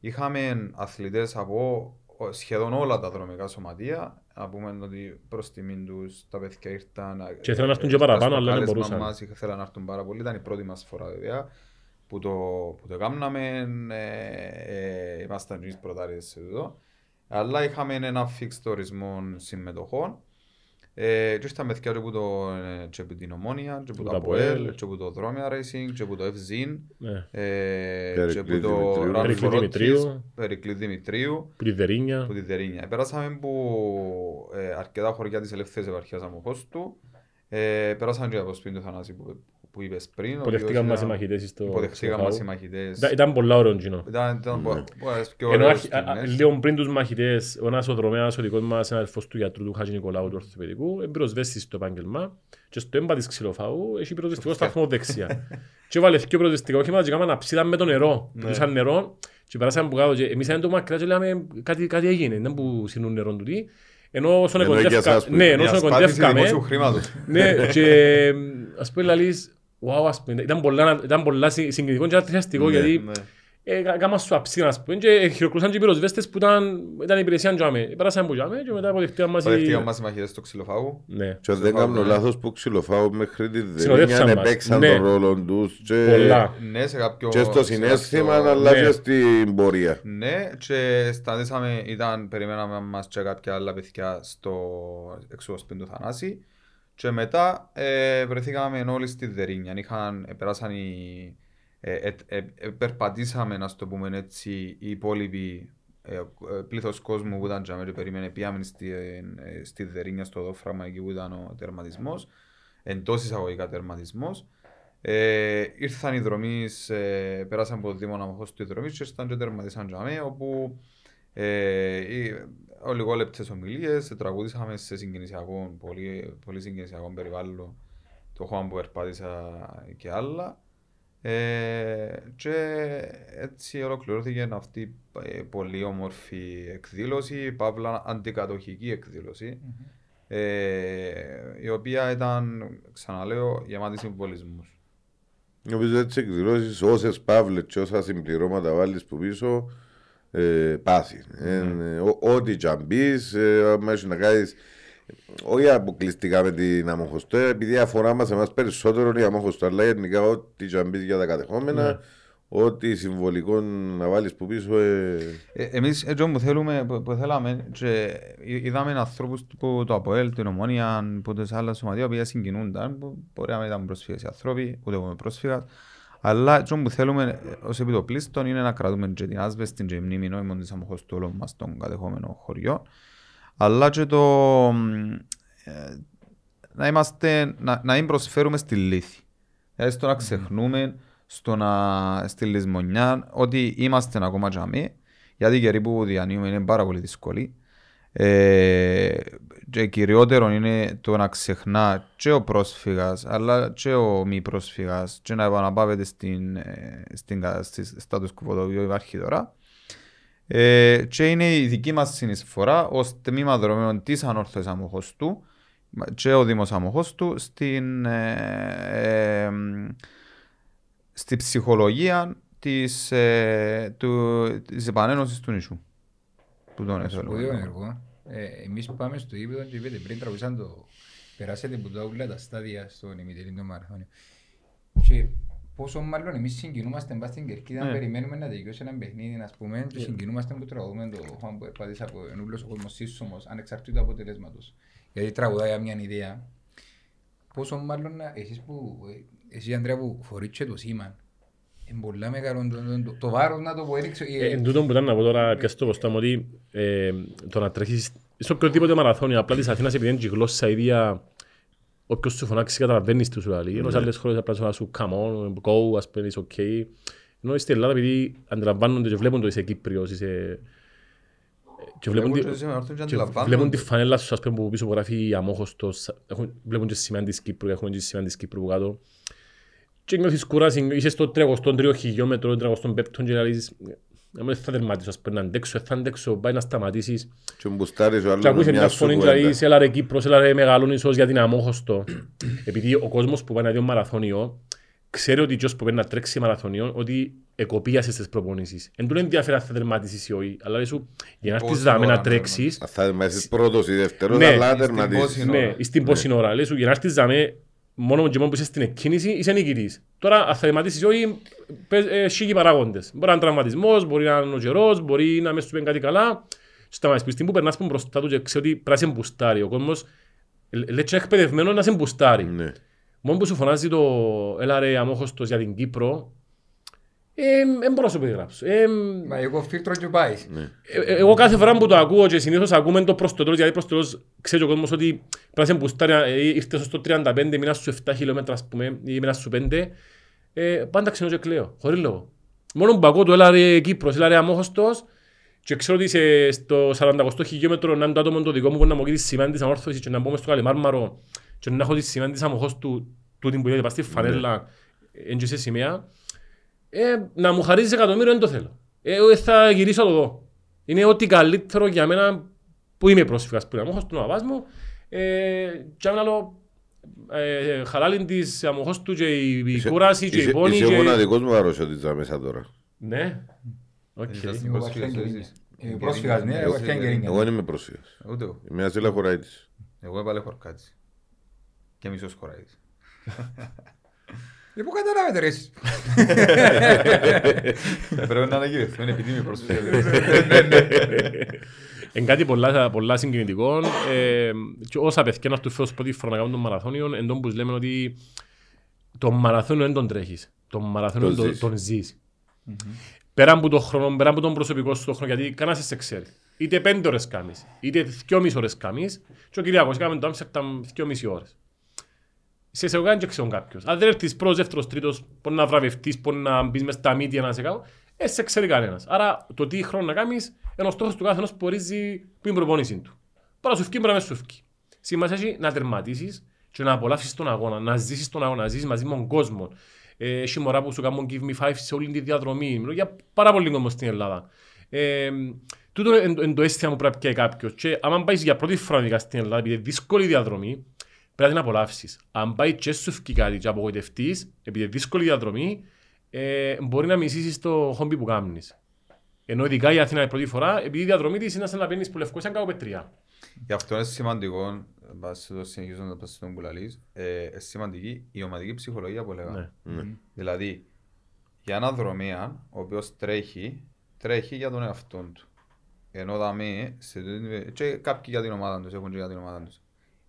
Είχαμε αθλητές από ο- σχεδόν όλα τα δρομικά σωματεία. Να πούμε ότι προς τιμήν τους τα παιδιά ήρθαν. Και ήθελαν να έρθουν ε, και παραπάνω, στο αλλά δεν κάλεσμα μπορούσαν. Μας, ήθελαν να έρθουν πάρα πολύ. Ήταν η πρώτη μας φορά βέβαια που το, που το κάναμε. Ε, ε, ήμασταν εμείς πρωτάριδες σε εδώ. Αλλά είχαμε ένα fixed ορισμό συμμετοχών. Ε, και ήρθαμε παιδιά και από, το, ε, και από την Ομόνια, και από το το ΑΠΟΕΛ, ΑΠΟΕΛ. και από το Δρόμια Racing, και από το FZIN, Ναι. ε, Περικλή και από το Δημητρίου. Run Περικλή for Δημητρίου. Autism, Περικλή Δημητρίου, Που τη Δερίνια. που τη Δερίνια. Πέρασαμε που ε, αρκετά χωριά της ελεύθερης επαρχίας Αμοχώστου. Ε, πέρασαμε και από το σπίτι του Θανάση που, που είπες πριν. ο Υποδεχτήκαμε οποίος μας οι ήταν- μαχητές στο Υποδεχτήκαμε στο μας οι Χάου. μαχητές. Ήταν- Ήταν πολλά ωραίο κοινό. Ήταν, ήταν πο- πολλές πιο Ενώ ωραίες αρχι- α- α- στιγμές. λίγο πριν τους μαχητές, ο ένας ο δρομέας, ο δικός μας, ένας αδελφός του γιατρού του Χατζη Νικολάου του ορθοπαιδικού, εμπειροσβέστης στο επάγγελμα και στο έμπα της ξυλοφαού έχει πυροσβεστικό σταθμό δεξιά. Και βάλε δύο πυροσβεστικά όχημα και κάμαν αψίδα με το νερό. Πετούσαν νερό και περάσαμε που κάτω και εμείς ήταν το μακριά και λέμε κάτι, κάτι έγινε, δεν που συνούν νερό τούτοι. Ενώ όσον Ενώ για κοντεύκα, εσάς που ναι, ήταν ενώ Η όσον ασπάθηση κοντεύκαμε, δημόσιου χρήματος. ναι, και ας πούμε λαλείς, wow, ας πούμε, ήταν πολλά, ήταν πολλά συ- συγκινητικό και ατριαστικό Ναι, γιατί Ναι. ε, κα- κάμα σου αψίνα, ας πούμε, και χειροκρούσαν και οι πυροσβέστες που ήταν, ήταν υπηρεσία τζάμε. Πέρασαν που τζάμε και μετά αποδεχτήκαν μας οι... Παρέχτηκαν μας οι μαχητές του ξυλοφάγου. Ναι. Και αν δεν κάνω λάθος που ξυλοφάω μέχρι τη Συνοδεύσαν Δερίνια μας. παίξαν Ναι. τον ρόλο τους και, Πολλά. Ναι, σε κάποιο... και στο σε συνέστημα κάποιο- αλλά Ναι. και στην πορεία. Ναι, και σταματήσαμε, ήταν, περιμέναμε μας και κάποια άλλα παιδιά στο εξώσπιν του Θανάση και μετά ε, βρεθήκαμε όλοι στη Δερίνια. Είχαν, ε, περάσαν οι, ε, ε, ε, ε, περπατήσαμε, να το πούμε έτσι, οι υπόλοιποι ε, ε, πλήθος κόσμου που ήταν τζάμε και περίμενε πήγαμε στη, ε, στη Δερίνια στο δόφραγμα εκεί που ήταν ο τερματισμός εντός εισαγωγικά τερματισμός ε, ήρθαν οι δρομείς, ε, πέρασαν από το Δήμο Αμαχώς του οι δρομείς και ήρθαν και τερματίσαν τζαμέ όπου ε, οι- ολιγόλεπτες ομιλίες, ε, τραγουδήσαμε σε συγκινησιακό, πολύ, πολύ συγκινησιακό περιβάλλον το χώμα που περπάτησα και άλλα ε, και έτσι ολοκληρώθηκε αυτή η ε, πολύ όμορφη εκδήλωση, παύλα αντικατοχική εκδήλωση ε, η οποία ήταν, ξαναλέω, γεμάτη συμβολισμούς. Νομίζω έτσι εκδηλώσεις όσες παύλες και όσα συμπληρώματα βάλεις που πίσω ε, πάση. Ε, ε, ό- Ό,τι και αν πεις, ε, άμα έχεις να κάνεις όχι αποκλειστικά με την αμοχωστό, επειδή αφορά μας εμάς περισσότερο είναι η αμοχωστό, αλλά γενικά ό,τι και αν πεις για τα κατεχόμενα, ό,τι συμβολικό να βάλεις που πίσω, ε, Ε, εμείς έτσι που, θέλουμε, που, που θέλαμε και εί- είδαμε ανθρώπους που το ΑΠΟΕΛ, την Ομόνια, που τις άλλες σωματεία που συγκινούνταν, που μπορεί να μην ήταν πρόσφυγες οι άνθρωποι, ούτε εγώ είμαι πρόσφυγας, αλλά έτσι που θέλουμε ε, ως επιτοπλίστων είναι να κρατούμε και την άσβεστη και η μνήμη νόημων της αμοχώς του όλων μας των κατεχόμενων χωριών, αλλά και το μ, ε, να, είμαστε, να, να μην προσφέρουμε στη λύθη. Δηλαδή στο να ξεχνούμε, στο να, στη λησμονιά, ότι είμαστε ακόμα τζαμί, γιατί οι καιροί που διανύουμε είναι πάρα πολύ δύσκολοι. Ε, και κυριότερο είναι το να ξεχνά και ο πρόσφυγας, αλλά και ο μη πρόσφυγας και να επαναπάβεται στην, ε, στην, κα- στη status quo το οποίο υπάρχει τώρα. Ε, και είναι η δική μας συνεισφορά ως τμήμα δρομέων της ανόρθωσης αμοχωστού και ο Δήμος Αμοχώστου στην, ε, ε, στη ψυχολογία της, ε, του, της επανένωσης του νησού. Του τον Σπουδαίο εθέλω. έργο. Ε, εμείς πάμε στο ύπεδο και είπετε πριν τραγουδήσαν το περάσετε που τα ούλα τα στάδια στον ημιτελήν του μαραθώνιο. Και πόσο μάλλον εμείς συγκινούμαστε μπας στην κερκίδα να περιμένουμε να τελειώσει ένα παιχνίδι ας πούμε και συγκινούμαστε που τραγουδούμε το χώμα που περπάτησα από ενούλος ο κόσμος σύσσωμος ανεξαρτήτου του αποτελέσματος. Γιατί τραγουδάει για μια ιδέα. Πόσο μάλλον να- εσείς που, ε, εσύ Ανδρέα που φορείς και το σήμα. Είναι πολλά μεγάλο το, το, το, το βάρος να το πω έριξω. Ε, Εν τούτο που ήταν να πω τώρα και στο Κωστά μου ότι ε, το να τρέχεις σε οποιοδήποτε μαραθώνιο απλά της Αθήνας επειδή είναι και η γλώσσα ίδια όποιος σου φωνάξει καταλαβαίνεις τι σου λέει. Ενώ σε άλλες χώρες απλά σου να σου come on, go, ας πούμε, it's okay. Ενώ στην Ελλάδα επειδή αντιλαμβάνονται και βλέπουν το είσαι Κύπριος, είσαι... Και βλέπουν, τη, Βλέπουν και σήμερα, και και αντιλαμβάνονται. βλέπουν τη φανέλα σου ας πούμε, που πίσω που γράφει αμόχωστος, έχουν, βλέπουν και σημαία της Κύπρου, έχουν και σημαία της Κύπρου που κάτω. Και νιώθεις κουράση, είσαι στο 33ο χιλιόμετρο, 35ο και λες, «Ε, δεν θα τερματίσω, ας πούμε, να αντέξω, ε, θα αντέξω, πάει να σταματήσεις. και μπουστάρεις ο Και άλλος ακούεις μια μιας σου φωνή και κουβέντα. λες, έλα ρε Κύπρος, έλα ρε Μεγαλόνισσος για την αμόχωστο. Επειδή ο κόσμος που πάει να δει ένα μαραθώνιο, ξέρει ότι ποιος που πάει να τρέξει μαραθώνιο, ότι εκοπίασες στις προπονήσεις. Εν του ενδιαφέρει αν θα τερματίσεις ή όχι, αλλά λες σου, για να έρθεις Πόση δάμε ώρα να να τρέξεις, Θα είσαι πρώτος ή δεύτερος, Ναι, αλλά στην τερματίσεις. πόση ναι, ώρα. στην πόση ώρα. Λες σου, για να έρθεις δάμε, μόνο με που είσαι στην εκκίνηση, είσαι νικητής. Τώρα, αν θα τερματίσεις ή όχι, πες, ε, σίγοι παράγοντες. Μπορεί να είναι τραυματισμός, μπορεί να είναι ο καιρός, μπορεί να μην σου πει κάτι καλά. Σταματήσεις. Που στιγμή που περνάς που μπροστά τους και ξέρεις ότι πρέπει να σε μπουστάρει. Ο κόσμος ε, λέει και είναι εκπαιδευμένος να σε μπουστάρει. Ναι. Μόνο που σου φωνάζει το «Έλα ρε αμόχωστος για την Κύπρο», δεν μπορώ να σου περιγράψω. Ε, Μα εγώ φίλτρο και πάει. ε, ε, εγώ κάθε φορά που το ακούω και συνήθως ακούμε το προς το τέλος, γιατί προς το τέλος ξέρει ο κόσμος ότι πρέπει να σε μπουστάρει, ε, ήρθες στο 35, μείνας σου 7 χιλιόμετρα ας πούμε, ή μείνας σου 5, ε, πάντα ξενώ και κλαίω, χωρίς λόγο. Μόνο που ακούω το έλα ρε Κύπρος, έλα ρε αμόχωστος, και ξέρω ότι σε, στο 40 χιλιόμετρο να είναι το άτομο το δικό μου που να μου γίνει τη σημαίνει της αμόρφωσης και να μπω μες στο καλυμάρμαρο και να έχω τη σημαίνει της αμοχώς του, τούτη που είδατε πας στη φανέλα, εν και σε σημαία, ε, να μου χαρίζεις εκατομμύριο δεν το θέλω. Ε, ε, θα γυρίσω το δω. Είναι ό,τι καλύτερο για μένα που είμαι πρόσφυγας που είμαι αμόχος του νοβάς μου ε, και αν άλλο ε, χαλάλιν της αμοχώς του και η, η Είσαι- κούραση και η είσαι- πόνη Είσαι και... ο μοναδικός μου αρρώσιοτης μέσα τώρα. Ναι. Οκ. Είσαστε Εγώ πρόσφυγες αρχαίον εσείς. Ε, πρόσφυγας, ναι, εγώ Εγώ αρχαίον είμαι- Γκερίνια. Εγώ δεν είμαι προσφύγας. Ούτε εγώ. Είμαι Ασίλα Χωράιτης. Εγώ έβαλε χορκάτης. Και μισός χωράτης. Ε, πού καταλάβετε ρε εσείς. Πρέπει να ανακηρυχθούν επειδή είμαι πρόσφυγας. Εν κάτι πολλά, πολλά συγκινητικό. Ε, και όσα παιδιά να έρθουν φέτος πρώτη φορά να κάνουν τον μαραθώνιο, εν τόν που λέμε ότι το μαραθώνιο δεν τον τρέχεις. Το μαραθώνιο Τον τον, ζεις. τον ζεις. Πέρα από τον χρόνο, πέρα από τον προσωπικό σου το χρόνο, γιατί κανένας δεν σε ξέρει. Είτε πέντε ώρες κάνεις, είτε δυόμιση ώρες κάνεις, και ο Κυριάκος έκαμε το Άμστερνταμ δυόμιση ώρες. Σε σε κάνει και ξέρουν κάποιος. Αν δεν έρθεις πρώτος, δεύτερος, τρίτος, μπορεί να βραβευτείς, μπορεί να μπεις μες στα μύτια να σε κάνω, δεν σε ξέρει κανένας. Άρα το τι χρόνο να κάνεις, είναι ο στόχος του καθενός που ορίζει που είναι η προπόνηση του. Πάρα σου φκεί, μπορεί να μην σου φκεί. Σημασία έχει να τερματίσεις και να απολαύσεις τον αγώνα, να ζήσεις τον αγώνα, να ζήσεις μαζί με τον κόσμο. Ε, Έχει μωρά που σου κάνουν give me five σε όλη τη διαδρομή. Μιλώ για πάρα πολύ κόσμο στην Ελλάδα. Ε, τούτο είναι το αίσθημα που πρέπει να πιάει κάποιος. Και άμα πάεις για πρώτη φορά ειδικά στην Ελλάδα, επειδή είναι δύσκολη διαδρομή, πρέπει να την απολαύσεις. Αν πάει και σου φκεί κάτι και απογοητευτείς, επειδή είναι δύσκολη διαδρομή, ε, μπορεί να μισήσεις το χόμπι που κάνεις. Ενώ ειδικά η Αθήνα είναι πρώτη φορά, επειδή η διαδρομή της είναι σαν να παίρνεις που Λευκοσία κάπου πετριά. Γι' αυτό είναι σημαντικό, βάσει το συνεχίζοντας πας στον που λαλείς, ε, είναι σημαντική η ομαδική ψυχολογία που λέγαμε. Ναι. Δηλαδή, για ένα δρομέα, ο οποίος τρέχει, τρέχει για τον εαυτό του. Ενώ δαμεί, σε τούτη- και κάποιοι για την ομάδα τους, έχουν και για την ομάδα τους.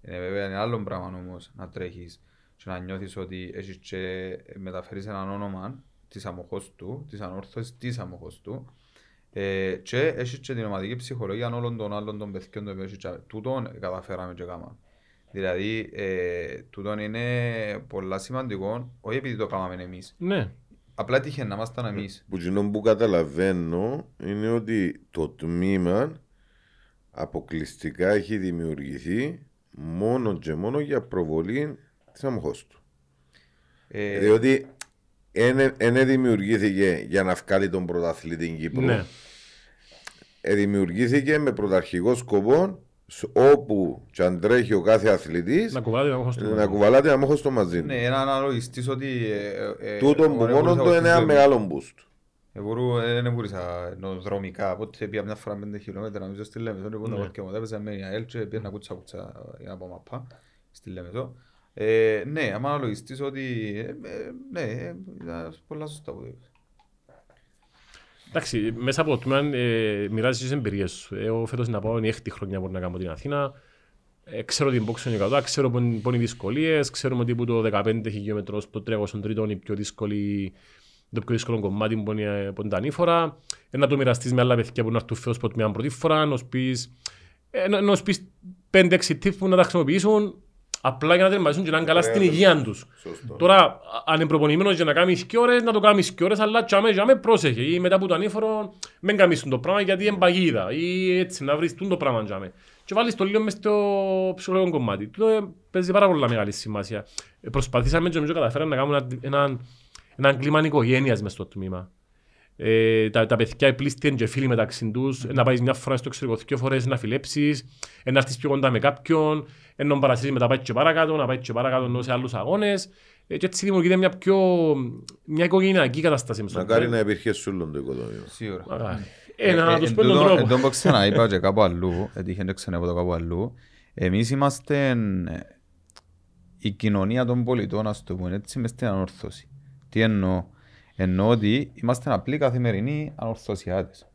Είναι βέβαια είναι άλλο πράγμα όμως να τρέχεις και να νιώθεις ότι έχεις και μεταφέρεις έναν όνομα της αμοχώς του, της ανόρθωσης της αμοχώς του ε, και έχεις και την ομαδική ψυχολογία όλων των άλλων των παιδιών των οποίων τούτον καταφέραμε και κάναμε. Δηλαδή, ε, τούτον είναι πολλά σημαντικό, όχι επειδή το κάναμε εμείς. Ναι. Απλά τύχε να ήμασταν εμείς. Που κοινό που καταλαβαίνω είναι ότι το τμήμα αποκλειστικά έχει δημιουργηθεί μόνο και μόνο για προβολή της αμοχώς του. Ε, Διότι δεν δημιουργήθηκε για να βγάλει τον πρωταθλητή στην Κύπρο. Ναι. Ε, δημιουργήθηκε με πρωταρχικό σκοπό σ- όπου και αν τρέχει ο κάθε αθλητής Να κουβαλάτε να έχω στο να κουβαλάτε αμόχως το μαζί του. Ναι, ένα αναλογιστής ότι... ε, ε, Τούτο εγώ που δεν μόνο μπορούσα το να είναι ένα το μεγάλο boost. Εγώ δεν μπορούσα ενώ δρομικά, οπότε πήγα μια φορά πέντε χιλιόμετρα νομίζω στη Λέμεσο, λοιπόν τα Ναι. βάρκια μου, έπαιζα με η ΑΕΛ και πήγαινα κούτσα κούτσα για να πάω μαπά στη Λέμεσο. Ε, ναι, άμα αναλογιστείς ότι, ε, ε, ναι, ε, ήταν πολλά σωστά που είπες. Εντάξει, μέσα από το τμήμα ε, μοιράζεις τις εμπειρίες σου. Εγώ φέτος να πάω είναι η έκτη χρονιά που να κάνω την Αθήνα. Ε, ξέρω την boxing είναι κατά, ξέρω που είναι που είναι οι δυσκολίες, ξέρουμε ότι που το 15 χιλιόμετρος στο τρέχο στον τρίτο είναι η πιο δύσκολη, το πιο δύσκολο κομμάτι που είναι, που είναι τα ανήφορα. Ε, να το μοιραστείς με άλλα παιδιά που να έρθουν φέτος από τμήμα πρώτη φορά, να σου πεις, ε, να, να σου πεις 5-6 tips που να τα χρησιμοποιήσουν απλά για να τερματίσουν και να είναι καλά στην υγεία τους. Σωστό. Τώρα, α- αν είναι προπονημένος για να κάνει και ώρες, να το κάνεις και ώρες, αλλά τσάμε, τσάμε, πρόσεχε. Ή μετά από το ανήφορο, μην κάνεις το πράγμα γιατί είναι παγίδα. Ή έτσι, να βρεις το πράγμα τσάμε. Και βάλεις το λίγο μες στο ψυχολογικό κομμάτι. Τούτο ε, παίζει πάρα πολύ μεγάλη σημασία. Ε, προσπαθήσαμε και νομίζω καταφέραμε να κάνουμε ένα, ένα, ένα κλίμα οικογένειας μες στο τμήμα. Ε, τα, τα παιδιά επλήστοι είναι και φίλοι μεταξύ τους, να πάεις μια φορά στο εξωτερικό, δύο φορές να φιλέψεις, ε, να έρθεις πιο κοντά με κάποιον, ε, να παρασύρεις μετά πάει και παρακάτω, να πάει και παρακάτω ενώ σε άλλους αγώνες. Ε, και έτσι δημιουργείται μια πιο μια οικογενειακή κατάσταση. μες στο Μακάρι τμήμα. να υπήρχε σε όλο το οικοδόμιο. Σίγουρα. Μακάρι. Ε, να Ε, τους εν πω τον τούτο- τρόπο. Εν τω που ξαναείπα και κάπου αλλού, έτυχε και ξαναείπα το κάπου αλλού, εμείς είμαστε ε, η κοινωνία των πολιτών, ας το πούμε έτσι, μες στην ανόρθωση. Τι εννοώ; Εννοώ ότι είμαστε απλοί καθημερινοί ανορθωσιάτες.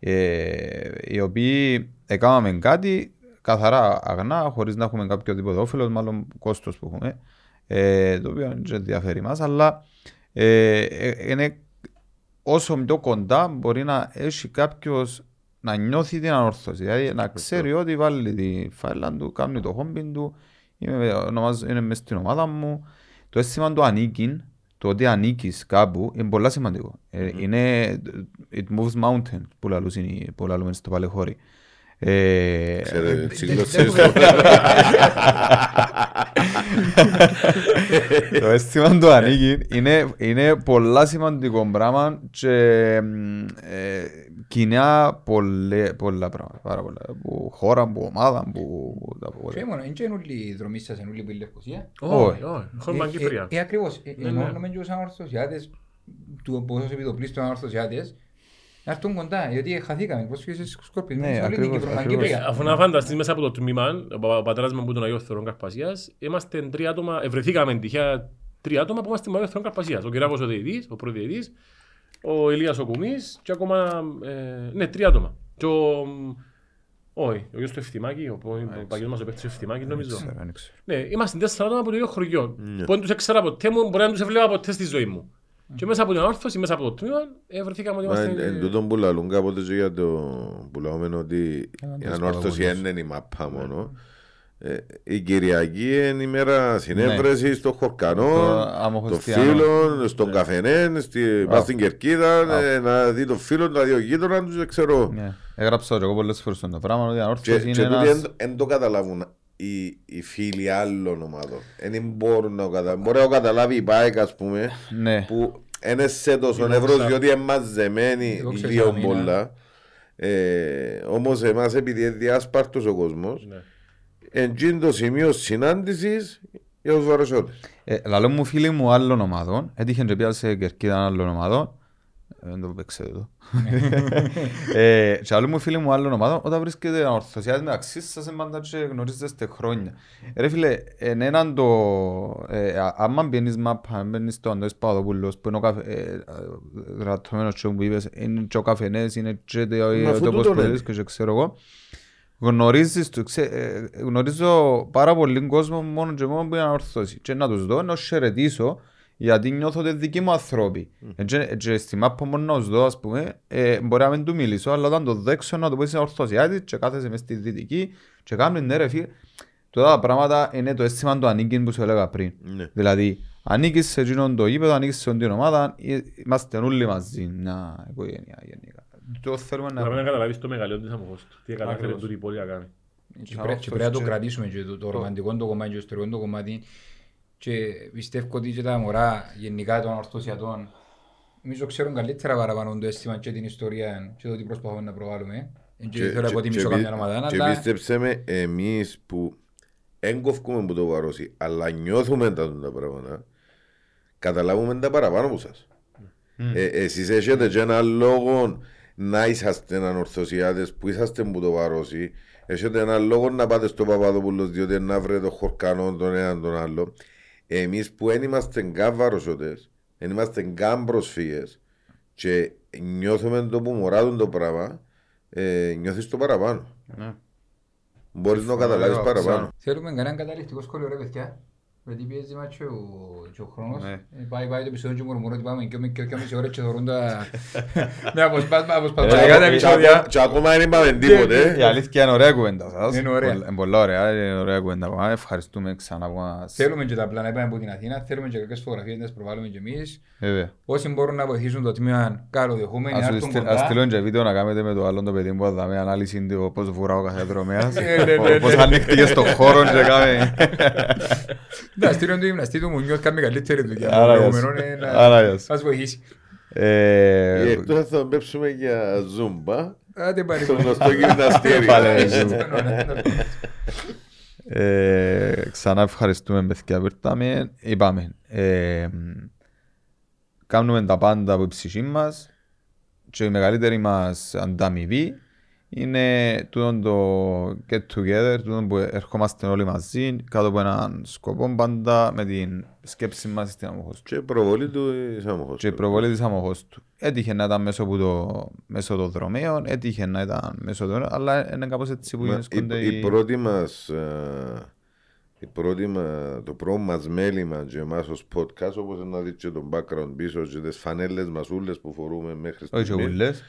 Ε, οι οποίοι έκαναμε κάτι καθαρά αγνά, χωρίς να έχουμε κάποιο τίποτα όφελος, μάλλον κόστος που έχουμε, ε, το οποίο δεν ενδιαφέρει μας, αλλά ε, ε, είναι όσο πιο κοντά μπορεί να έχει κάποιος να νιώθει την ανόρθωση. Δηλαδή να ξέρει ότι βάλει τη φάιλα του, κάνει το χόμπι του, είμαι, ονομάζω- είναι μέσα στην ομάδα μου. Το αίσθημα του ανήκει, το ότι ανήκει κάπου, είναι πολύ σημαντικό. Ε, είναι it moves mountains που λαλούν, οι- που λαλούμε στο παλαιχώρι. Ε, Ξέρετε, δεν- τσιγκλωτσές δεν- το- το αίσθημα του ανήκει είναι, είναι πολλά σημαντικό πράγμα και μ, ε, κοινά πολλέ- πολλά πράγματα. Πάρα πολλά. Που χώρα, που ομάδα, που... τα που- Και μόνο, είναι και είναι όλοι οι δρομείς σας, είναι όλοι που είναι Λευκοσία. Όχι, όχι. Έχουμε Ε, Κύπρια. ε, ε, ακριβώς. Ε, Ναι, ενώ ναι. νομίζω σαν ορθωσιάτες του ποσός επιτοπλίστων ανορθωσιάτες να έρθουν κοντά, γιατί χαθήκαμε, πώς φύγες στις σκορπισμούς, Ναι, όλη την ακριβώς, Κύπρο, ακριβώς. Κύπρια. Αφού να φανταστείς μέσα από το τμήμα, ο πα- ο πατέρας μου που τον Αγίο Θεορών Καρπασίας, είμαστε τρία άτομα, ευρεθήκαμε τυχαία τρία άτομα που είμαστε με Αγίο Θεορών Καρπασίας. Ο Κυριάκος ο Δεητής, ο προδιετής, ο Ηλίας ο Κουμής και ακόμα, ε, ναι, τρία άτομα. Και ο, όχι, ο γιος του Ευθυμάκη, ο, ο, ο παγιός μας ο παίκτης του Ευθυμάκη, νομίζω. Ξέρω, δεν ξέρω. Ναι, είμαστε τέσσερα άτομα από το ίδιο χωριό. Που δεν τους έξερα ποτέ μου, μπορεί να τους έβλεπα ποτέ στη ζωή μου. Και μέσα από την ανόρθωση, μέσα από το τμήμα, ε, βρεθήκαμε ότι Μα εν- είμαστε... εν τούτον που λαλούν κάποτε και για το που λέμε ότι η ανόρθωση Παπαγόνος. δεν είναι η μαπά μόνο. Ε, Η Κυριακή είναι η μέρα συνέβρεση στο Χορκανό, Στο Άμμο των Χριστιανό. φίλων, στον καφενέ, στη, πας στην Κερκίδα, ε, να δει τον φίλο, να δει ο γείτονα τους, δεν ξέρω. Ναι. Έγραψα και εγώ πολλές φορές το πράγμα ότι η Και, ανόρθωση και είναι τούτοι ένας... δεν το καταλάβουν οι, οι φίλοι άλλων ομάδων. Δεν μπορούν να το καταλάβουν. Μπορεί να το καταλάβει η ΠΑΕΚ, ας πούμε, Ναι. που είναι σε τόσο ευρώς διότι είναι μαζεμένοι Εγώ ξέρω λίγο μήνα. πολλά. Ε, όμως εμάς επειδή είναι διάσπαρτος ο κόσμος, Ναι. εντζήν το σημείο συνάντησης για τους βαροσότες. Ε, Λαλό μου φίλοι μου άλλων ομάδων, έτυχε και πια σε κερκίδα άλλων ομάδων, ε, δεν το παίξετε εδώ. ε, και άλλοι μου φίλοι μου άλλων ομάδων, όταν βρίσκεται ορθωσιάς μεταξύ σας, είναι πάντα και γνωρίζεστε χρόνια. Ε, Ρε φίλε, εν έναν το... Ε, α- άμα μπαίνεις μάπα, αν μπαίνεις στο Αντώνης Παπαδοπούλος, που είναι ο καφε... Ε, γρατωμένος και που είπες, είναι και ο καφενές, είναι και το Μα αφού το πώς τούτον προεδρείς και και ξέρω εγώ. Γνωρίζεις, το, ξέ, ε, γνωρίζω πάρα πολύ κόσμος μόνο και μόνο που είναι ανορθώσει. Και να τους δω, να τους χαιρετήσω, γιατί νιώθω ότι είναι δικοί μου άνθρωποι. Mm. Και, και στη μάπα μόνο να τους δω, ας πούμε, ε, μπορεί να μην του μιλήσω, αλλά όταν το δέξω να το πω είσαι ορθωσιάτης και κάθεσαι μες στη δυτική και κάνουν ναι ρε φίλε. Τώρα τα πράγματα είναι το αίσθημα του ανήκειν που σου έλεγα πριν. Ναι. Δηλαδή, ανήκεις σε εκείνον το γήπεδο, ανήκεις σε την ομάδα, ε, είμαστε όλοι μαζί, μια οικογένεια γενικά. Το θέλουμε Να πρέπει να... να καταλάβεις το μεγαλείο της αμοχώς του. Τι κατάφερε Ακριβώς. τούτη η πόλη να κάνει. Και πρέ- και πρέπει να το κρατήσουμε και το, το ρομαντικό το κομμάτι και το ιστορικό το κομμάτι και πιστεύω ότι και τα μωρά γενικά των ορθωσιατών νομίζω ξέρουν καλύτερα παραπάνω το αίσθημα και την ιστορία και το τι προσπαθούμε να προβάλλουμε. Εν και θέλω να υποτιμήσω πι- καμιά ομάδα, και αλλά πίστεψε με, εμείς που έγκοφκουμε που το βαρώσει, αλλά νιώθουμε τα τα πράγματα, καταλάβουμε τα παραπάνω από σας. Ε, εσείς έχετε και ένα λόγο να είσαστε ανορθωσιάτες που είσαστε που το βαρώσει. Έχετε ένα λόγο να πάτε στο Παπαδόπουλος διότι να βρείτε το χορκανό τον έναν τον άλλο. Εμείς που δεν είμαστε καν βαροσότες, δεν είμαστε καν προσφύγες και νιώθουμε το που μωράτουν το πράγμα, ε, νιώθεις το παραπάνω. Ναι. Μπορείς να το καταλάβεις Ωραία, παραπάνω. θέλουμε κανέναν καταληκτικό σχόλιο ρε παιδιά. Γιατί πιέζει μας και ο, και ο χρόνος. Ναι. Ε, Πάει, πάει το επεισόδιο και μουρμουρώ ότι πάμε και και και μισή ώρα και θεωρούν τα... Με αποσπάσμα, Ε, αποσπασματικά τα ε, Και επεισόδια. ακο- Και ακόμα δεν είπαμε τίποτε. Η αλήθεια είναι ωραία κουβέντα σας. Είναι ωραία. Πολλά- Είναι πολλά ωραία, είναι ωραία κουβέντα. Πάμε, Ευχαριστούμε ξανά που μας... Θέλουμε και τα πλάνα, είπαμε από την Αθήνα, θέλουμε και κάποιες φωτογραφίες να τις προβάλλουμε και εμείς. Βέβαια. Όσοι μπορούν να βοηθήσουν το τμήμα, καλοδεχούμενοι, να Ας έρθουν στείλ- ας κοντά. στείλω και βίντεο να κάνετε με το άλλο το παιδί που θα δάμε ανάλυση του πώς βουρά ο κάθε δρομέας. Ναι, ναι, ναι, Πώς ναι. ανοίχτηκε στον χώρο και κάμε... Να στείλουν το γυμναστή του Μουνιώθ, κάνει καλύτερη δουλειά. Άρα, Το γεια προηγούμενο σου. είναι να Άρα, γεια σου. μας βοηθήσει. Ε, Ε, Εκτός θα πέψουμε για ζούμπα, Άντε πάλι. στο γνωστό γυμναστήριο. Πάλι, Ωραία. Ε, ξανά ευχαριστούμε παιδιά που ήρθαμε. Είπαμε, ε, κάνουμε τα πάντα από η ψυχή μας και η μεγαλύτερη μας ανταμοιβή είναι τούτο το get together, τούτο που ερχόμαστε όλοι μαζί κάτω από έναν σκοπό πάντα με την σκέψη μας στην αμοχώς του Και προβολή του Ισάμοχος. και η προβολή της αμοχώς του. Έτυχε να ήταν μέσω, που το, μέσω των δρομέων, έτυχε να ήταν μέσω των... αλλά είναι κάπως έτσι που Μα γίνονται η, η πρώτη μας, ε, η πρώτη μα- το πρώτο μας μέλημα και εμάς ως podcast όπως να δείτε και τον background πίσω και τις φανέλες μας ούλες που φορούμε μέχρι Όχι στιγμής. ούλες.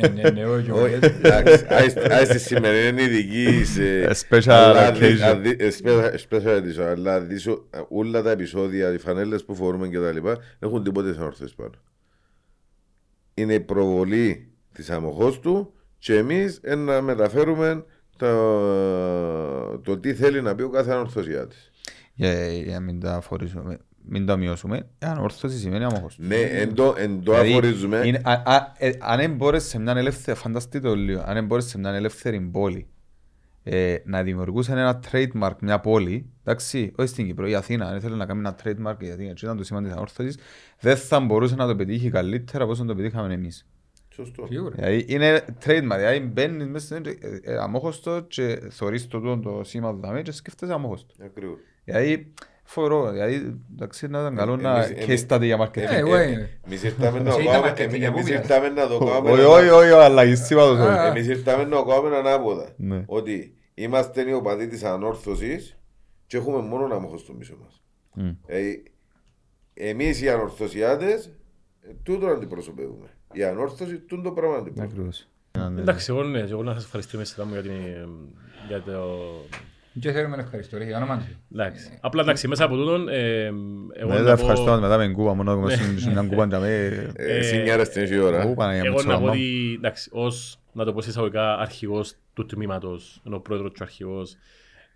Ναι, ναι, ναι, όχι, Όχι, όχι. εντάξει, άι- άι στη σημερινή ειδική σε... Special αλλά δι- occasion. αν δει- ε, special- special edition, αλλά δεις ο- όλα τα επεισόδια, οι φανέλες που φορούμε και τα λοιπά, έχουν τίποτε σαν ορθές πάνω. Είναι η προβολή της αμοχώς του και εμείς ε, να μεταφέρουμε το, το τι θέλει να πει ο κάθε ανορθωσιάτης. Για, για να μην τα φορήσουμε, μην τα μειώσουμε. Ανόρθωση σημαίνει αμοχώς. Ναι, εν το, εν το Δηλαδή, αφορίζουμε. είναι- α- α- ε, Αν δεν μπορείς σε μια ελεύθερη, φανταστείτε το λίγο, αν δεν μπορείς σε μια ελεύθερη πόλη ε, να δημιουργούσαν ένα trademark μια πόλη, εντάξει, όχι στην Κύπρο, η Αθήνα, αν ήθελε να κάνει ένα trademark η Αθήνα, και ήταν το σήμα της ανόρθωσης, δεν θα μπορούσε να το πετύχει καλύτερα από όσο το πετύχαμε εμείς. Σωστό. Σίγουρα. Δηλαδή είναι trademark, δηλαδή μπαίνεις μέσα στην ε, ε, αμόχωστο και θωρείς το, τούτο το σήμα του δαμέ και σκέφτεσαι αμόχωστο. Ακριβώς. Δηλαδή φοβερό, δηλαδή εντάξει να ήταν καλό Ε, να εμείς- εμείς- case study για Ε, marketing. εγώ είμαι. Εμείς ήρθαμε να το Εσύ ήταν κάνουμε- marketing, εμείς πού ήρθαμε να το κάνουμε Όχι, όχι, όχι, αλλά η σήματος όχι. Α. Εμείς ήρθαμε να το κάνουμε ανάποδα. Ναι. Ότι είμαστε οι οπαδοί της ανόρθωσης και έχουμε μόνο αμόχος στο πίσω μας. Μμ. Ε, εμείς οι ανορθωσιάτες ε, τούτο αντιπροσωπεύουμε. Η ανόρθωση τούτο το πράγμα αντιπροσωπεύουμε. Ακριβώς. Εντάξει, εγώ ναι, εγώ να σας ευχαριστώ μέσα μου για, την, για το... Και θέλουμε να ευχαριστώ, ρε, για όνομα του. Εντάξει. Απλά εντάξει, μέσα από τούτον, ε, εγώ Ναι, να τα ευχαριστώ πω, μετά με κούβα, μόνο έχουμε στην μια κούβα για με... Ε, Συνιάρα στην ίδια ώρα. Ού, Παναγία μου, εγώ να πω τσάμα. ότι, εντάξει, ως, να το πω σε εισαγωγικά, αρχηγός του τμήματος, ενώ πρόεδρος του αρχηγός,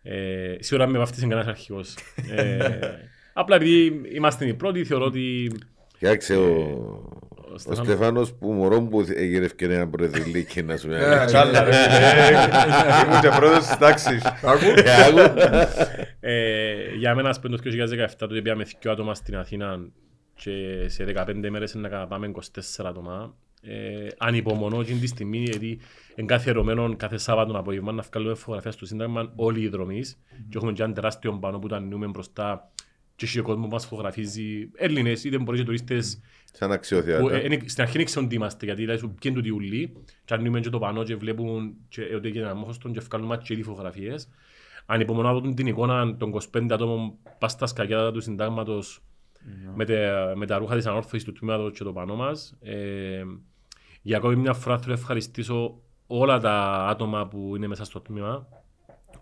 ε, σίγουρα με βαφτίσει κανένας αρχηγός. Ε, απλά επειδή είμαστε οι πρώτοι, θεωρώ ότι Κοιτάξε, ο, ο Στέφανος- Στεφάνος που μωρό μου έγινε ευκαιρία να προεδρυλίκη να σου πει. Ε, Τσάλα, ρε. Ήμουν και πρώτος της τάξης. Ε, για μένα, ας πούμε, το 2017 τότε πήγαμε δύο άτομα στην Αθήνα και σε 15 μέρες να πάμε 24 άτομα. Ε, ανυπομονώ εκείνη τη στιγμή, γιατί εν κάθε ερωμένο, κάθε Σάββατο απόγευμα να βγάλουμε φωτογραφία στο Σύνταγμα όλοι οι δρομείς και έχουμε και ένα τεράστιο πάνω που τα ανοίγουμε μπροστά και έχει ο κόσμος που μας φωτογραφίζει Έλληνες, είτε μπορεί και τουρίστες Σαν που, αξιοθεάτα. ε, είναι- στην αρχή δεν ξέρουν τι είμαστε, γιατί δηλαδή σου πιένουν τούτοι ουλοί και ανοίγουμε και το πανό και βλέπουν και, ε, ότι έγινε ένα μόχωστον και βγάλουν μας και ήδη φωτογραφίες. Ανυπομονώ να δουν την εικόνα των 25 ατόμων πας στα σκαγιάτα του συντάγματος με, τα- με τα ρούχα της ανόρθωσης του τμήματος και το πανό μας. Ε, για ακόμη μια φορά θέλω να ευχαριστήσω όλα τα άτομα που είναι μέσα στο τμήμα,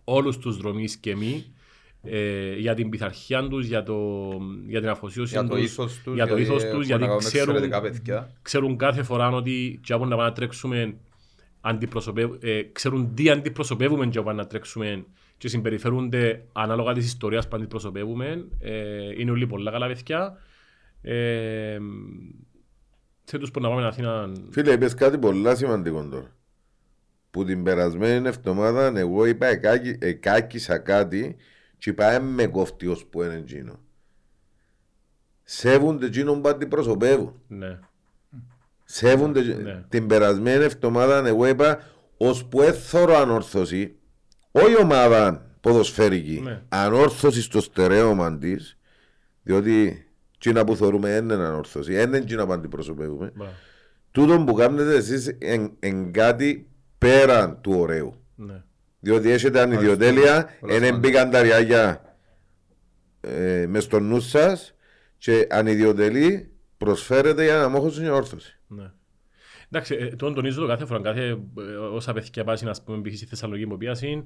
όλους τους δρομείς και μη, ε, για την πειθαρχία τους, για, το, για την αφοσίωση Για το τους, ήθος τους, για το ήθος έχουν τους, να γιατί κάνουν ξέρουν, εξαιρετικά παιδιά. ξέρουν κάθε φορά ότι και από να πάμε να τρέξουμε αντιπροσωπεύ, ε, ξέρουν τι αντιπροσωπεύουμε και από να τρέξουμε και συμπεριφέρονται ανάλογα της ιστορίας που αντιπροσωπεύουμε. Ε, είναι όλοι πολλά καλά παιδιά. Ε, σε τους που να πάμε στην Αθήνα... Φίλε, είπες κάτι πολύ σημαντικό τώρα. Που την περασμένη εβδομάδα εγώ είπα εκάκι- εκάκισα κάτι και είπα «Ε, με κόφτει ως που είναι εκείνο. Σέβονται εκείνον που αντιπροσωπεύουν. Ναι. Σέβονται Ναι. την περασμένη εβδομάδα εγώ είπα ως που έθωρο ανόρθωση όχι ομάδα ποδοσφαίρικη Ναι. ανόρθωση στο στερέωμα της διότι εκείνα που θεωρούμε είναι ανόρθωση δεν είναι εκείνα που αντιπροσωπεύουμε Μπράβο. τούτο που κάνετε εσείς εν, εν κάτι πέραν του ωραίου Ναι. Διότι έχετε ανιδιοτέλεια Πολλά δεν σημαντικά. μπήκαν τα ριάγια ε, μες στο νους σας και ανιδιοτελή προσφέρεται για να μόχω στην όρθωση Ναι. Εντάξει, ε, τον τονίζω το κάθε φορά, κάθε, ε, όσα παιδιά πάση, να πούμε, π.χ. στη Θεσσαλονίκη που πιάσει,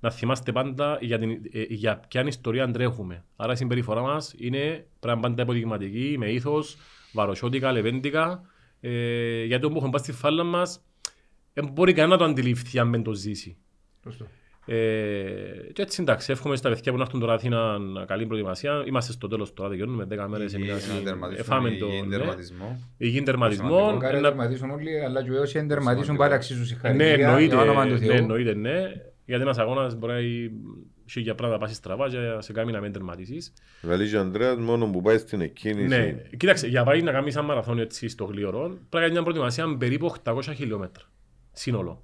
να θυμάστε πάντα για, την, ε, για ποια ιστορία τρέχουμε. Άρα η συμπεριφορά μας είναι πρέπει να είναι πάντα υποδειγματική, με ήθος, βαροσιώτικα, λεβέντικα, ε, γιατί όπου έχουμε πάει στη φάλα μας, δεν μπορεί κανένα να το αντιληφθεί αν δεν το ζήσει. Σωστό. Ε, και έτσι εντάξει, εύχομαι στα παιδιά που να έρθουν τώρα Αθήνα καλή προετοιμασία. Είμαστε στο τέλος τώρα, τελειώνουμε 10 μέρες. Υγιή, εμείς, να τερματίσουμε εφάμε υγιή το, ναι. τερματισμό. Υγιή τερματισμό. Μακάρι να Ένα- τερματίσουν όλοι, αλλά και όσοι δεν τερματίσουν Σημαντικό. πάλι αξίζουν ναι, συγχαρητήρια. εννοείται, για όνομα του ναι, Θεού. εννοείται, ναι. Γιατί ένας αγώνας μπορεί να έχει για πράγματα να πάσεις στραβά και σε κάνει να μην τερματίσεις. Δηλαδή και ο Ανδρέας μόνο που πάει στην εκκίνηση Ναι, κοίταξε, για πάει να κάνεις ένα μαραθώνιο έτσι στο γλυωρό, πρέπει να κάνεις μια προετοιμασία περίπου 800 χιλιόμετρα. Σύνολο.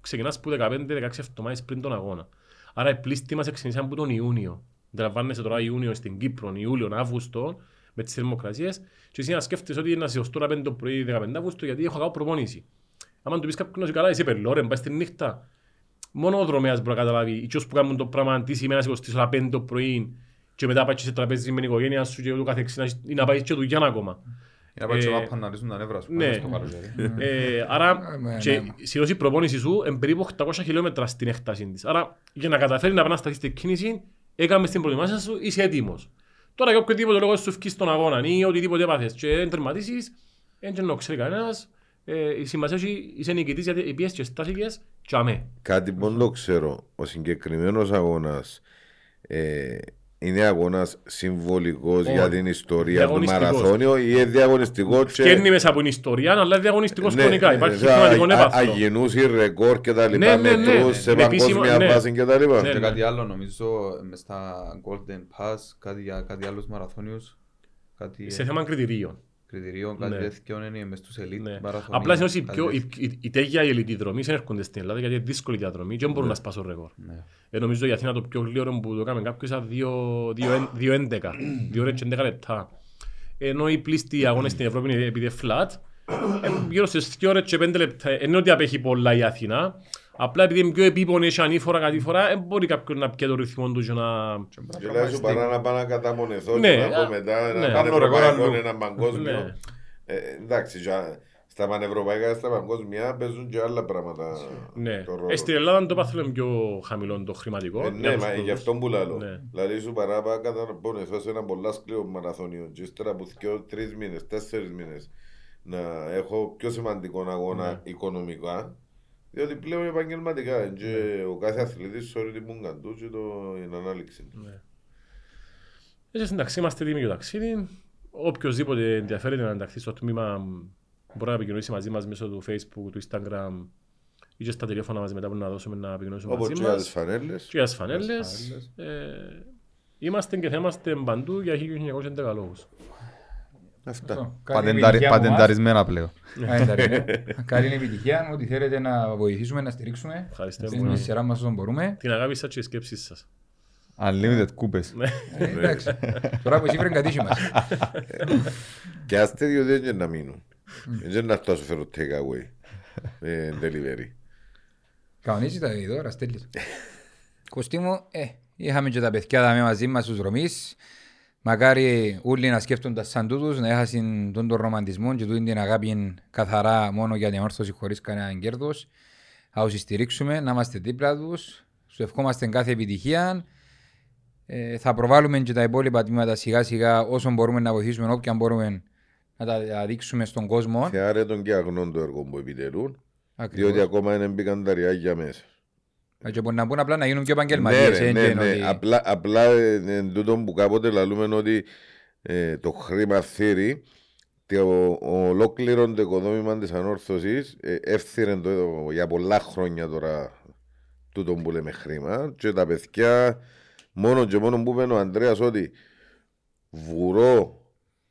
Ξεκινάς που 15-16 εβδομάδες πριν τον αγώνα. Άρα οι πλήστοι μας ξεκινήσαν από τον Ιούνιο. Αντιλαμβάνεσαι τώρα Ιούνιο στην Κύπρο, Ιούλιο, Αύγουστο, με τις θερμοκρασίες και εσύ να σκέφτεσαι ότι είναι να σηκωστώ να πέντε το πρωί 15 Αύγουστο γιατί έχω κάνω προπόνηση. Άμα του πεις κάποιον καλά, είσαι πελόρεν, πάει στη νύχτα. Μόνο ο δρομέας μπορεί να καταλάβει. Οι τσιός που κάνουν το πράγμα τι σημαίνει να σηκωστείς ώρα 5 το πρωί και μετά πάει και σε τραπέζι με την οικογένεια σου και ούτω καθεξής, να- ή να πάει και δουλειά ακόμα. Για να πάει και Ε, μάπα να ρίσουν τα νεύρα σου. ναι. πάνω στο καλοκαίρι. Ε, άρα, ναι, και ναι. συνήθως η προπόνηση σου είναι περίπου 800 χιλιόμετρα στην έκταση της. Άρα, για να καταφέρει να επανασταθεί στην κίνηση, έκαμε την προετοιμασία σου, είσαι έτοιμος. Τώρα για οποιοδήποτε λόγο σου ευκείς στον αγώνα ή οτιδήποτε έπαθες και δεν τερματίσεις, δεν και να ξέρει κανένας, ε, η σημασία έχει είσαι νικητής γιατί οι πιέσεις και στάθηκες και αμέ. Κάτι που δεν το ξέρω, ο συγκεκριμένος αγώνας ε, είναι αγώνας συμβολικός Όχι. για την ιστορία του Διαγωνιστικός. μαραθώνιο ή είναι διαγωνιστικό. και- Φκένει μέσα από την ιστορία, αλλά είναι διαγωνιστικός Ναι, χρονικά. Υπάρχει θα θεματικό α- έπαθλο. Αγινούσει ρεκόρ και τα Ναι, λοιπά, ναι, ναι, μετρούς ναι. σε Με επίσημο- παγκόσμια ναι. βάση και τα λοιπά. Ναι. Και κάτι άλλο νομίζω μες στα Golden Pass, κάτι για κάτι άλλους μαραθώνιους, κάτι Σε θέμα κριτηρίων. Κριτηρίων, κάτι Ναι. τέτοιο είναι μες στους elite Ναι. μαραθωνίους. Απλά συνήθως οι κάτι πιο- τέτοιο. οι- οι- οι τέγια οι ελιτοί δρομείς δεν έρχονται στην Ελλάδα γιατί είναι δύσκολη η διαδρομή και δεν μπορούν να σπάσουν ρεκόρ. Ναι. Ε, νομίζω η Αθήνα το πιο γλύωρο που το έκαμε κάποιος ήταν 2.11, 2 ώρες και 11 λεπτά. Ενώ οι πλήστοι αγώνες στην Ευρώπη είναι επειδή είναι flat, ε, γύρω στις 2 ώρες και 5 λεπτά. Ενώ ότι απέχει πολλά η Αθήνα, απλά επειδή είναι πιο επίπονη, έχει ανήφορα κατήφορα, δεν μπορεί κάποιον να πιέει το ρυθμό του και να... Δηλαδή σου παρά να πάω να καταμονηθώ Ναι, και να α, πω μετά ναι. ένα Κάνω ρεκόρ πανευρωπαϊκό, αλλού. ένα παγκόσμιο. Ναι. Ε, Εντάξει, για- στα πανευρωπαϊκά, στα παγκόσμια παίζουν και άλλα πράγματα. Ναι. το ρόλο. Ε, στην Ελλάδα το πάθλο είναι πιο χαμηλό το χρηματικό. Ε, για ναι, τους μα σπουδούς. γι' αυτό που λέω. Ναι. Δηλαδή σου παρά πάω καταπονηθώ σε ένα πολλά σκληρό μαραθώνιο και ύστερα από δυο, τρεις μήνες, τέσσερις μήνες να έχω πιο σημαντικό αγώνα Ναι. οικονομικά διότι πλέον επαγγελματικά και ο κάθε αθλητής σωρεί την μούγκα του και το, την ανάληξη του. Έτσι, εντάξει, είμαστε έτοιμοι για το ταξίδι. Οποιοςδήποτε ενδιαφέρεται να ενταχθεί στο τμήμα μπορεί να επικοινωνήσει μαζί μας μέσω του Facebook, του Instagram ή και στα τηλέφωνα μας μετά που να δώσουμε να επικοινωνήσουμε Όπως μαζί και για τις μας. φανέλες. Και για τις φανέλες. Ε, είμαστε και θα είμαστε παντού για 1911 λόγους. Αυτά. Καλή Πατενταρι- επιτυχία από εμάς. Πατενταρισμένα πλέον. Καλή ναι. Καλή επιτυχία. Ό,τι θέλετε να βοηθήσουμε, να στηρίξουμε. Ευχαριστώ Στην πολύ. σειρά μας όσο μπορούμε. Την αγάπη σας και τις σκέψεις σας. Unlimited κούπες. Ε, Εντάξει. Τώρα που εσύ βρει κατήσι μας. Και άστε δύο δεν είναι να μείνουν. Δεν να φτάσω φέρω take away. ε, Delivery. Κανονίζει τα τώρα, στέλνεις. Κωστή μου, ε, είχαμε και τα παιδιά δάμε μαζί μας στους δρομείς. Μακάρι όλοι να σκέφτονται σαν τούτους, να έχασαν τον, τον ρομαντισμό και τούτη την αγάπη καθαρά μόνο για την όρθωση χωρίς κανένα κέρδος. Θα τους στηρίξουμε, να είμαστε δίπλα τους. Σου ευχόμαστε κάθε επιτυχία. Ε, θα προβάλλουμε και τα υπόλοιπα τμήματα σιγά σιγά όσο μπορούμε να βοηθήσουμε, όποιαν μπορούμε να τα δείξουμε στον κόσμο. Θεάρε τον και αγνών το έργο που επιτελούν. Ακριβώς. Διότι ακόμα δεν μπήκαν τα ριάγια μέσα. Ε, Και μπορεί να μπουν απλά να γίνουν πιο Ναι, επαγγελματίες. ρε, ε, ναι, και ναι. ότι- Απλά, απλά ε, ε, τούτο που κάποτε λαλούμε ότι ε, το χρήμα θύρει το ολόκληρο το οικοδόμημα της ανόρθωσης ε, έφθυρε το, για πολλά χρόνια τώρα τούτο που λέμε χρήμα και τα παιδιά μόνο και μόνο που είπε ο Ανδρέας ότι βουρώ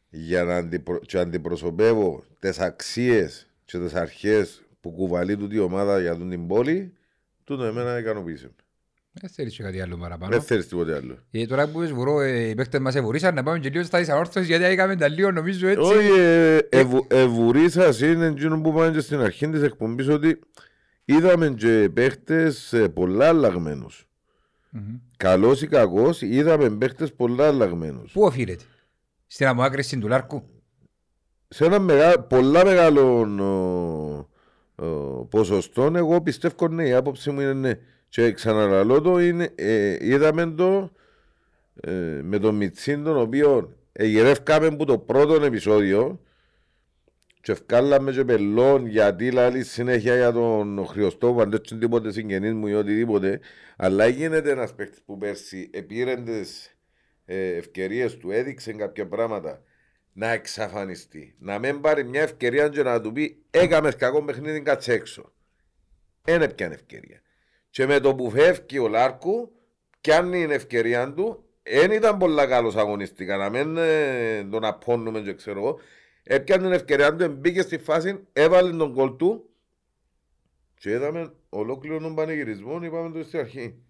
για να αντιπρο... και αντιπροσωπεύω τις αξίες και τις αρχές που κουβαλεί τούτη η ομάδα για τούτη την πόλη τούτο εμένα ικανοποίησε. Δεν θέλεις και κάτι άλλο παραπάνω. Δεν θέλεις τίποτε άλλο. Ε, τώρα που είπες βουρώ, ε, οι παίκτες μας εβουρήσαν να πάμε και λίγο στα εισαόρθωσης γιατί έκαμε τα λίγο νομίζω έτσι. Όχι, ε, ευου- ευουρήσας είναι εκείνο που είπαμε και στην αρχή της εκπομπής ότι είδαμε και παίχτες ε, πολλά αλλαγμένους. Μμμ. Καλός ή κακός, είδαμε παίχτες πολλά αλλαγμένους. Πού οφείλεται; Στην απομάκρυνση του Λάρκου. Σε ένα μεγα, πολλά μεγάλο ο, ο, ποσοστό, εγώ πιστεύω ναι, η άποψη μου είναι ναι. Και ξαναλαλώ το, είναι, ε, είδαμε το ε, με τον Μιτσίν, τον οποίο εγερεύκαμε από το πρώτο επεισόδιο και ευκάλαμε και πελών γιατί λάλη συνέχεια για τον Χριστόβο, αν δεν είναι τίποτε συγγενείς μου ή οτιδήποτε, αλλά γίνεται ένας παίκτης που πέρσι επήρε τις ε, ευκαιρίες του, έδειξε κάποια πράγματα να εξαφανιστεί. Να μην πάρει μια ευκαιρία και να του πει έκαμες κακό παιχνίδι κάτσε έξω. Ένα πιάνε ευκαιρία. Και με το που φεύγει ο Λάρκου, πιάνει την ευκαιρία του, δεν ήταν πολλά καλός αγωνιστικά, να μην ε, τον απώνουμε και ξέρω εγώ. Έπιανε την ευκαιρία του, μπήκε στη φάση, έβαλε τον κόλ του και είδαμε ολόκληρο τον πανηγυρισμό, είπαμε το στην αρχή.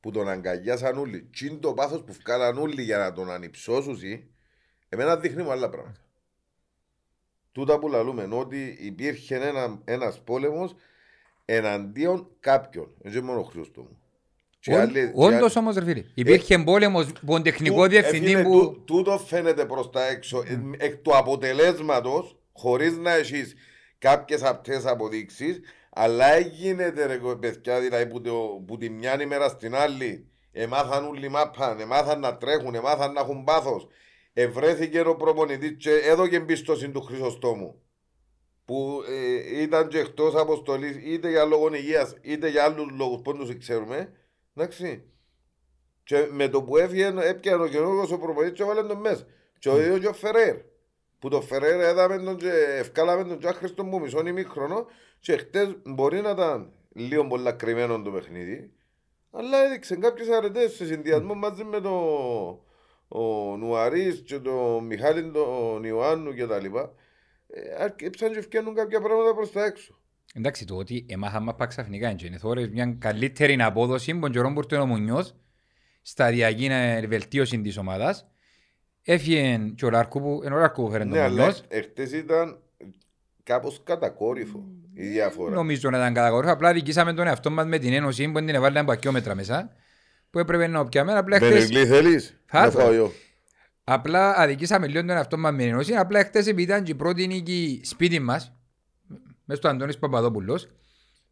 Που τον αγκαλιάσαν όλοι. Τι είναι το πάθος που βγάλαν όλοι για να τον ανυψώσουν, εμένα δείχνει μου άλλα πράγματα. Τούτα που λαλούμε, ότι υπήρχε ένα, ένας πόλεμος εναντίον κάποιον. Έτσι μόνο ο Χριστό μου. Και άλλοι- και Όντως άλλοι- όμως ρε φίλε. Υπήρχε πόλεμος από τον τεχνικό Τού- διευθυντή ε, φίλε, που... τού- Τούτο φαίνεται προς τα έξω. Ε, Εκ του αποτελέσματος, χωρίς να έχεις κάποιες απτές αποδείξεις, αλλά γίνεται ρε παιδιά, δηλαδή που, το, που τη μια ημέρα στην άλλη εμάθαν όλοι μάπαν, εμάθαν να τρέχουν, εμάθαν να έχουν πάθος. Ευρέθηκε ο προπονητής και έδωκε εμπιστοσύνη του Χρυσοστόμου που ε, ήταν και εκτός αποστολής είτε για λόγω υγείας είτε για άλλους λόγους που δεν τους ξέρουμε εντάξει Και με το που έφυγε, έπιανε ο καινούργιος ο προπονητής και έβαλε τον μέσα. Και ο ίδιος και ο Φερέρ. Που το Φερέρ έδαμε τον και ευκάλαμε τον και άχρηστον που μισόν ημίχρονο και χτες μπορεί να ήταν λίγο πολλά κρυμμένο το παιχνίδι. Αλλά έδειξε κάποιες αρετές σε συνδυασμό μαζί με το ο Νουαρίς και το Μιχάλη τον Ιωάννου και τα λοιπά. Ε, αρκέψαν και ευκαινούν κάποια πράγματα προς τα έξω. Εντάξει, το ότι έμαθαμε πά ξαφνικά είναι θόρες μια καλύτερη απόδοση που τον καιρό που ήρθε ο Μουνιός σταδιακή ε, βελτίωση της ομάδας έφυγε και ο Λάρκου που, ενώ ο Λάρκου που φέρνει Ναι, τον αλλά Μουνιός εχθές ήταν κάπως κατακόρυφο η διαφορά. νομίζω να ήταν κατακόρυφα απλά δικήσαμε τον εαυτό μας με την ένωση που την έβαλε από ακιόμετρα μέσα που έπρεπε να πιάμε απλά χτες Μπενεγκλή θέλεις, Θα να το. φάω εγώ. Απλά αδικήσαμε λίγο τον εαυτό μας με ενώση. Απλά χτες επειδή ήταν και η πρώτη νίκη σπίτι μας, μες στο Αντώνης Παπαδόπουλος,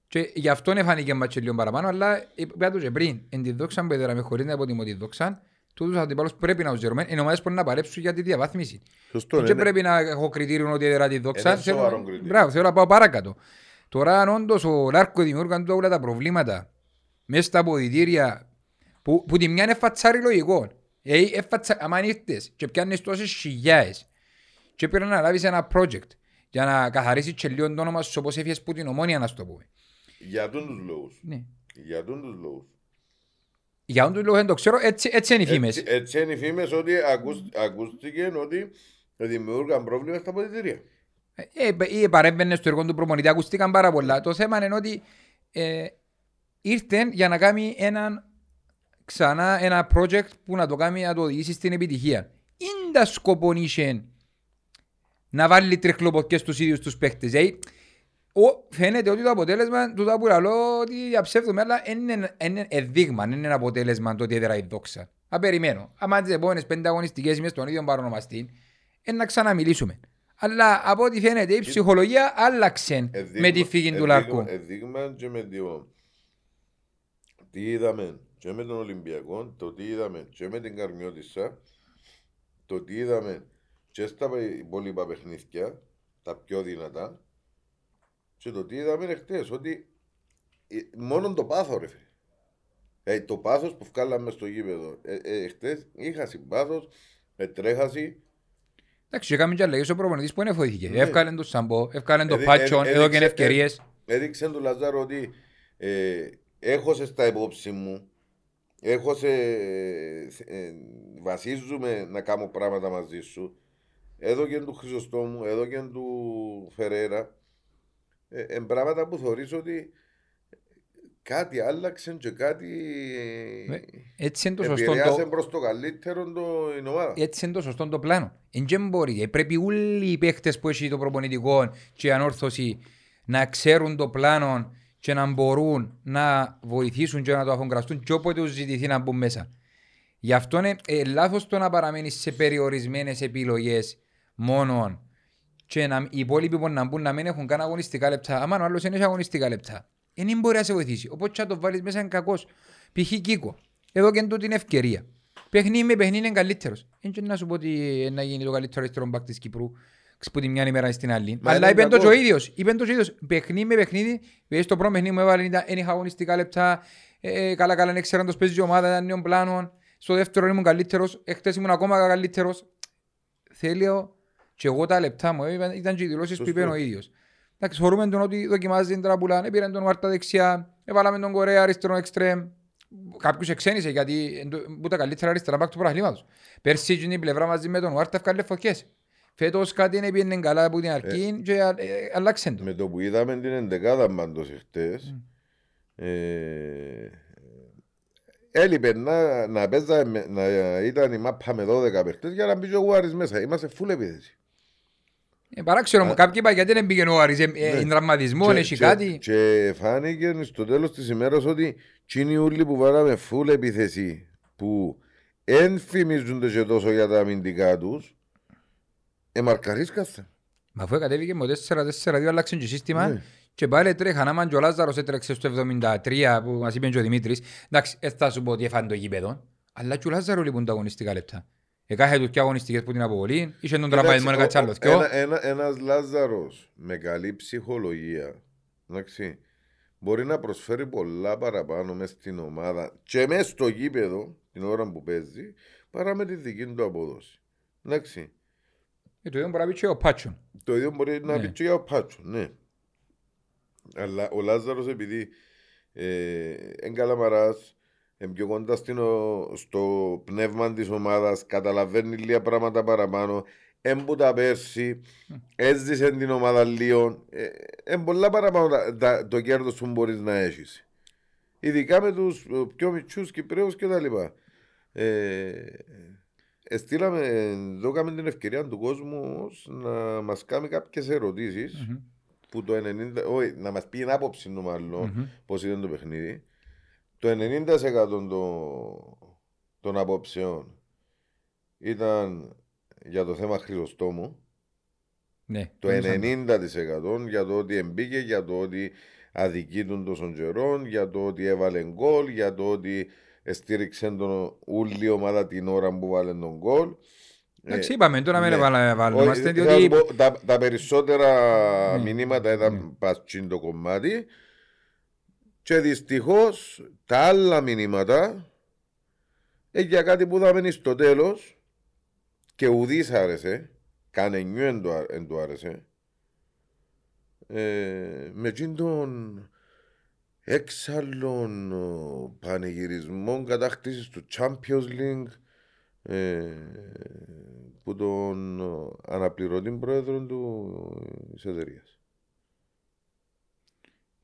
και γι' αυτό έφανηκε μας και λίγο παραπάνω, αλλά είπα το και πριν, εν τη δόξα που έδεραμε χωρίς να υποτιμώ τη δόξα, τούτους αντιπάλους πρέπει να τους ζερούμε, οι ομάδες μπορεί να παλέψουν για τη διαβάθμιση. Σωστό, Και ναι. πρέπει να έχω κριτήριο ότι έδερα τη δόξα. Είναι Θέλω- σοβαρό κριτήριο. Μπράβο, θέλω να πάω παρακάτω. Τώρα αν όντως ο Λάρκο δημιούργαν όλα τα προβλήματα μέσα στα αποδητήρια που, που τη μια είναι φατσάρι λογικό. Ε, εφατσα, άμα ήρθες και πιάνεις τόσες χιλιάες και πρέπει να λάβεις ένα project για να καθαρίσεις και λίγο το όνομα σου όπως έφυγες που την ομόνια να σου το πούμε. Για τούν τους λόγους. Ναι. Για τούν τους λόγους. Για όντως λόγω δεν το ξέρω, έτσι, έτσι είναι οι φήμες. Έτσι, έτσι είναι οι φήμες ότι ακούς, ακούστηκε ότι δημιούργαν πρόβλημα στα ποδητήρια. Ε, ή παρέμβαινες στο έργο του προπονητή, ακούστηκαν πάρα πολλά. Το θέμα είναι ότι ε, ήρθε για να κάνει έναν, ξανά ένα project που να το κάνει να το οδηγήσει στην επιτυχία. Είναι τα σκοπό είχε να βάλει τριχλοποτιές στους ίδιους τους παίχτες. Δηλαδή, ο, φαίνεται ότι το αποτέλεσμα του τα που λαλώ ότι διαψεύδουμε, αλλά είναι, είναι δείγμα, είναι ένα αποτέλεσμα το ότι έδερα η δόξα. Θα περιμένω. Αν τις επόμενες πέντε αγωνιστικές είμαι στον ίδιο παρονομαστή, ε, να ξαναμιλήσουμε. Αλλά από ό,τι φαίνεται η ψυχολογία άλλαξε με τη φύγη του Λαρκού. Εδείγμα και με το τι είδαμε; Και με τον Ολυμπιακό, το τι είδαμε και με την Καρμιώτισσα, το τι είδαμε και στα υπόλοιπα παιχνίδια, τα πιο δυνατά, και το τι είδαμε είναι χτες, ότι ε, μόνο το πάθος ρε φίλε. Ε, το πάθος που βγάλαμε στο γήπεδο. Ε, ε, χτες είχα συμπάθος, ε, τρέχαση, Εντάξει, έκαμε και αλλαγές ο προπονητής που δεν βοηθήκε. Ναι. Εύκαλε τον Σαμπό, εύκαλε τον Έδει- Πάτσον, έ- εδώ και έδειξε- ευκαιρίες. έδειξε του Λαζάρο ότι ε, έχω σε στα υπόψη μου, έχω σε, ε, βασίζουμε να κάνω πράγματα μαζί σου. Εδώ και του Χρυσοστόμου, εδώ και του Φερέρα. Ε, ε, πράγματα που θεωρείς ότι κάτι άλλαξε και κάτι Ε, Έτσι είναι το σωστό επηρεάσε το, προς το καλύτερο το, η ομάδα. έτσι είναι το σωστό το πλάνο. Εν και μπορεί, ε, πρέπει όλοι οι παίχτες που έχει το προπονητικό και η ανόρθωση να ξέρουν το πλάνο και να μπορούν να βοηθήσουν και να το αφογκραστούν και όποτε τους ζητηθεί να μπουν μέσα. Γι' αυτό είναι ε, λάθος το να παραμείνεις σε περιορισμένες επιλογές μόνον και να, οι υπόλοιποι που να μπουν να μην έχουν καν αγωνιστικά λεπτά. Άμα ο άλλος δεν έχει αγωνιστικά λεπτά, δεν μπορεί να σε βοηθήσει. Οπότε να το βάλεις μέσα είναι κακός. Π.χ. Κίκο. Εδώ και τούτη την ευκαιρία. Παιχνίδι με παιχνίδι είναι καλύτερος. Δεν και να σου πω ότι ε, να γίνει το καλύτερο αριστερό μπακ της Κυπρού που τη μια ημέρα στην άλλη. Μα Αλλά είναι είπε το και ο κακό. ίδιος. Είπε το και ο ίδιος. Παιχνίδι με παιχνίδι. Δηλαδή στο πρώτο παιχνίδι μου έβαλε ήταν- δεν είχα αγωνιστικά λεπτά. Ε, καλά καλά δεν ξέραν τος παίζει η ομάδα, ήταν νέων πλάνων. Στο δεύτερο ήμουν καλύτερος. Εχθές ήμουν ακόμα καλύτερος. Θέλω και εγώ τα λεπτά μου. ε, Ήταν και οι δηλώσεις που Σωστό. είπε ο ίδιος. Εντάξει, θεωρούμε τον ότι δοκιμάζει την τραπουλά. Πήραν τον Βάρτα δεξιά. Έβαλαμε τον Κορέα αριστερό εξτρέμ. Κάποιους εξένησε γιατί εν το- που τα καλύτερα αριστερά μπακ του πραγλήματος. Πέρσι εκείνη η πλευρά μαζί με τον Βάρτα έφκαλε φωτιές. Φέτος κάτι είναι πήγαινε καλά από την αρχή και α- ε, αλλάξεν το. Με το που είδαμε την εντεκάδα πάντως εχθές, ε, έλειπε να, να, παίζα, με- να ήταν η μάπα με 12 παίχτες για να μπει και ο Γουάρης μέσα. Είμαστε full επίθεση. Ε, Παράξενο μου, κάποιοι είπαν γιατί δεν πήγαινε ο Άρης, ε, ε, είναι τραυματισμός, Και- έχει και- κάτι. Και φάνηκε στο τέλος της ημέρας ότι εκείνοι όλοι που βάλαμε full επίθεση που δεν φημίζονται και τόσο για τα αμυντικά τους, εμαρκαρίσκασαν. Μα αφού κατέβηκε με 4-4-2 αλλάξαν και σύστημα Ναι. και πάλι τρέχαν. Άμα και ο Λάζαρος έτρεξε στο 73 που μας είπε και ο Δημήτρης, εντάξει, δεν θα σου πω ότι έφανε το γήπεδο, αλλά και ο Λάζαρο λείπουν τα αγωνιστικά λεπτά. Εκάχε τους και αγωνιστικές που την αποβολή, είχε τον τραυματισμό, Εντάξει, έκατσε ο- άλλο ο- δυο. ένα- ένα- Ένας Λάζαρος με καλή ψυχολογία, εντάξει, μπορεί να προσφέρει πολλά παραπάνω μέσα στην ομάδα και μέσα στο γήπεδο την ώρα που παίζει παρά με τη δική του απόδοση. Εντάξει. Ε, το ίδιο μπορεί να πει και ο Πάτσον. Το ίδιο μπορεί να Ναι. πει και για ο Πάτσο, ναι. Αλλά ο Λάζαρος επειδή ε, εν καλαμαράς, εν πιο κοντά στην, ο- στο πνεύμα της ομάδας, καταλαβαίνει λίγα πράγματα παραπάνω, εν που τα πέρσι, έζησε την ομάδα λίγο, ε, εν πολλά παραπάνω τα- τα- το κέρδος που μπορείς να έχεις. Ειδικά με τους ε, πιο μητσούς Κυπρέους και τα λοιπά. Ε, Εστήλαμε, δώκαμε την ευκαιρία του κόσμους ως να μας κάνει κάποιες ερωτήσεις που το 90, όχι, να μας πει την άποψη του μάλλον πώς ήταν το παιχνίδι. Το 90% των, των απόψεων ήταν για το θέμα Χρυσοστόμου. Ναι. Το 90% για το ότι εμπήκε, για το ότι αδικεί τον τόσο καιρό, για το ότι έβαλε γκολ, για το ότι στήριξε τον ούλη ομάδα την ώρα που βάλε τον γκολ. Εντάξει, Ε, είπαμε τώρα μην ναι. βάλα- βάλουμε, Όχι, διότι θα σου πω, τα, τα περισσότερα Ναι. μηνύματα ήταν πας το κομμάτι και δυστυχώς τα άλλα μηνύματα ε, για κάτι που θα μείνει στο τέλος και ουδής άρεσε κανενιού εν το, α- εν το άρεσε ε, με εκείνον τον έξαλλον ο, πανηγυρισμό κατάκτησης του Champions League ε, που τον ο, αναπληρωτή πρόεδρο του της εταιρείας.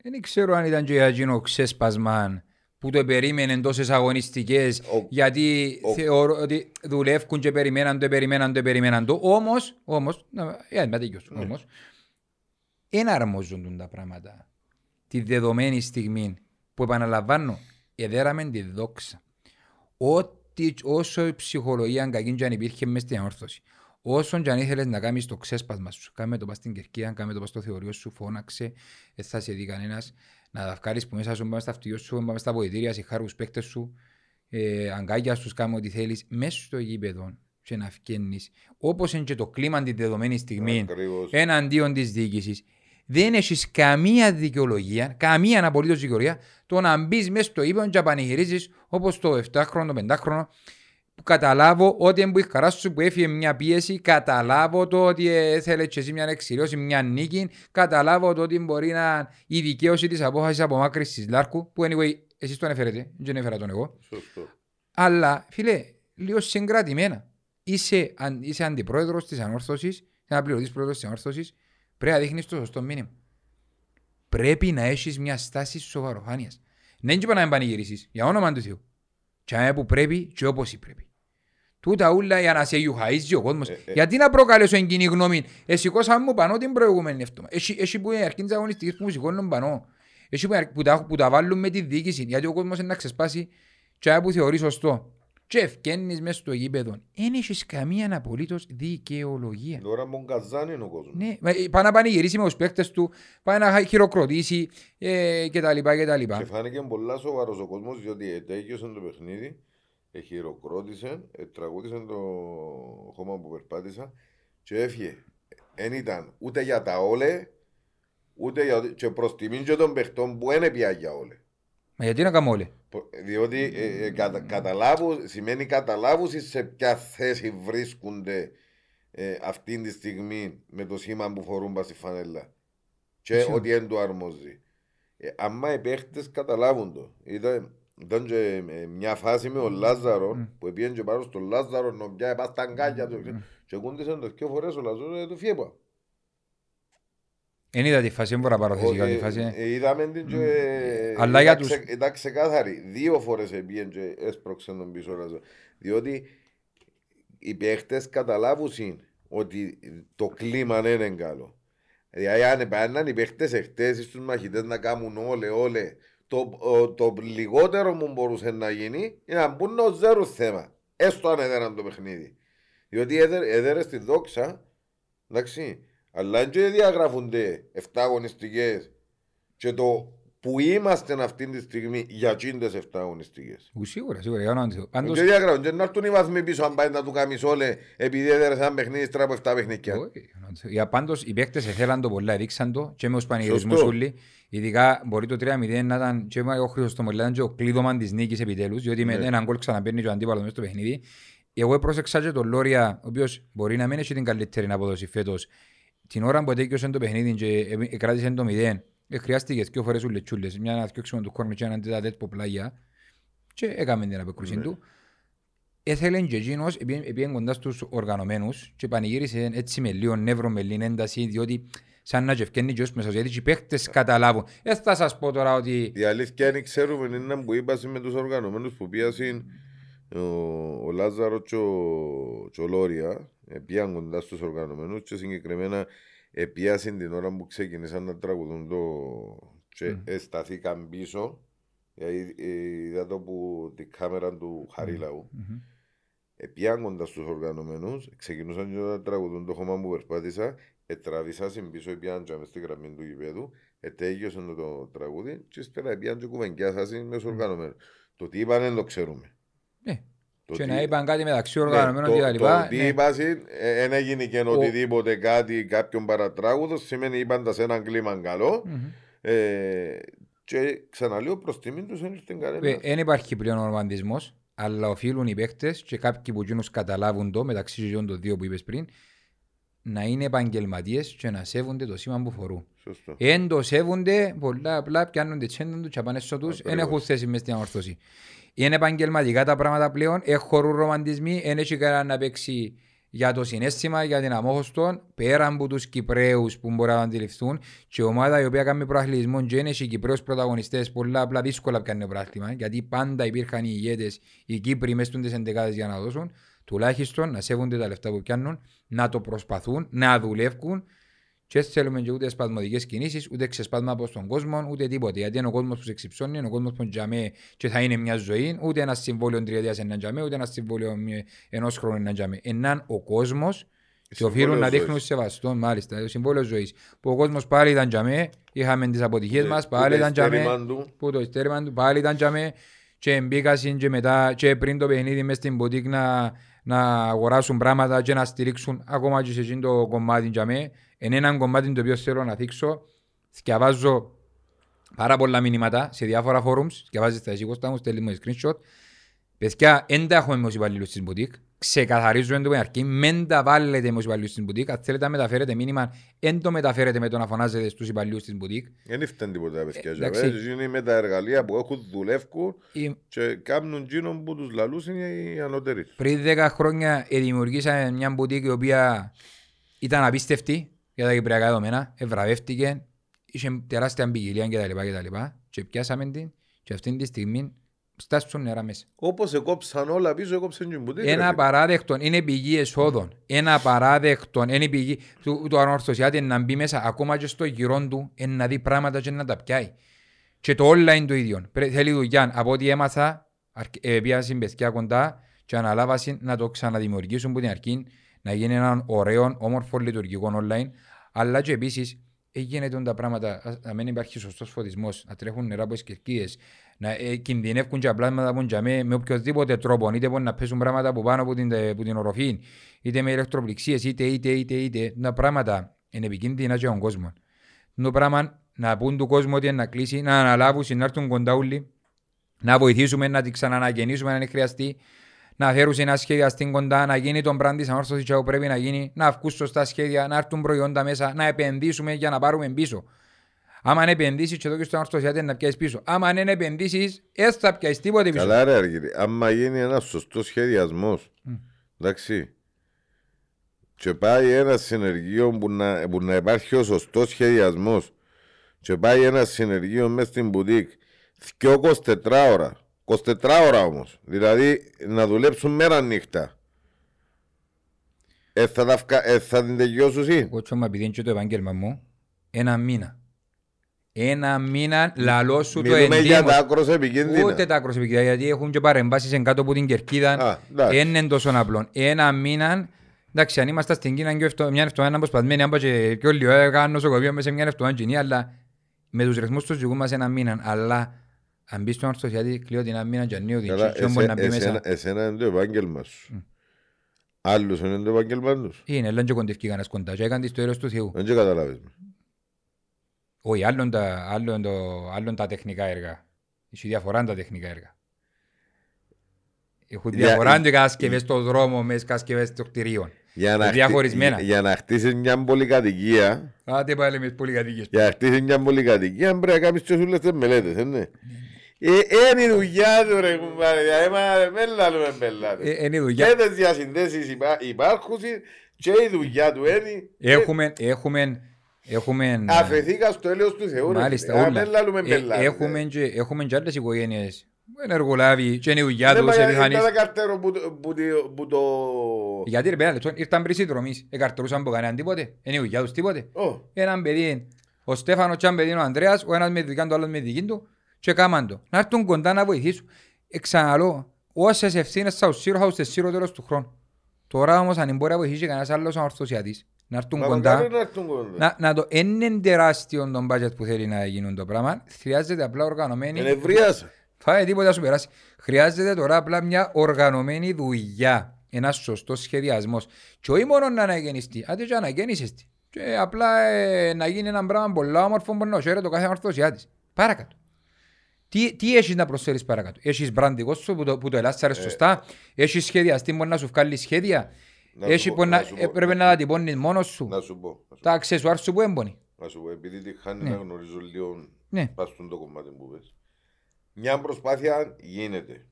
Δεν ξέρω αν ήταν και για εκείνο ξέσπασμα που το περίμενε τόσες αγωνιστικές Ο- γιατί ο- θεωρώ ότι δουλεύουν και περιμέναν το, περιμέναν το, περιμέναν το. Όμως, όμως, να, ε, να τελειώσω, Ναι. όμως, δεν αρμόζουν τα πράγματα τη δεδομένη στιγμή που επαναλαμβάνω, εδέραμε τη δόξα. Ό,τι, όσο η ψυχολογία κακή και αν υπήρχε μέσα στην όρθωση, όσο και αν ήθελες να κάνεις το ξέσπασμα σου, κάμε το πας στην κερκία, κάμε το πας στο θεωρείο σου, φώναξε, δεν θα σε δει κανένας, να τα βγάλεις που μέσα σου, πάμε στα αυτοκίνητα σου, πάμε στα βοηθήρια, συγχάρους τους παίκτες σου, ε, αγκάγια στους, κάμε ό,τι θέλεις, μέσα στο γήπεδο και να φκένεις, όπως είναι και το κλίμα την δεδομένη στιγμή, Ακριβώς. εναντίον της διοίκησης. Δεν έχεις καμία δικαιολογία, καμία απολύτως δικαιολογία το να μπεις μέσα στο ύπνο και να πανηγυρίζεις όπως το 7χρονο, το 5χρονο. Που καταλάβω ότι εμπού η χαρά σου που έφυγε μια πίεση, καταλάβω το ότι έθελε και εσύ μια εξηλίωση, μια νίκη, καταλάβω το ότι μπορεί να η δικαίωση της απόφασης απομάκρυσης Λάρκου, που anyway εσείς τον έφερετε, δεν έφερα τον εγώ. Σωστό. Αλλά, φίλε, λίγο συγκρατημένα. Είσαι, αν, είσαι αντιπρόεδρος της ανόρθωσης, είσαι αναπληρωτή πρόεδρος της ανόρθωσης, πρέπει να δείχνεις το σωστό μήνυμα. Πρέπει να έχεις μια στάση σοβαροφάνειας. Δεν είπα να μην πανηγυρίσεις, για όνομα του Θεού. Και αν που πρέπει και όπως πρέπει. Τούτα ούλα για να σε γιουχαίζει ο κόσμος. ε. Γιατί να προκαλέσω εν κοινή γνώμη. Εσηκώσαμε μου πανώ την προηγούμενη εβδομάδα. Έχει, έχει που είναι αρκεί τις αγωνιστικές που μου σηκώνουν πανώ. Έχει που, που, τα, που τα βάλουν με τη διοίκηση. Γιατί ο κόσμος είναι να ξεσπάσει και που θεωρεί σωστό. Και ευκαινείς μέσα στο γήπεδο. Δεν έχεις καμία απολύτως δικαιολογία. Τώρα μου καζάνει είναι ο κόσμος. Ναι, μα, ε, πάει να πανηγυρίσει με τους παίκτες του, πάει να χειροκροτήσει ε, και τα λοιπά και τα λοιπά. Και φάνηκε πολλά σοβαρός ο κόσμος διότι ετέγιωσε το παιχνίδι, ε, χειροκρότησε, ε, τραγούδισε το χώμα που περπάτησα και έφυγε. Δεν ήταν ούτε για τα όλε, ούτε για και προς τιμήν και των παιχτών που είναι πια για όλε. Μα γιατί να κάνουμε όλοι; Πο- Διότι ε, ε, κατα, καταλάβου, σημαίνει καταλάβουν σε ποια θέση βρίσκονται ε, αυτή τη στιγμή με το σήμα που φορούν πας στη φανέλα. Και Ισχύει. ότι δεν του αρμόζει. Ε, άμα οι παίχτες καταλάβουν το. Ήταν, ήταν και ε, μια φάση με τον Λάζαρο που πήγαινε και πάνω στον Λάζαρο να πιάει πας στα αγκάλια του και κούντισαν το δυο φορές ο Λάζαρος ε, του φιέπα. Δεν είδα τη φάση, δεν μπορώ να πάρω θέση για τη φάση. Ε, Είδαμε την και... Αλλά για ήταν τους- ξε- Ήταν ξεκάθαρη. Δύο φορές πήγαινε και έσπρωξε τον πίσω Λάζαρο. Διότι οι παίχτες καταλάβουν ότι το κλίμα δεν είναι καλό. Δηλαδή αν επάναν οι παίχτες εχθές στους μαχητές να κάνουν όλε όλε το, ο- το λιγότερο που μπορούσε να γίνει είναι να μπουν ως ζέρο θέμα. Έστω αν έδεραν το παιχνίδι. Διότι έδερ- έδερε στη δόξα, εντάξει, αλλά και διαγράφονται 7 αγωνιστικές και το που είμαστε αυτή τη στιγμή για τσίντες 7 αγωνιστικές. Ου, Σίγουρα, σίγουρα. για όνομα του Θεού. Πάντως, Και διαγράφουν και να έρθουν οι βαθμοί πίσω αν πάει να του κάνεις όλε επειδή έδερες ένα παιχνίδι στρα από 7 παιχνίδια. όχι, για όνομα του Θεού. Για πάντως οι παίκτες εθέλαν το πολλά, δείξαν το και με τους πανηγυρισμούς Σωστό. όλοι. Ειδικά μπορεί το 3-0 να ήταν και ο Χρήστος ήταν και ο κλείδωμαν της νίκης επιτέλους, διότι με Ναι. έναν γκολ ξαναπαίρνει και ο αντίπαλος μέσα στο παιχνίδι. Εγώ πρόσεξα και τον Λόρια, ο οποίος μπορεί να μην έχει την καλύτερη απόδοση φέτος. Την ώρα που ετέκειωσε το παιχνίδι και ε, κράτησε το 0, ε, χρειάστηκες δύο φορές ουλετσούλες, μια να θυκιόξουμε του κόρνου και έναν τέτα που πλάγια και έκαμε την απεκρούσή Ναι. του. Έθελε και εκείνος, επειδή κοντά στους οργανωμένους και πανηγύρισε έτσι με λίγο νεύρο, με λίγο ένταση, διότι σαν να γευκένει και ως μέσα, γιατί και οι παίχτες καταλάβουν. Ε, θα σας πω τώρα ότι... Η αλήθεια είναι ξέρουμε είναι που είπα με τους οργανωμένους που πιάσουν ο, ο Λάζαρος και ο, και ο Λόρια ε, πήγαν κοντά στους οργανωμένους και συγκεκριμένα επίασαν την ώρα που ξεκινήσαν να τραγουδούν το και Μμ. σταθήκαν πίσω γιατί ε, είδα το που τη κάμερα του Χαρίλαου Μμμ. Επίαν κοντά στους οργανωμένους, ξεκινούσαν και να τραγουδούν το χώμα που περπάτησα, ετραβήσασαν πίσω, επίαν και μες στη γραμμή του γηπέδου, ετέγιωσαν το, το τραγούδι και ύστερα επίαν και κουβεντιάσασαν με τους οργανωμένους. Το τι είπαν δεν το ξέρουμε. Ναι. Το Και τι- να είπαν κάτι μεταξύ ναι, οργανωμένων το- και τα Το λοιπά. τι ναι. είπαν, δεν έγινε και οτιδήποτε κάτι, κάποιον παρατράγουδο, σημαίνει είπαν τα σε έναν κλίμα καλό. Μμμ. Ε, και ξαναλέω προς τιμήν τους δεν ήρθε Ε, κανένας. Δεν υπάρχει πλέον ο ρομαντισμός, αλλά οφείλουν οι παίχτες και κάποιοι που εκείνους καταλάβουν το, μεταξύ των δύο που είπες πριν, να είναι επαγγελματίες και να σέβονται το σήμα που φορούν. Σωστό. Εν το σέβονται, πολλά απλά πιάνουν τη τσέντα τους και πάνε στο τους, δεν Ακριβώς. έχουν θέση μες στην αμορφώση. Είναι επαγγελματικά τα πράγματα πλέον, έχουν ρομαντισμοί, δεν έχει κανένα να παίξει για το συνέστημα, για την αμόχωστο, πέρα από τους Κυπρέους που μπορεί να αντιληφθούν και η ομάδα η οποία κάνει προαθλητισμό και είναι οι Κυπρέους πρωταγωνιστές πολλά απλά δύσκολα πιάνει το προάθλημα γιατί πάντα υπήρχαν οι ηγέτες, οι Κύπροι μέσα στις εντεκάδες για να δώσουν τουλάχιστον να σέβονται τα λεφτά που πιάνουν, να το προσπαθούν, να δουλεύουν και δεν θέλουμε και ούτε σπασμωδικές κινήσεις, ούτε ξεσπάσματα από τον κόσμο, ούτε τίποτε. Γιατί είναι ο κόσμος που σε ξυψώνει, είναι ο κόσμος που τζαμέ και θα είναι μια ζωή, ούτε ένα συμβόλαιο τριετίας ένα τζαμέ, ούτε ένα συμβόλαιο ενός χρόνου ένα τζαμέ. Ενάν ο κόσμος και οφείλουν Συμβόλαιο να ζωής. δείχνουν σεβαστό, μάλιστα, το συμβόλαιο ζωής. Που ο κόσμος πάλι ήταν τζαμέ, είχαμε τις αποτυχίες μας, Που πάλι το ήταν τζαμέ. ειστέρημαν του. Που το ειστέρημα του πάλι ήταν τζαμέ. Και μπήκασαν και μετά και πριν το παιχνίδι μες στην ποτίκ να, να αγοράσουν πράγματα και να στηρίξουν ακόμα και σε εκείνο το κομμάτι τζαμέ. Είναι ένα κομμάτι το οποίο θέλω να δείξω. Διαβάζω πάρα πολλά μηνύματα σε διάφορα forums. Διαβάζεις τα εσύ Κώστα μου, στέλνεις μου screenshot. Παιδιά, δεν τα έχουμε με τους υπαλλήλους της μπουτίκ. Ξεκαθαρίζουμε το με αρχή. Μεν τα βάλετε με τους υπαλλήλους της μπουτίκ. Αν θέλετε να μεταφέρετε μήνυμα, δεν το μεταφέρετε με το να φωνάζετε στους υπαλλήλους της μπουτίκ. Δεν ήρθαν τίποτα παιδιά. εντάξει. Ε, Είναι με τα εργαλεία που έχουν δουλεύκουν Η- και κάνουν εκείνο που τους λαλούς είναι οι ανώτεροι. Πριν 10 χρόνια ε, δημιουργήσαμε μια μπουτίκ η οποία ήταν απίστευτη για τα κυπριακά δεδομένα, ευραβεύτηκε, είχε τεράστια ποικιλία κτλ. κτλ. Και πιάσαμε την και αυτή τη στιγμή στάσουν νερά μέσα. Όπως εκόψαν όλα πίσω, εκόψαν και μπουτίκα. Ένα παράδεκτο είναι πηγή εσόδων. Ένα παράδεκτο είναι πηγή του, του ανορθωσιάτη να μπει μέσα ακόμα και στο γυρόν του ε, να δει πράγματα και να τα πιάει. Και το online το ίδιο. Πρέ- Θέλει δουλειά. Από ό,τι έμαθα, αρκ- ε, πιάσαν παιδιά κοντά και αναλάβασαν να το ξαναδημιουργήσουν από την αρχή, να γίνει έναν ωραίο, όμορφο λειτουργικό online. Αλλά και επίσης γίνεται τα πράγματα, ας- να μην υπάρχει σωστός φωτισμός, να τρέχουν νερά από τι κερκίδε, να ε, κινδυνεύουν και απλάσματα από τζαμέ με οποιοδήποτε τρόπο, είτε μπορεί να πέσουν πράγματα από πάνω από την, από την οροφή, είτε με ηλεκτροπληξίες, είτε, είτε, είτε, είτε. Τα πράγματα είναι επικίνδυνα για τον κόσμο. Το πράγμα να πούν του κόσμου ότι είναι να κλείσει, να αναλάβουν, να έρθουν κοντά όλοι, να βοηθήσουμε να την ξαναναγεννήσουμε αν είναι χρειαστεί, να φέρουν ένα σχεδιαστή κοντά, να γίνει τον brand της ανόρθωσης και όπου πρέπει να γίνει, να βγουν σωστά σχέδια, να έρθουν προϊόντα μέσα, να επενδύσουμε για να πάρουμε πίσω. Άμα είναι επενδύσεις και εδώ και στο ανορθωσιάτη να πιάσεις πίσω. Άμα αν είναι επενδύσεις, δεν θα πιάσεις τίποτε πίσω. Καλά ρε Αργύρη, άμα γίνει ένας σωστός σχεδιασμός, εντάξει, και πάει ένα συνεργείο που να, που να υπάρχει ο σωστός σχεδιασμός και πάει ένα συνεργείο μέσα στην μπουτίκ δυο 24 ώρα, 24 ώρα όμως, δηλαδή να δουλέψουν μέρα νύχτα. Ε, θα, τα φκα... ε, θα την τελειώσουν εσύ. Εγώ τσόμα επειδή είναι και το επάγγελμα μου, ένα μήνα. Ένα μήνα λαλό σου το Μιλούμε για εντύμω. τα άκρος επικίνδυνα. Ούτε τα άκρος επικίνδυνα, γιατί έχουν και παρεμβάσεις εν κάτω από την κερκίδα. Α, εντάξει. Δεν είναι τόσο απλό. Ένα μήνα, εντάξει, αν είμαστε στην Κίνα και ευτο- μια εβδομάδα αποσπασμένη, άμπα και πιο λίγο, έκανα νοσοκομείο μέσα σε μια εβδομάδα κοινή, αλλά με τους ρυθμούς τους δικούς μας ένα μήνα, αλλά αν μπεις στον ορθοσιάτη, κλείω την ένα μήνα και ανοίγω την Καλά, και μπορεί να μπει εσέ- μέσα. εσένα- Εσένα είναι το επάγγελμα σου. Άλλους είναι το επάγγελμα τους. Είναι, λένε και κοντευκεί κανένας κοντά και έκανε τις το έρος του Θεού. Δεν και καταλάβεις. με. Όχι, άλλον τα, άλλον το, άλλον τα τεχνικά έργα. Έχει διαφορά τα τεχνικά έργα. Έχουν Για- διαφορά και κατασκευές στο δρόμο μες τις κατασκευές των κτηρίων. Για να, χτι- Διαχωρισμένα. για- για να χτίσεις μια πολυκατοικία, Άντε πάλι με τις πολυκατοικίες. για να χτίσεις μια πολυκατοικία πρέπει να κάνεις και όλες τις μελέτες, ε, ναι. Ε, είναι η δουλειά του ρε κουμπάρε, δηλαδή μα με λαλούμε μπελάτε. Ε, Είναι η δουλειά. Και τις διασυνδέσεις υπά- υπάρχουν και η δουλειά του είναι. Έχουμε, έχουμε, έχουμε... Αφαιθήκα στο έλεος του Θεού ρε. Μάλιστα, φίλε. Α, όλα. Με λαλούμε Ε, μπελάτε. Έχουμε και, έχουμε και άλλες οικογένειες. Ενεργολάβοι και είναι η δουλειά Ναι, τους μα για- επιχανείς. ήταν καρτέρο που το- που το- που το... Γιατί ρε παιδιά, λεπτό, ήρθαν πριν συνδρομείς. Εκαρτερούσαν που κανέναν τίποτε. Είναι η δουλειά τους τίποτε. Ω, Έναν παιδί, ο Στέφανος και έναν παιδί ο Ανδρέας, ο ένας με δικιά του, ο άλλος με δική του και κάμαν το. Να έρθουν κοντά να βοηθήσουν. Εξαναλώ, όσες ευθύνες θα ουσύρω, θα ουσίες σύρω τέλος του χρόνου. Τώρα όμως αν μπορεί να βοηθήσει κανένας άλλος ορθωσιατής, να έρθουν μα κοντά, μακάρι να έρθουν κοντά. να, να το είναι τεράστιο το budget που θέλει να γίνουν το πράγμα. Χρειάζεται απλά οργανωμένη. Ενευρίασα. Φάει τίποτα να σου περάσει. Χρειάζεται τώρα απλά μια οργανωμένη δουλειά. Ένας σωστός σχεδιασμός. Και όχι μόνο να αναγεννηστεί, άντε και αναγέννησες τη. Και απλά ε, να γίνει ένα πράγμα πολύ όμορφο που να χαίρεται το κάθε ορθωσιάτης. Παρακάτω. Τι, τι έχεις να προσφέρεις παρακάτω; Έχεις μπραντικό σου που το, που το ελάσσαρες σωστά; Έχεις σχεδιαστή που να σου βγάλει σχέδια; Να σου Έχει πω, που να, να σου πω. ε, πρέπει να τα τυπώνεις μόνος σου. Να σου πω. να σου Τα αξεσουάρ σου που έμπονοι. Να σου πω, επειδή τη χάνει Ναι. να γνωρίζω λίγο Ναι. πας στον το κομμάτι που πες. Μια προσπάθεια γίνεται.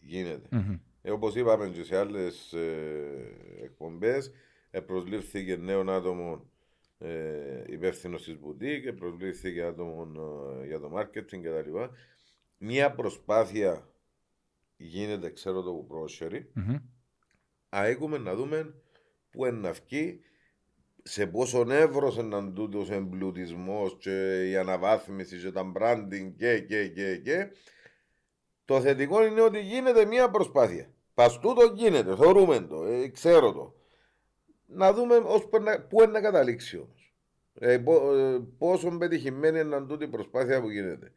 Γίνεται. Μμμ. Ε, όπως είπαμε και σε άλλες ε, εκπομπές, ε, προσλήφθηκε νέο άτομο ε, υπεύθυνος της μπουτίκ, ε, προσλήφθηκε άτομο ε, για το marketing κτλ. Μια προσπάθεια γίνεται, ξέρω το που πρόσχερη, Μμμ. Αέκουμε να δούμε πού είναι να βγει, σε πόσο εύρο είναι τούτος εμπλουτισμό και η αναβάθμιση και τα branding και, και, και, και. Το θετικό είναι ότι γίνεται μια προσπάθεια. Πας τούτο γίνεται, θεωρούμε το, ε, ξέρω το. Να δούμε ως που να- πού είναι να καταλήξει όμως. Ε, πο- ε, πόσο πετυχημένη είναι τούτη η προσπάθεια που γίνεται.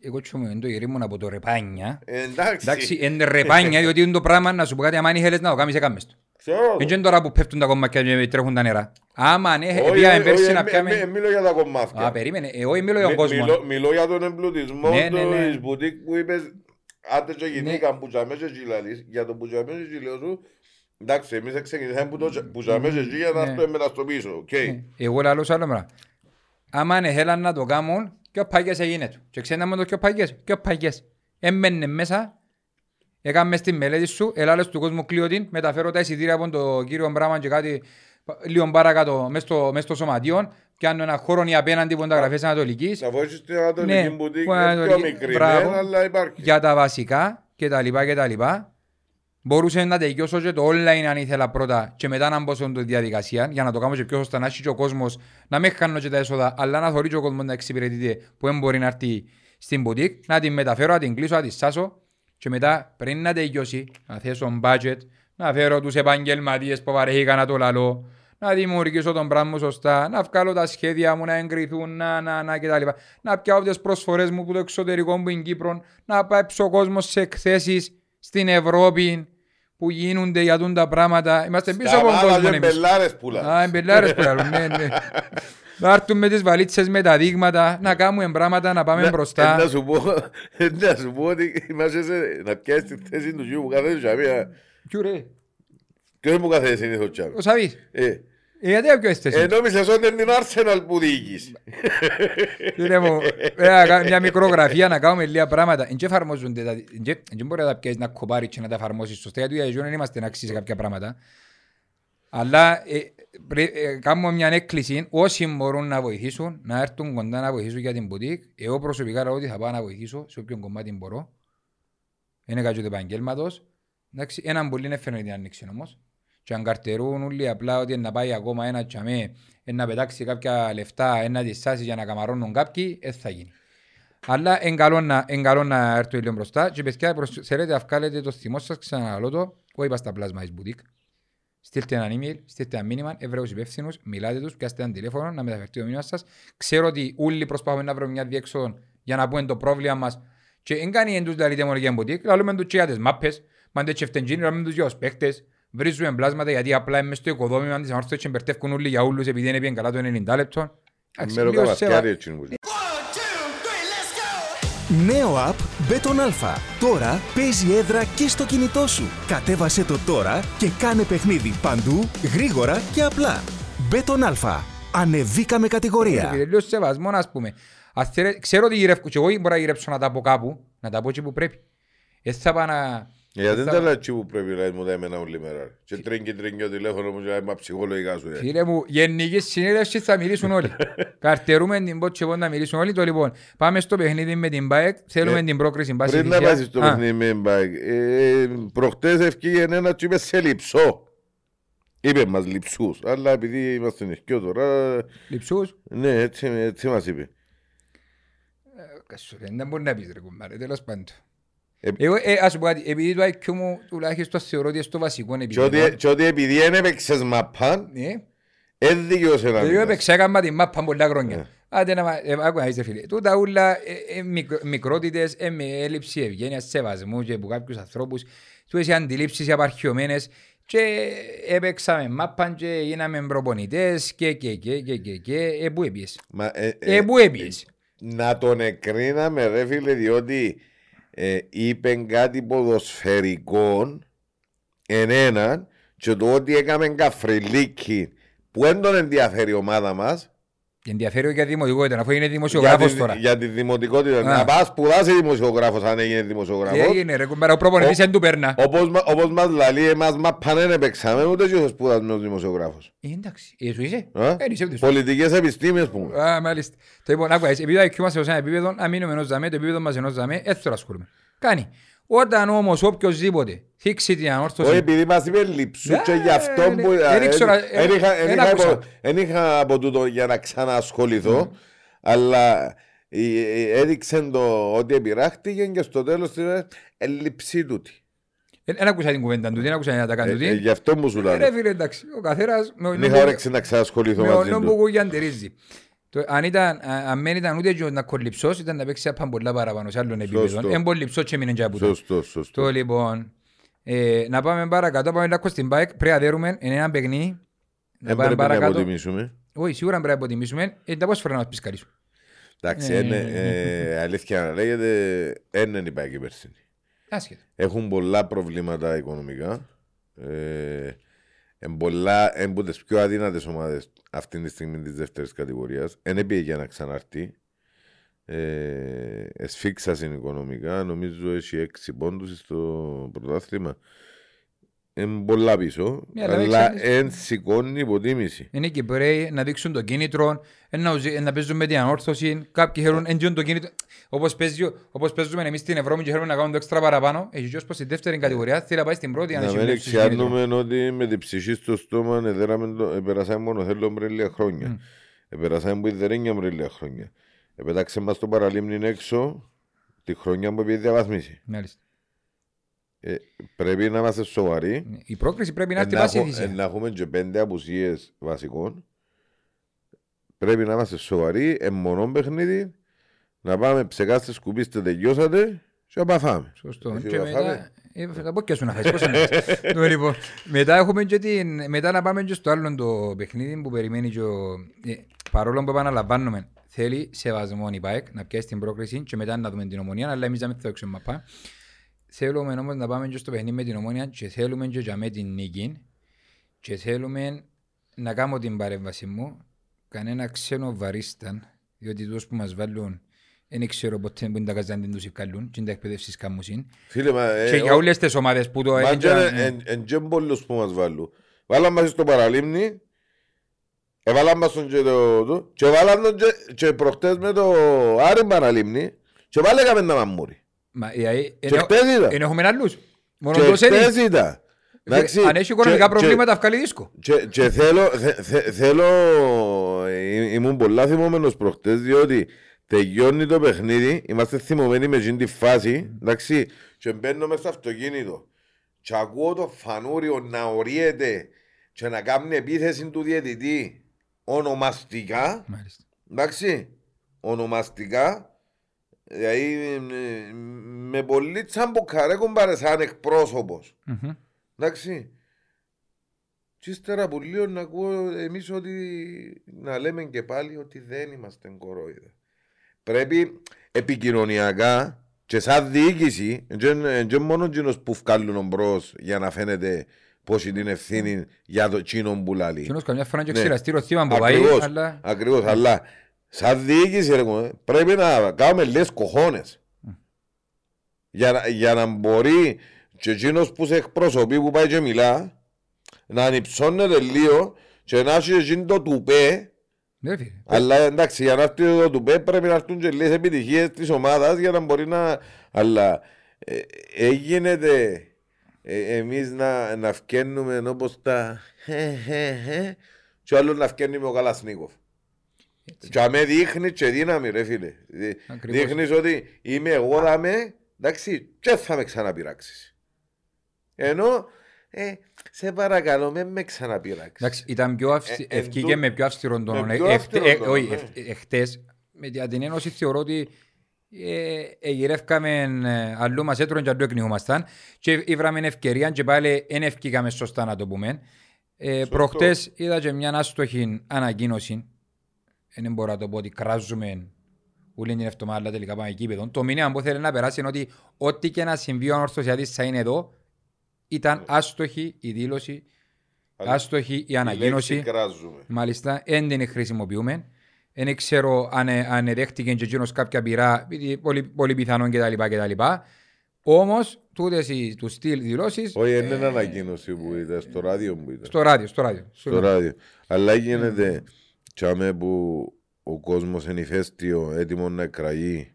Εγώ τσούμε το γυρί μου από το ρεπάνια. Ε, εντάξει, Εντάξει, είναι ρεπάνια, διότι είναι το πράγμα να σου πω κάτι, άμα αν ήθελες να το κάνεις, έκαμες το. ξέρω το. Δεν είναι τώρα που πέφτουν τα κομμάτια και τρέχουν τα νερά. Άμα ναι, Όχι, πήγαμε όχι, πέρσι όχι, να ε, ε, πιάμε... ε, Μιλώ για τα κομμάτια. Α, περίμενε, εγώ μιλώ για τον Μι- κόσμο. Μιλώ, μιλώ για τον εμπλουτισμό Ναι, ναι, ναι. της μπουτίκ που είπες άντε και γυναίκα που τζαμέ και γυλαλείς για το που τζαμέ και γυλαίο σου εντάξει εμείς ξεκινήσαμε που το που τζαμέ και γυλ για να Ναι. το εμένα στο πίσω οκ. Ε, Εγώ λαλώ σε άλλο πράγμα. Άμα αν θέλαν να το κάνουν, και ο παγιές έγινε του. Και ξέρετε με το και ο παγιές, και ο παγιές. Έμπαινε μέσα, έκαμε στη μελέτη σου, ελάλες του κόσμου κλείω την, μεταφέρω τα εισιτήρια από τον κύριο Μπράμαν και κάτι λίγο παρακάτω μες στο, μες στο σωματείο, κάνω ένα χώρο ή απέναντι που είναι τα γραφές Ανατολικής. Να βοηθήσεις την Ανατολική Ναι, μπουτίκ που είναι πιο Ανατολική- μικρή μπράβο. ναι, αλλά υπάρχει. για τα βασικά και τα λοιπά και τα λοιπά. Μπορούσε να τελειώσω και το online αν ήθελα πρώτα και μετά να μπω σε τη διαδικασία για να το κάνω και πιο σωστά να έχει και ο κόσμος να μην χάνω και τα έσοδα αλλά να θωρεί και ο κόσμος να εξυπηρετείται που δεν μπορεί να έρθει στην boutique να την μεταφέρω, να την κλείσω, να την σάσω και μετά πριν να τελειώσει να θέσω budget, να φέρω τους επαγγελματίες που βαρέθηκαν να το λαλώ να δημιουργήσω τον πράγμα μου σωστά, να βγάλω τα σχέδια μου να εγκριθούν, να, να, να κτλ. Να πιάω τις προσφορές μου που το εξωτερικό μου είναι Κύπρο, να πάει ο κόσμος σε εκθέσεις στην Ευρώπη που γίνονται για τούν τα πράγματα. Είμαστε πίσω από τον κόσμο Σταμάτα και εμείς. μπελάρες πουλάς. Α, εμπελάρες που λαλούν, ναι, ναι. Να έρθουν με τις βαλίτσες με τα δείγματα, να κάνουμε πράγματα, να πάμε Να- μπροστά. ε, Να σου πω, ε, να σου πω ότι είμαστε σε- να πιάσεις τη θέση του γιου που κάθεται τζαμία. Ποιου ρε, Ποιος που κάθεται συνήθως τζαμία. ο Σαβής. Ε, Ε, γιατί ποιο είστε ε, εσύ. νόμισες ότι είναι την Arsenal που διοικείς. Κύριε μου, πρέπει να κάνουμε μια μικρογραφία να κάνουμε λίγα πράγματα. Εν και εφαρμόζονται τα... εν και- εν και μπορεί να τα πιάσεις να κοπάρεις και να τα εφαρμόσεις σωστά, γιατί για δεν είμαστε να αξίζεις κάποια πράγματα. Αλλά ε, πρέ- ε, κάνουμε μια έκκληση, όσοι μπορούν να βοηθήσουν, να έρθουν κοντά να βοηθήσουν για την μπουτίκ. Εγώ προσωπικά λέω ότι θα πάω να βοηθήσω σε όποιον κομμάτι μπορώ. Είναι κάτι του επαγγέλματος. Εντάξει, έναν πολύ είναι φαίνεται την άνοιξη όμως. Και αν καρτερούν όλοι απλά ότι να πάει ακόμα ένα τσαμέ, να πετάξει κάποια λεφτά, να τις σάσει για να καμαρώνουν κάποιοι, δεν θα γίνει. Αλλά είναι καλό να, εν καλό να έρθω λίγο μπροστά και παιδιά προσ- θέλετε να βγάλετε το θυμό σας, ξαναλώ το, εγώ είπα στα πλάσμα της μπουτίκ. Στείλτε ένα email, στείλτε ένα μήνυμα, Εβραίους υπεύθυνους, μιλάτε τους, πιάστε ένα τηλέφωνο να μεταφερθεί το μήνυμα σας. Ξέρω ότι όλοι προσπαθούμε να βρούμε μια διέξοδο για να πούμε το πρόβλημα μας και δεν κάνει εντούς δηλαδή τεμολογία μπουτίκ, λαλούμε τους και για τις μάπες, μάντε και φτεντζίνοι, λαλούμε τους για τους παίχτες, βρίζουμε πλάσματα γιατί απλά μες στο οικοδόμημα της αμάρτωσης και μπερτεύκουν όλοι για όλους επειδή είναι πήγαν καλά το 90 λεπτό. Εντάξει, Μέρο λίγο καβασκάρι σεβα- έτσι είναι που είναι. Νέο app Beton Alpha. Τώρα παίζει έδρα και στο κινητό σου. Κατέβασε το τώρα και κάνε παιχνίδι παντού, γρήγορα και απλά. Beton Alpha. Ανεβήκαμε κατηγορία. Επειδή λίγο σεβασμό, ας πούμε. Αν θέλε- Ξέρω ότι γυρεύω και εγώ μπορώ να γυρέψω να τα πω κάπου, να τα πω εκεί που πρέπει. Δεν θα πάω να... Γιατί δεν θα- τα λέει έτσι που πρέπει να μου τα εμένα όλη μέρα. ρε. Και τρίνκι τρίνκι ο τηλέφωνο μου και είμαι ψυχολογικά σου. ε. Φίλε μου, γενική συνέλευση θα μιλήσουν όλοι. Καρτερούμε την πότση εγώ να μιλήσουν όλοι. Το λοιπόν, πάμε στο παιχνίδι με την ΠΑΕΚ. Θέλουμε Ε, την πρόκριση πάση Πριν να θυσία. πάσεις στο Α, παιχνίδι με μπαϊκ, ε, προχτές ευκήγε ένα και είπε σε λειψό. Είπε μας λειψούς, αλλά επειδή είμαστε νησκιό τώρα, Λειψούς. ναι, έτσι, έτσι μας είπε. Κασού, Δεν μπορεί να πεις ρε κουμπάρε, τέλος πάντων. Ε, Εγώ, ε, ας σου πω κάτι, επειδή το IQ μου τουλάχιστον θεωρώ ότι είναι στο βασικό Και ότι- επίπεδο. Και ότι επειδή δεν έπαιξες μαπάν, Ναι. δεν δικαιούσε να Εγώ μιλάς. έπαιξα έκανα την μάπα πολλά Ναι. χρόνια. Άντε να μα- ε, άκου να είστε φίλε. Τούτα ούλα ε, ε, μικρο- μικρότητες, ε, με έλλειψη ευγένειας, σεβασμού και από κάποιους ανθρώπους. Τούτες οι αντιλήψεις οι απαρχιωμένες και έπαιξαμε μάπαν και γίναμε προπονητές και και και και και και ε, πού έπιες; Μα, ε, Ε, πού έπιες; να τον εκρίναμε ρε φίλε διότι ε, είπε κάτι ποδοσφαιρικό εν έναν και το ότι έκαμε καφριλίκι που δεν τον ενδιαφέρει η ομάδα μας Και ενδιαφέρει για δημοτικότητα, αφού είναι για δημοσιογράφος τη, τώρα. για τη δημοτικότητα. Α. Να πας σπουδάσει δημοσιογράφος αν έγινε Τι δημοσιογράφος. έγινε ρε κουμπάρα, ο προπονητής Ο- δεν του περνά. Όπως, μα- όπως μας λαλεί εμάς μα πάνε να παίξαμε ούτε και ο σπουδασμένος δημοσιογράφος. Ε, Εντάξει, ε, σου είσαι. Α; Ε, είσαι ούτως. Πολιτικές επιστήμες που. Α, μάλιστα. Το λοιπόν, άκουα, επειδή το IQ μας σε ένα επίπεδο, αν μείνουμε ενός ζαμέ, το επίπεδο μας ενός ζαμέ, έτσι το ασχολούμαι. Κάνει. Όταν όμως οποιοςδήποτε θίξει την Όχι ανόρθωση, επειδή μας είπε λειψού και γι' αυτό Ε, που... ε, δεν ήξερα, εν- εν ε, είχα- δεν εν είχα άκουσα. από- εν είχα από τούτο για να ξανασχοληθώ, αλλά ε, ε, έδειξε το ότι επειράχτηκε και στο τέλος της ημέρας έλλειψη τούτη. δεν άκουσα την κουβέντα του, δεν άκουσα να τα Ε, κάνω ε, του. Γι' αυτό μου σου Ε, Ρε λέω. φίλε, εντάξει, ο καθένας με Δεν είχα όρεξη να ξανασχοληθώ με μαζί ονό που του. Κουγιαντερίζει. Το- Αν ήταν, α- αν δεν ήταν ούτε και να κολληψός, ήταν να παίξει απ' πολλά παραπάνω σε άλλων επίπεδων. Εν κολληψός και μείνει και από τούτο. Σωστό, σωστό. Το λοιπόν, ε, να πάμε παρακάτω, πάμε λίγο στην bike, πρέπει να δέρουμε, είναι ένα παιχνίδι. Να Δεν πάμε πρέπει να παρακάτω. αποτιμήσουμε. Όχι, σίγουρα πρέπει να υποτιμήσουμε. Ε, τα πώς φέρνει να μας πισκαρίσουν. Εντάξει, Ε, είναι, ε, αλήθεια να λέγεται, δεν υπάρχει περσίνη. Άσχετο. Έχουν πολλά προβλήματα οικονομικά. Ε, εν πολλά, εν που τις πιο αδύνατες ομάδες αυτή τη στιγμή της δεύτερης κατηγορίας. Δεν πήγε για να ξαναρτεί. Ε, εσφίξασαν οικονομικά. Νομίζω έχει έξι πόντους στο πρωτάθλημα. Είναι πολλά πίσω, Ναι, αλλά αλλά ξέρεις- εν σηκώνει υποτίμηση. Είναι και πρέπει να δείξουν το κίνητρο, ε, να, ουζι- να παίζουν με την ανόρθωση. Κάποιοι θέλουν εντζιόν το κίνητρο. Όπως, παίζει, όπως παίζουμε εμείς στην Ευρώπη και θέλουμε να κάνουμε το έξτρα παραπάνω, έχει και ως στη δεύτερη κατηγορία θέλει να πάει στην πρώτη. για Να έχει μην βλέψεις κίνητρο. εξιάνουμε ότι με την ψυχή στο στόμα εδέραμε το- επεράσαμε μόνο θέλω πριν λίγα χρόνια. Επεράσαμε που ιδερένια πριν λίγα χρόνια. Επέταξε μας το παραλίμνη έξω τη χρονιά που πήγε διαβαθμίσει. Μάλιστα. Ε, πρέπει να είμαστε σοβαροί. Η πρόκριση πρέπει να Ε, έρθει να, βάση έχω- ε, θυσία. να έχουμε και πέντε απουσίες βασικών. Πρέπει να είμαστε σοβαροί, εμμονών παιχνίδι, να πάμε ψεκάστες, σκουπίστε, τελειώσατε και να παθάμε. Σωστό. Έχει Και να μετά, φάμε. ε, θα πω και σου να φάεις, πώς εννοείς. Το λοιπόν, μετά έχουμε και την, μετά να πάμε και στο άλλο το παιχνίδι που περιμένει και ο, ε, παρόλο που επαναλαμβάνουμε, θέλει σεβασμό η ΠΑΕΚ να πιάσει την πρόκριση και μετά να δούμε την ομονία, αλλά εμείς να μην θα έξω μαπά. Θέλουμε όμως να πάμε και στο παιχνίδι με την ομονία και θέλουμε και για με την νίκη και θέλουμε να κάνω την παρέμβαση μου κανένα ξένο βαρίσταν διότι τους που μας βάλουν δεν ξέρω ποτέ που είναι τα καζάντιν τους ευκαλούν και είναι τα εκπαιδεύσεις κάμουσιν Φίλε, μα, ε, και για ο- όλες τις ομάδες που το Μα έλεγαν, και εν και πολλούς που μας βάλουν. Βάλαν μας στο παραλίμνη, έβαλαν μας τον και το... το- και βάλαν τον και- και προχτές με το Άρη παραλίμνη και πάλι έκαμε να μαμούρι. Μα, ε, ε, Και ενώ- χτες είδα. ενώ έχουμε άλλους. Μόνο Και το σένι. χτες είδα. Εντάξει, Αν έχει οικονομικά και- προβλήματα, βγάλει δίσκο. Και, και θέλω, θε- θε- θέλω, ε, ήμουν πολλά θυμωμένος προχτές διότι τελειώνει το παιχνίδι, είμαστε θυμωμένοι με εκείνη τη φάση, εντάξει, και μπαίνω μέσα στο αυτοκίνητο και ακούω το φανούριο να οριέται και να κάνει επίθεση του διαιτητή ονομαστικά, Μάλιστα. εντάξει, ονομαστικά, δηλαδή ε, με πολύ τσαμποκαρέ κομπάρε σαν εκπρόσωπος. Μμμ. Εντάξει. Και ύστερα από λίγο να ακούω εμείς ότι να λέμε και πάλι ότι δεν είμαστε κορόιδα. Πρέπει επικοινωνιακά και σαν διοίκηση, και μόνο εκείνος που βγάλουν μπρος για να φαίνεται πώς είναι την ευθύνη για το τσίνο που λαλεί. Εκείνος καμιά φορά και Ναι. ξηραστήριο θύμα που πάει, Ακριβώς, αλλά... ακριβώς, αλλά σαν διοίκηση ρε, κομμέ, πρέπει να κάνουμε λες κοχώνες. Για, να- για να μπορεί και εκείνος που σε εκπροσωπεί που πάει και μιλά να ανυψώνεται λίγο και να έχει εκείνο το τουπέ Ναι, φίλε. αλλά εντάξει για να έρθει το τουπέ πρέπει να έρθουν και λίγες επιτυχίες της ομάδας για να μπορεί να... Αλλά ε, έγινε ε, εμείς να, να φκένουμε όπως τα χε, χε, χε, και ο άλλος να φκένει με ο Καλασνίκοφ. Και αμέ δείχνει και δύναμη ρε φίλε. Δι- Ακριβώς. Δείχνεις ότι είμαι εγώ δαμέ, εντάξει, και θα με ξαναπειράξεις. Ενώ, ε, σε παρακαλώ, με με ξαναπειράξεις. Εντάξει, ήταν πιο αυστι... Ε, εν ευκήκε τω- με πιο αυστηρόν τόνο. με Ε, πιο εχτε- αυστηρόν ε, τόνο, Όχι, ναι. εχ- εχτες, με τη- την ένωση θεωρώ ότι ε, εγυρεύκαμε ε, αλλού μας έτρωνε και αλλού εκνιούμασταν και ήβραμε ευκαιρία και πάλι δεν ευκήκαμε σωστά να το πούμε. Ε, Σωστό. προχτές είδα και μια άστοχη ανακοίνωση. Δεν μπορώ να το πω ότι κράζουμε όλη την εβδομάδα, αλλά τελικά πάμε εκεί παιδόν. Το μήνυμα που θέλει να περάσει είναι ότι ό,τι και να συμβεί ο ανορθωσιατής θα είναι εδώ. Ήταν άστοχη η δήλωση, Αλλά άστοχη η η ανακοίνωση. λέξη κράζουμε. Μάλιστα, δεν την χρησιμοποιούμε. Δεν ξέρω αν, ε, αν δέχτηκε και εκείνος κάποια πειρά, επειδή πολύ, πολύ πιθανόν κτλ. κτλ. Όμως, τούτες οι, τους στυλ δηλώσεις Όχι, δεν είναι ανακοίνωση που ήταν, στο ράδιο που ήταν. στο ράδιο, στο ράδιο. Στο ράδιο. Αλλά γίνεται τσάμε που ο κόσμος είναι ηφαίστειο, έτοιμο να εκραγεί,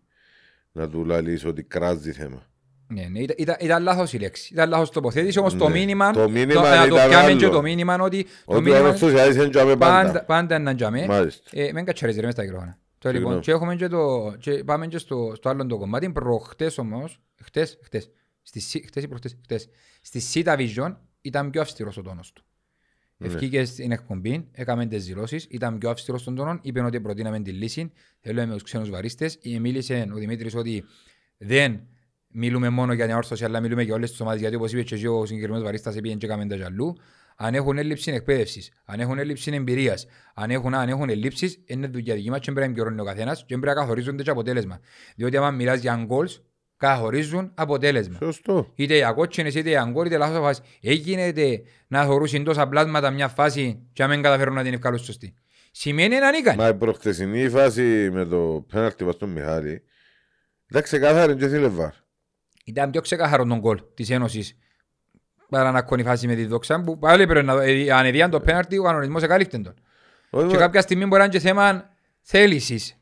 να του λαλείς ότι κράζει θέμα. Ναι, ναι, ήταν, ήταν, ήταν λάθος η λέξη. Ήταν λάθος τοποθέτηση, όμως το Ναι. μήνυμα, Το μήνυμα να το ήταν πιάμε άλλο. και το μήνυμα ότι το Ότι ο μήνυμα ανορθωσιάτης είναι τσάμε πάντα, πάντα. πάντα να τζαμε. Μάλιστα. Ε, μην κατσαρίζεις ρε μες τα μικρόφωνα. Το λοιπόν, Συγγνώμη. και, έχουμε και το, και πάμε και στο, στο άλλο το κομμάτι. Προχτές όμως, χτες, χτες, στη, Σι- χτες ή προχτές, χτες, στη Σίτα Vision ήταν πιο αυστηρός ο τόνος του. Ναι. Ευκήκε στην εκπομπή, έκαμε τις δηλώσεις, ήταν πιο αυστηρός στον τόνο, είπε ότι προτείναμε τη λύση, θέλουμε με τους ξένους βαρίστες. Ε, Μίλησε ο Δημήτρης ότι δεν μιλούμε μόνο για την όρθωση, αλλά μιλούμε για όλες τις ομάδες, γιατί όπως είπε και εσύ ο συγκεκριμένος βαρίστας πήγαινε και έκαμε τα τζαλού. Αν έχουν έλλειψη εκπαίδευσης, αν έχουν έλλειψη εμπειρίας, αν έχουν, αν έχουν έλλειψεις, είναι δουλειά δική μας και πρέπει να εμπειρώνει ο καθένας και πρέπει να καθορίζονται και αποτέλεσμα. Διότι άμα μιλάς για goals, καθορίζουν αποτέλεσμα. Σωστό. Είτε για κότσινες, είτε για γκολ, είτε λάθος φάση. Έγινε να θεωρούσουν τόσα πλάσματα μια φάση και να μην καταφέρουν να την ευκαλούν σωστή. Σημαίνει να ανήκαν. Μα η προχτεσινή φάση με το πέναλτι πας στον Μιχάλη ήταν ξεκάθαρη και θέλει βάρ. Ήταν πιο ξεκάθαρο τον γκολ της Ένωσης παρά να κόνει φάση με τη δόξα που πάλι πρέπει να ε, αν εδίαν το πέναρτι ο κανονισμός εκαλύφτεν τον. Όχι, Και μα- κάποια στιγμή μπορεί να είναι και θέμα θέλησης.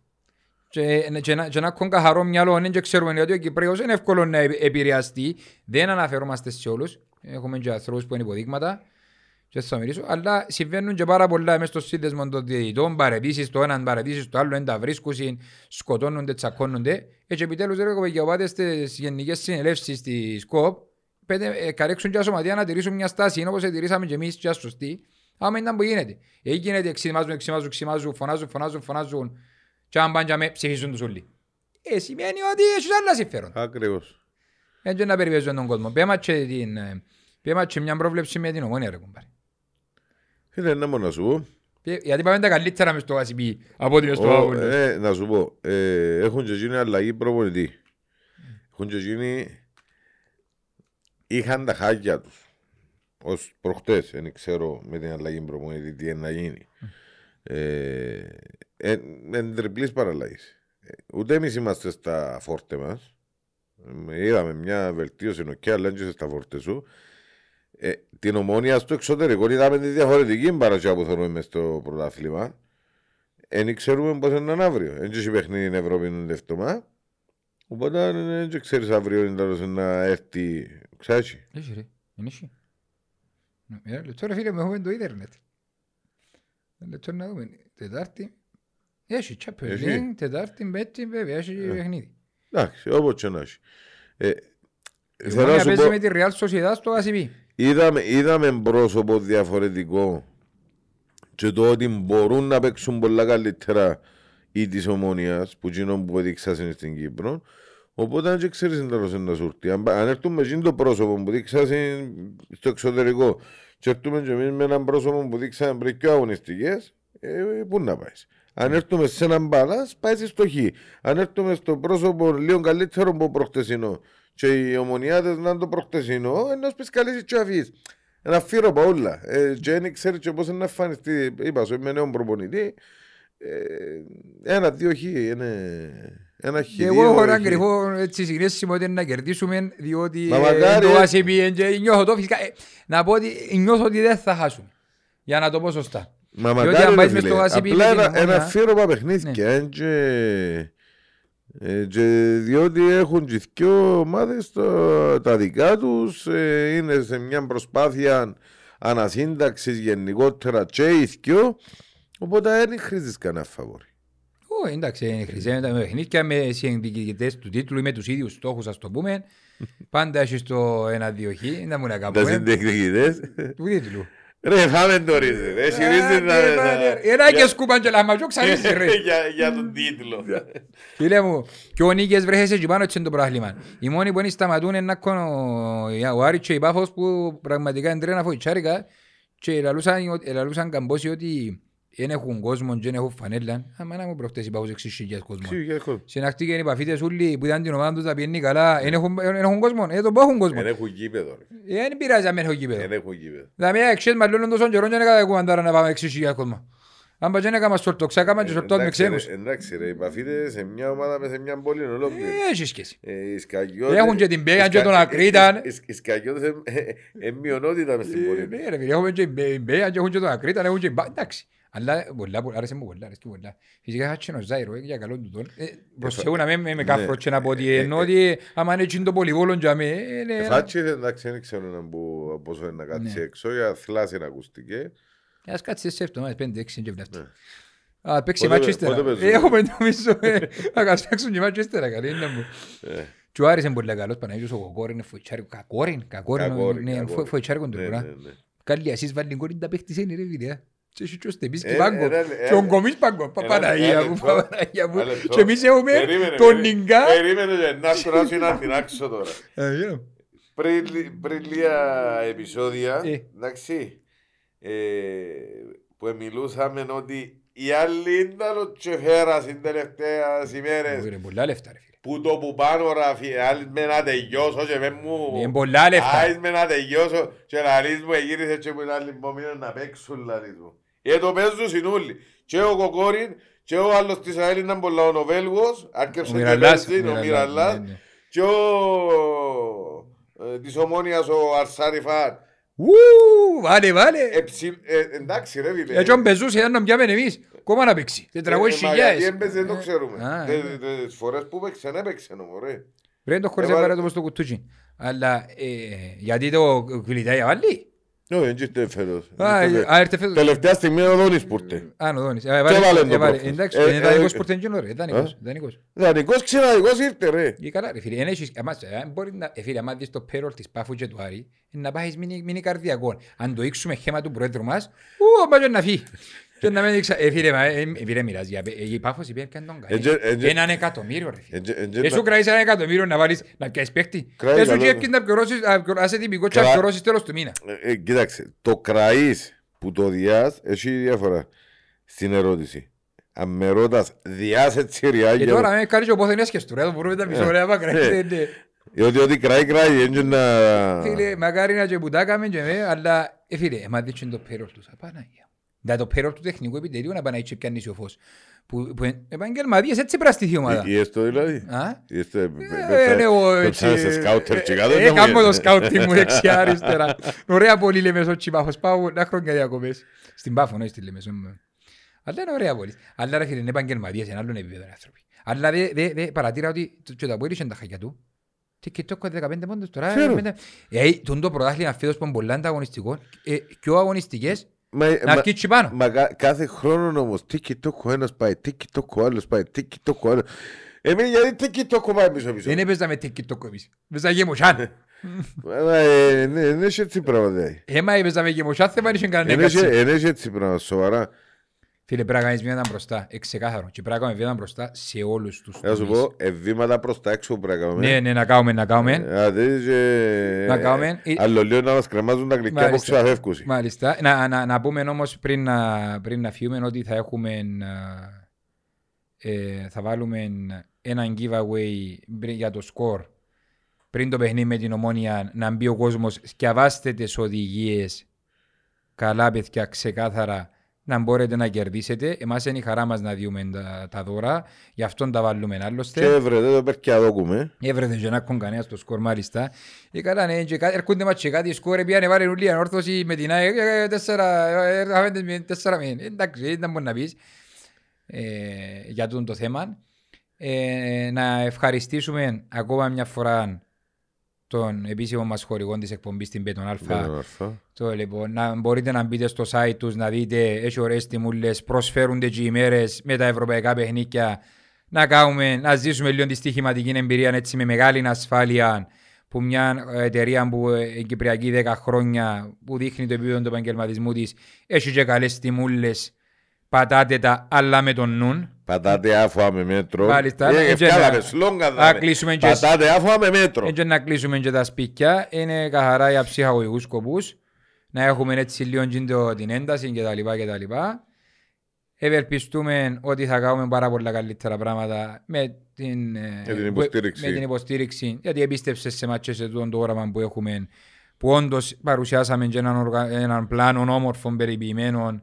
Και, και, να- και να έχουν καθαρό μυαλό, δεν και ξέρουμε ότι ο Κυπρέος είναι εύκολο να επ- επηρεαστεί. Δεν αναφερόμαστε σε όλους. Έχουμε και ανθρώπους που είναι υποδείγματα. Και θα μιλήσω, αλλά συμβαίνουν και πάρα πολλά μέσα στο σύνδεσμο των διαιτητών, παρετήσεις το έναν, παρετήσεις το άλλο, δεν τα βρίσκουν, σκοτώνονται, τσακώνονται. Έτσι επιτέλους ρε κοπέκια, πάτε στις γενικές συνελεύσεις της ΣΚΟΠ, πέντε, ε, καρέξουν και ασωματεία να τηρήσουν μια στάση, είναι όπως τηρήσαμε και εμείς και σωστή. Άμα ήταν που γίνεται. Εκεί γίνεται, εξημάζουν, εξημάζουν, εξημάζουν, φωνάζουν, φωνάζουν, φωνάζουν, και αν πάνε και με ψηφίσουν τους όλοι. Ε, σημαίνει ότι έχεις άλλα συμφέροντα. Ακριβώς. Έτσι να περιπέζουν τον κόσμο. Πέμα και, την, ε, πέμα και μια πρόβλεψη με την ομόνια ρε κουμπάρε. Φίλε, να μόνο να σου πω. Ε, Γιατί πάμε τα καλύτερα μες στο ACB από ότι μες στο Ω, Άβολο. ε, να σου πω, ε, έχουν και γίνει αλλαγή προπονητή. Έχουν και γίνει... Είχαν τα χάκια τους. Ως προχτές, δεν ξέρω με την αλλαγή προπονητή τι είναι να γίνει. Ε, ε, εν τριπλής παραλλαγής. Ε, Ούτε εμείς είμαστε στα φόρτε μας. Ε, Είδαμε μια βελτίωση οκ, αλλά δεν είσαι στα φόρτε σου. Ε, την Ομόνοια στο εξωτερικό είδαμε τη διαφορετική παραγωγή που θέλουμε μες στο πρωτάθλημα. Δεν ξέρουμε πώς είναι αύριο. Δεν έχει παιχνίδι στην Ευρώπη είναι δευτομά. Οπότε ε, δεν ξέρεις αύριο είναι τέλος να έρθει. Ξέρεις. Έχει ρε, είναι έχει. Ε, λεπτό ρε φίλε, με έχουμε το ίντερνετ. Ε, Λεπτό να δούμε. Τετάρτη. Έχει Champions Έχει. League, Τετάρτη, Πέμπτη, βέβαια, έχει παιχνίδι. Εντάξει, όπως και να έχει. Ε, Η θέλω να Ομόνια σου παίζει πω, με τη Real Sociedad στο ACB. είδαμε, είδαμε πρόσωπο διαφορετικό και το ότι μπορούν να παίξουν πολλά καλύτερα ή της ομόνιας που γίνον που έδειξαν στην Κύπρο οπότε αν και ξέρεις εντός να σου έρθει αν, αν έρθουμε με το πρόσωπο που δείξαν στο εξωτερικό και έρθουμε και εμείς με έναν πρόσωπο που δείξαν πριν και αγωνιστικές ε, πού να πάεις. Αν έρθουμε σε έναν μπάλας, πάει στο χ. Αν έρθουμε στο πρόσωπο λίγο καλύτερο από προχτεσινό και οι ομονιάτες να είναι το προχτεσινό, ενώ πεις καλείς και αφήσεις. Ένα φύρο παούλα. Ε, και δεν ξέρει και πώς να εμφανιστεί. Είπα σου, είμαι νέο προπονητή. Ε, ένα, δύο χ. Είναι... Ένα χ. Και δύο εγώ έχω έναν χ. κρυφό έτσι, συνέστημα ότι είναι να κερδίσουμε διότι Μα ε, μακάρι, το ε. ACB και νιώθω το φυσικά. ε, Να πω ότι νιώθω ότι δεν θα χάσουμε. Για να το πω σωστά. Μα Διότι μακάρι αν ρε πάεις μες φίλε. στο ACB Απλά με την ένα, Ομόνια- ένα φύρωμα παιχνίδια. ε, και- ε, και διότι έχουν και δυο ομάδες το- τα δικά τους ε, είναι σε μια προσπάθεια ανασύνταξης γενικότερα και οι δυο οπότε δεν χρήζεις κανένα φαβόρι. Ω, εντάξει, είναι χρυσέ με τα παιχνίδια με συνδικητές του τίτλου ή με τους ίδιους στόχους, ας το πούμε. Πάντα έχεις το 1-2 χ, δεν μου να Τα κάνουμε. συντεκτικητές. Του τίτλου. Ρε φάμε το ρίζε. Ρε συρίζεις να... Ε, να- ναι, Ένα και σκούπαν και λαμματζό ξαρίζει ρε. για- Για τον τίτλο. Φίλε μου, και ο Νίκες βρέχεσαι και πάνω έτσι είναι το πρόβλημα. Οι μόνοι που είναι σταματούν είναι να κόνο ο Άρης και η Πάφος που πραγματικά είναι τρένα φοητσάρικα και λαλούσαν, ότι- λαλούσαν καμπόσοι ότι δεν έχουν κόσμο και δεν έχουν φανέλα. Άμα να μου προχτές η Πάφος 6.000 κόσμος. Συναχτήκαν οι παφίτες όλοι που ήταν την ομάδα τους να πιένει καλά. Δεν έχουν, δεν έχουν κόσμο. Ε, τον που έχουν κόσμο. Δεν έχουν γήπεδο. ρε. Ε, Δεν πειράζει αν δεν έχουν κήπεδο. Δεν έχουν γήπεδο. Δηλαδή, εξές μας λένε τόσο καιρό και δεν έκανα κουμαντάρα να πάμε 6.000 κόσμος. Αν πας και δεν έκανα σορτοξά, έκανα και σορτό με Εντάξει, ξένους. ρε, Εντάξει ρε, οι παφίτες σε μια ομάδα με σε μια πόλη είναι ολόκληρη. Ε, Έχει σχέση. Ε, οι Σκαγιώτες- Έχουν και την Μπέγαν οι και τον Σκα- Ακρίταν. οι- οι- Οι Σκαγιώτες είναι μειονότητα μες στην πόλη. Ναι ρε φίλε, έχουμε και η Μπέα και έχουν και τον Ακρίτα, έχουν και η Μπα- εντάξει. Αλλά πολλά, πολλά, άρεσε μου πολλά, άρεσε μου πολλά. Φυσικά θα τσινο Ζάιρο, ε, για καλό του τον. Ε, Προσέχω να μην με- με κάφρο και να πω ότι Ε, ε, εννοώ ότι άμα είναι εκείνο το πολυβόλον για με, ε, είναι ένα- Φάτσι εντάξει δεν ξέρω να μπου- πόσο είναι να κάτσει Ναι. έξω, για θλάση να ακουστηκε. Ας κάτσει σε εβδομάδες, πέντε, έξι είναι και βλάφτη. Α, παίξει Πότε- μάτσο ύστερα. πότε παίζουν; Ε, Έχουμε νομίζω, ε, να μας παίξουν και μάτσο ύστερα, καλή είναι μου. Ε. Και ο Άρης είναι πολύ καλός, Παναγιώτος ο Κοκόρη είναι φοητσάρικο. Κακόριν, κακόριν, Κακόρι, ναι, κακόρι. φοητσάρικο του Ναι, τώρα. ναι, ναι. Καλή ασύς βάλει κόρη τα παίχτης είναι ρε φίλε. Και έχει και ο Στεμίς και Ε, Πάγκο. ένα- Και ο ένα- Γκομής Πάγκο. Πα- ένα- Παναγία ένα μου, λεπτό. Παναγία μου. Ένα λεπτό. Και εμείς έχουμε Περίμενε, τον περίμενε. Νιγκά. Περίμενε και να σου να σου να την άξω τώρα. Ε, yeah. Πριν λι- Πριν λίγα επεισόδια, Ε. εντάξει, ε, που μιλούσαμε ότι οι άλλοι ήταν ο Τσεφέρας οι τελευταίες ημέρες Είναι πολλά λεφτά ρε φίλε. που το που πάνω ραφεί, άλλοι με να τελειώσω και με μου... Είναι πολλά λεφτά. Άις με να τελειώσω και λαλείς μου εγύρισε και που είναι άλλοι που μείναν να παίξουν λαλείς μου. Ε, το παίζουν συνούλοι. Και ο Κοκόριν και ο άλλος της ΑΕΛ ήταν πολλά ο Βέλγος, Ο άρκεψε και Μιραλάς. παίζει, ο Μιραλάς. ναι, ναι. Και ο ε, της ομόνιας ο Αρσάριφαν. Ου, Βάλε, βάλε. Ε, ψι- ε, εντάξει ρε φίλε. Έτσι αν πεζούσε ήταν να πιάμε εμείς. Κόμμα να παίξει. Ε, Τετραγώσεις μα γιατί χιλιάδες. έμπαιζε δεν το Ε, ξέρουμε. α, Τε- ε. τε- Τις φορές που παίξε, δεν έπαιξε όμως ρε. Πρέπει να το χωρίς Έβαλε- να πάρει το πως το κουτούτσι. Αλλά ε, γιατί το κλειδάει αβάλλει. Όχι, δεν ήρθε φέτος. Α, Ήρθε α, έρθε φέτος. Τελευταία στιγμή ο Δόνης που ήρθε. Α, ο Δόνης. Ε, έβαλε έβαλε- το έβαλε. προχθές. Εντάξει, Ε, είναι ε, δανεικός ε, που ήρθε ρε. Δανεικός, δανεικός. Δανεικός ξεναδικός ήρθε ρε. Και καλά ρε φίλε, εν έχεις- αμάς, ε, αν μπορεί να, ε, φίλε, άμα δεις το payroll της Πάφου και του Άρη, ε, να πάεις μείνει, μείνει καρδιακό. Αν το ήξουμε χέμα του Προέδρου μας, ου, πάει να φύγει. Και να μην ήξα, ε, φίλε, μα, ε, ε, φίλε, μοιράζει, για- ε, η Πάφος είπε και αν τον κάνει; Εντζε- εντζε- Έναν εκατομμύριο ρε φίλε. Εντζε- εντζε- Εσύ σου κρατήσεις ένα εκατομμύριο να βάλεις, να πιάσεις παίκτη. Κράει Εσύ σου καλό. και να πληρώσεις, να πληρώσεις- να είσαι τυπικό και να Κρα- πληρώσεις τέλος του μήνα. Ε, ε, Κοίταξε, το κραείς που το διάς έχει διάφορα στην ερώτηση. Αν με ρωτάς διάς έτσι Και ριάγια τώρα με κάνεις και πόθεν έσχες του ρε, το μπορούμε τα μισό ρε, άμα κρατήσεις, ε. ναι. Διότι ότι κραεί κραεί, έτσι να... Φίλε, μακάρι να και που τα έκαμε και με, αλλά ε, φίλε, εμάς δείξουν το payroll τους. Απαναγία. Da το payroll του τεχνικού επιτελείου να πάει να έτσι πιάνει ο φως. Που, που εν- επαγγελματίες έτσι πραστηθεί η ομάδα. Ή έστω δηλαδή. Α; Ή έστω... Ε, ναι, εγώ έτσι... σε σκάουτερ και κάτω. Ε, δεν μου κάνω το γίνεται. σκάουτι μου δεξιά αριστερά. Ωραία πόλη Λεμεσό Τσιπάφος. Πάω να χρόνια διακοπές. Στην Πάφο, όχι στη Λεμεσό. Αλλά είναι ωραία πόλη. Αλλά ρε φίλε, είναι επαγγελματίες, είναι άλλον επίπεδο άνθρωποι. Αλλά δε, δε, δε παρατήρα ότι το- και το Αποέλ είχε τα χακιά του. Τι και το 15 πόντους τώρα. Ξέρω. πέντε- Ε, τον το πρωτάθλημα φέτος που είναι πολλά ανταγωνιστικό. Ε, πιο αγωνιστικές, Μα- να μα- αρκίτσι πάνω. Μα κα- κάθε χρόνο όμως τίκι τόκο ένας πάει, τίκι τόκο ο άλλος πάει, τίκι τόκο ο άλλος. Εμείς γιατί τίκι τόκο πάει πίσω πίσω. Δεν έπαιζα με TikTok εμείς. Παίζα γεμοσάν. Ε, ναι, Δεν έχει έτσι πράγματα. Έμα είπες και μοσιά θέμα είχε κανένα Δεν έχει- κάτσε. δεν έχει έτσι πράγματα, σοβαρά. Φίλε πρέπει να κάνεις βήματα μπροστά, εξεκάθαρο. Και πρέπει να κάνουμε βήματα μπροστά σε όλους τους Θα σου τομείς. πω, ε, βήματα προς τα έξω που πρέπει να κάνουμε. Ναι, ναι, να κάνουμε, να κάνουμε. Α, δεν είχε- Να κάνουμε. Ε, Άλλο λίγο να μας κρεμάζουν τα γλυκιά που Μάλιστα. ξαφεύκουσι. Μάλιστα. Να, να, να πούμε όμως πριν να, πριν να φύγουμε ότι θα έχουμε ε, θα βάλουμε έναν giveaway πριν- για το σκορ πριν το παιχνίδι με την ομόνια να μπει ο κόσμος σκιαβάστε τις οδηγίες καλά παιδιά ξεκάθαρα να μπορείτε να κερδίσετε. Εμάς είναι η χαρά μας να διούμε τα, τα δώρα. Γι' αυτό τα βάλουμε άλλωστε. Και βρε, το περκιά δόκουμε. Έβρεθε και να έχουν κανένας στο σκορ μάλιστα. Ε, καλά, ναι, και κάτι- έρχονται μας και κάτι σκορ, πιάνε βάλε ουλή ανόρθωση με την ΑΕΚ, ε, ε, τέσσερα, ε, ε, χάμε με τέσσερα μεν. Εντάξει, δεν μπορεί να πεις ε, για τούτο το θέμα. Ε, να ευχαριστήσουμε ακόμα μια φορά τον επίσημο μας χορηγό της εκπομπής στην Πέτον Αλφα. Δεν είναι αλφα. Το, λοιπόν, να μπορείτε να μπείτε στο site τους, να δείτε, έχει ωραίες τιμούλες, προσφέρονται και οι μέρες με τα ευρωπαϊκά παιχνίκια, να, κάνουμε, να ζήσουμε λίγο τη στοιχηματική εμπειρία έτσι, με μεγάλη ασφάλεια που μια εταιρεία που ε, είναι κυπριακή 10 χρόνια που δείχνει το επίπεδο του επαγγελματισμού της έχει και καλές τιμούλες πατάτε τα αλλά με τον νουν Πατάτε άφωα με μέτρο. Μάλιστα. Ε, Ε, και ευκάλαμε να- σλόγγα, να δάμε. κλείσουμε και- Πατάτε άφωα με μέτρο. Έτσι να κλείσουμε και τα σπίτια, είναι καθαρά για ψυχαγωγικούς σκοπούς, να έχουμε έτσι λίγο και το- την ένταση κτλ. κτλ. Ευελπιστούμε ότι θα κάνουμε πάρα πολλά καλύτερα πράγματα με την, ε, την υποστήριξη. με την υποστήριξη γιατί επίστεψε σε μας και σε τούτο το όραμα που έχουμε που όντως παρουσιάσαμε και έναν, οργα... έναν πλάνο όμορφο περιποιημένο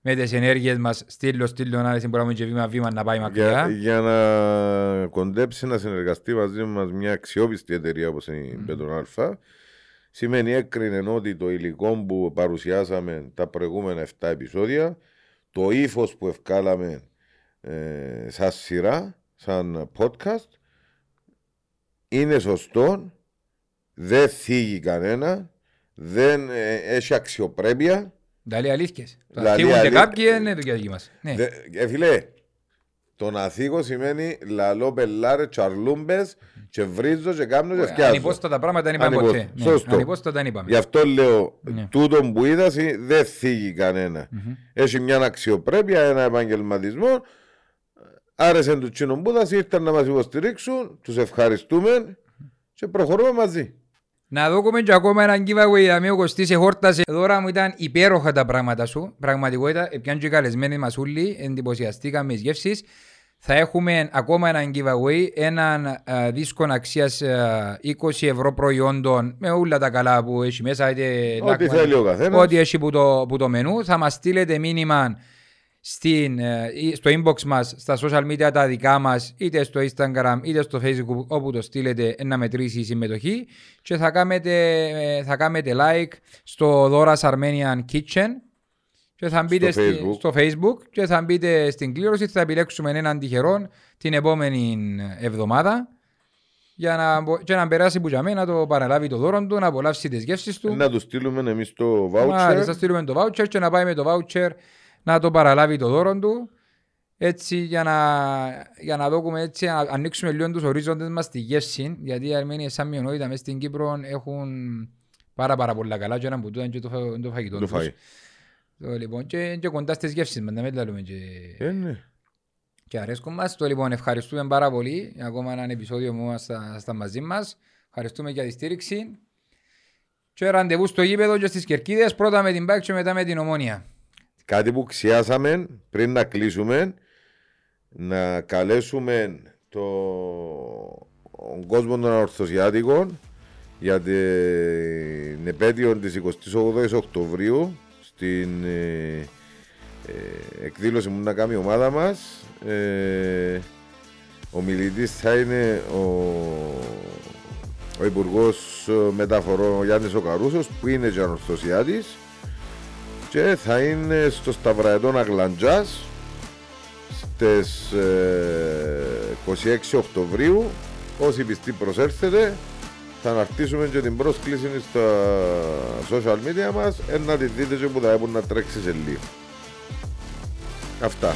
με τις ενέργειες μας στήλω στήλω ανάλυση που μπορούμε και βήμα βήμα να πάει μακριά. Για, για να κοντέψει να συνεργαστεί μαζί μας μια αξιόπιστη εταιρεία όπως είναι η Πέτρον Αλφα, σημαίνει έκρινε ότι το υλικό που παρουσιάσαμε τα προηγούμενα 7 επεισόδια, το ύφος που ευκάλαμε ε, σαν σειρά, σαν podcast, είναι σωστό, δεν θίγει κανένα, δεν ε, έχει αξιοπρέπεια. Τα λέει αλήθειες. Θα Δηλαδή, φύγουν και αλήθεια- κάποιοι είναι δουλειά δική μας. Ναι. Δε, ε, φίλε, το να θίγω σημαίνει λαλό πελάρε, τσαρλούμπες και βρίζω και κάμνω και σκιάζω. Ανυπόστατα πράγματα δεν είπαμε Ανυπόστα- ποτέ. Ναι, σωστό. Ανυπόστατα δεν είπαμε. Γι' αυτό λέω, Ναι. τούτο που είδα σι- δεν θίγει κανένα. Έχει μια αξιοπρέπεια, ένα επαγγελματισμό. Άρεσε τους τσινομπούδας, ήρθαν να μας υποστηρίξουν, τους ευχαριστούμε και προχωρούμε μαζί. Να δούμε και ακόμα έναν giveaway να μην ο Κωστής εχόρτασε. Δώρα μου ήταν υπέροχα τα πράγματα σου. Πραγματικότητα, πιάνε και καλεσμένοι μας όλοι, εντυπωσιαστήκαμε τις γεύσεις. Θα έχουμε ακόμα έναν giveaway, έναν α, δίσκο αξίας α, 20 ευρώ προϊόντων με όλα τα καλά που έχει μέσα. Είτε Ό,τι λάκμα, θέλει ο καθένας. Ό,τι έχει που το, που το μενού. Θα μας στείλετε μήνυμα στην, ε, ή στο inbox μας, στα social media τα δικά μας, είτε στο Instagram είτε στο Facebook, όπου το στείλετε να μετρήσει η συμμετοχή και θα κάνετε, ε, θα κάνετε like στο Dora's Armenian Kitchen και θα μπείτε Στο στη- Facebook. στο Facebook και θα μπείτε στην κλήρωση, θα επιλέξουμε έναν τυχερό την επόμενη εβδομάδα για να, μπο- και να περάσει που για μένα να το παραλάβει το δώρο του, να απολαύσει τις γεύσεις του. Να του στείλουμε εμείς το voucher. Μάλιστα, στείλουμε το voucher και να πάει με το voucher να το παραλάβει το δώρο του. Έτσι για να, για να δούμε έτσι, να ανοίξουμε λίγο τους ορίζοντες μας στη γεύση, γιατί οι Αρμένοι σαν μειονότητα μέσα στην Κύπρο έχουν πάρα πάρα πολλά καλά και έναν που τούτα είναι και το, φα- το φαγητό Το τους. φάει. Το, λοιπόν, και, και κοντά στις γεύσεις μας, να μην τα λέμε και, Ε, ναι. και αρέσκουν μας. Το λοιπόν ευχαριστούμε πάρα πολύ για ακόμα ένα επεισόδιο μου στα, στα μαζί μας. Ευχαριστούμε για τη στήριξη. Και ραντεβού στο γήπεδο και στις Κερκίδες, πρώτα με την Μπάκ και μετά με την Ομόνια. Κάτι που ξιάσαμε πριν να κλείσουμε, να καλέσουμε το τον κόσμο των Ορθωσιάτικων για την επέτειο της 28ης Οκτωβρίου στην ε, ε, εκδήλωση που να κάνει η ομάδα μας. Ε, ο μιλητής θα είναι ο, ο Υπουργός Μεταφορών ο Γιάννης Οκαρούσος που είναι και ανορθωσιάτης και θα είναι στο Σταυραετόν Αγλαντζάς στις ε, 26 Οκτωβρίου όσοι πιστοί προσέρθετε θα αναρτήσουμε και την πρόσκληση στα social media μας ε, να τη δείτε και που θα έπρεπε να τρέξει σε λίγο. Αυτά.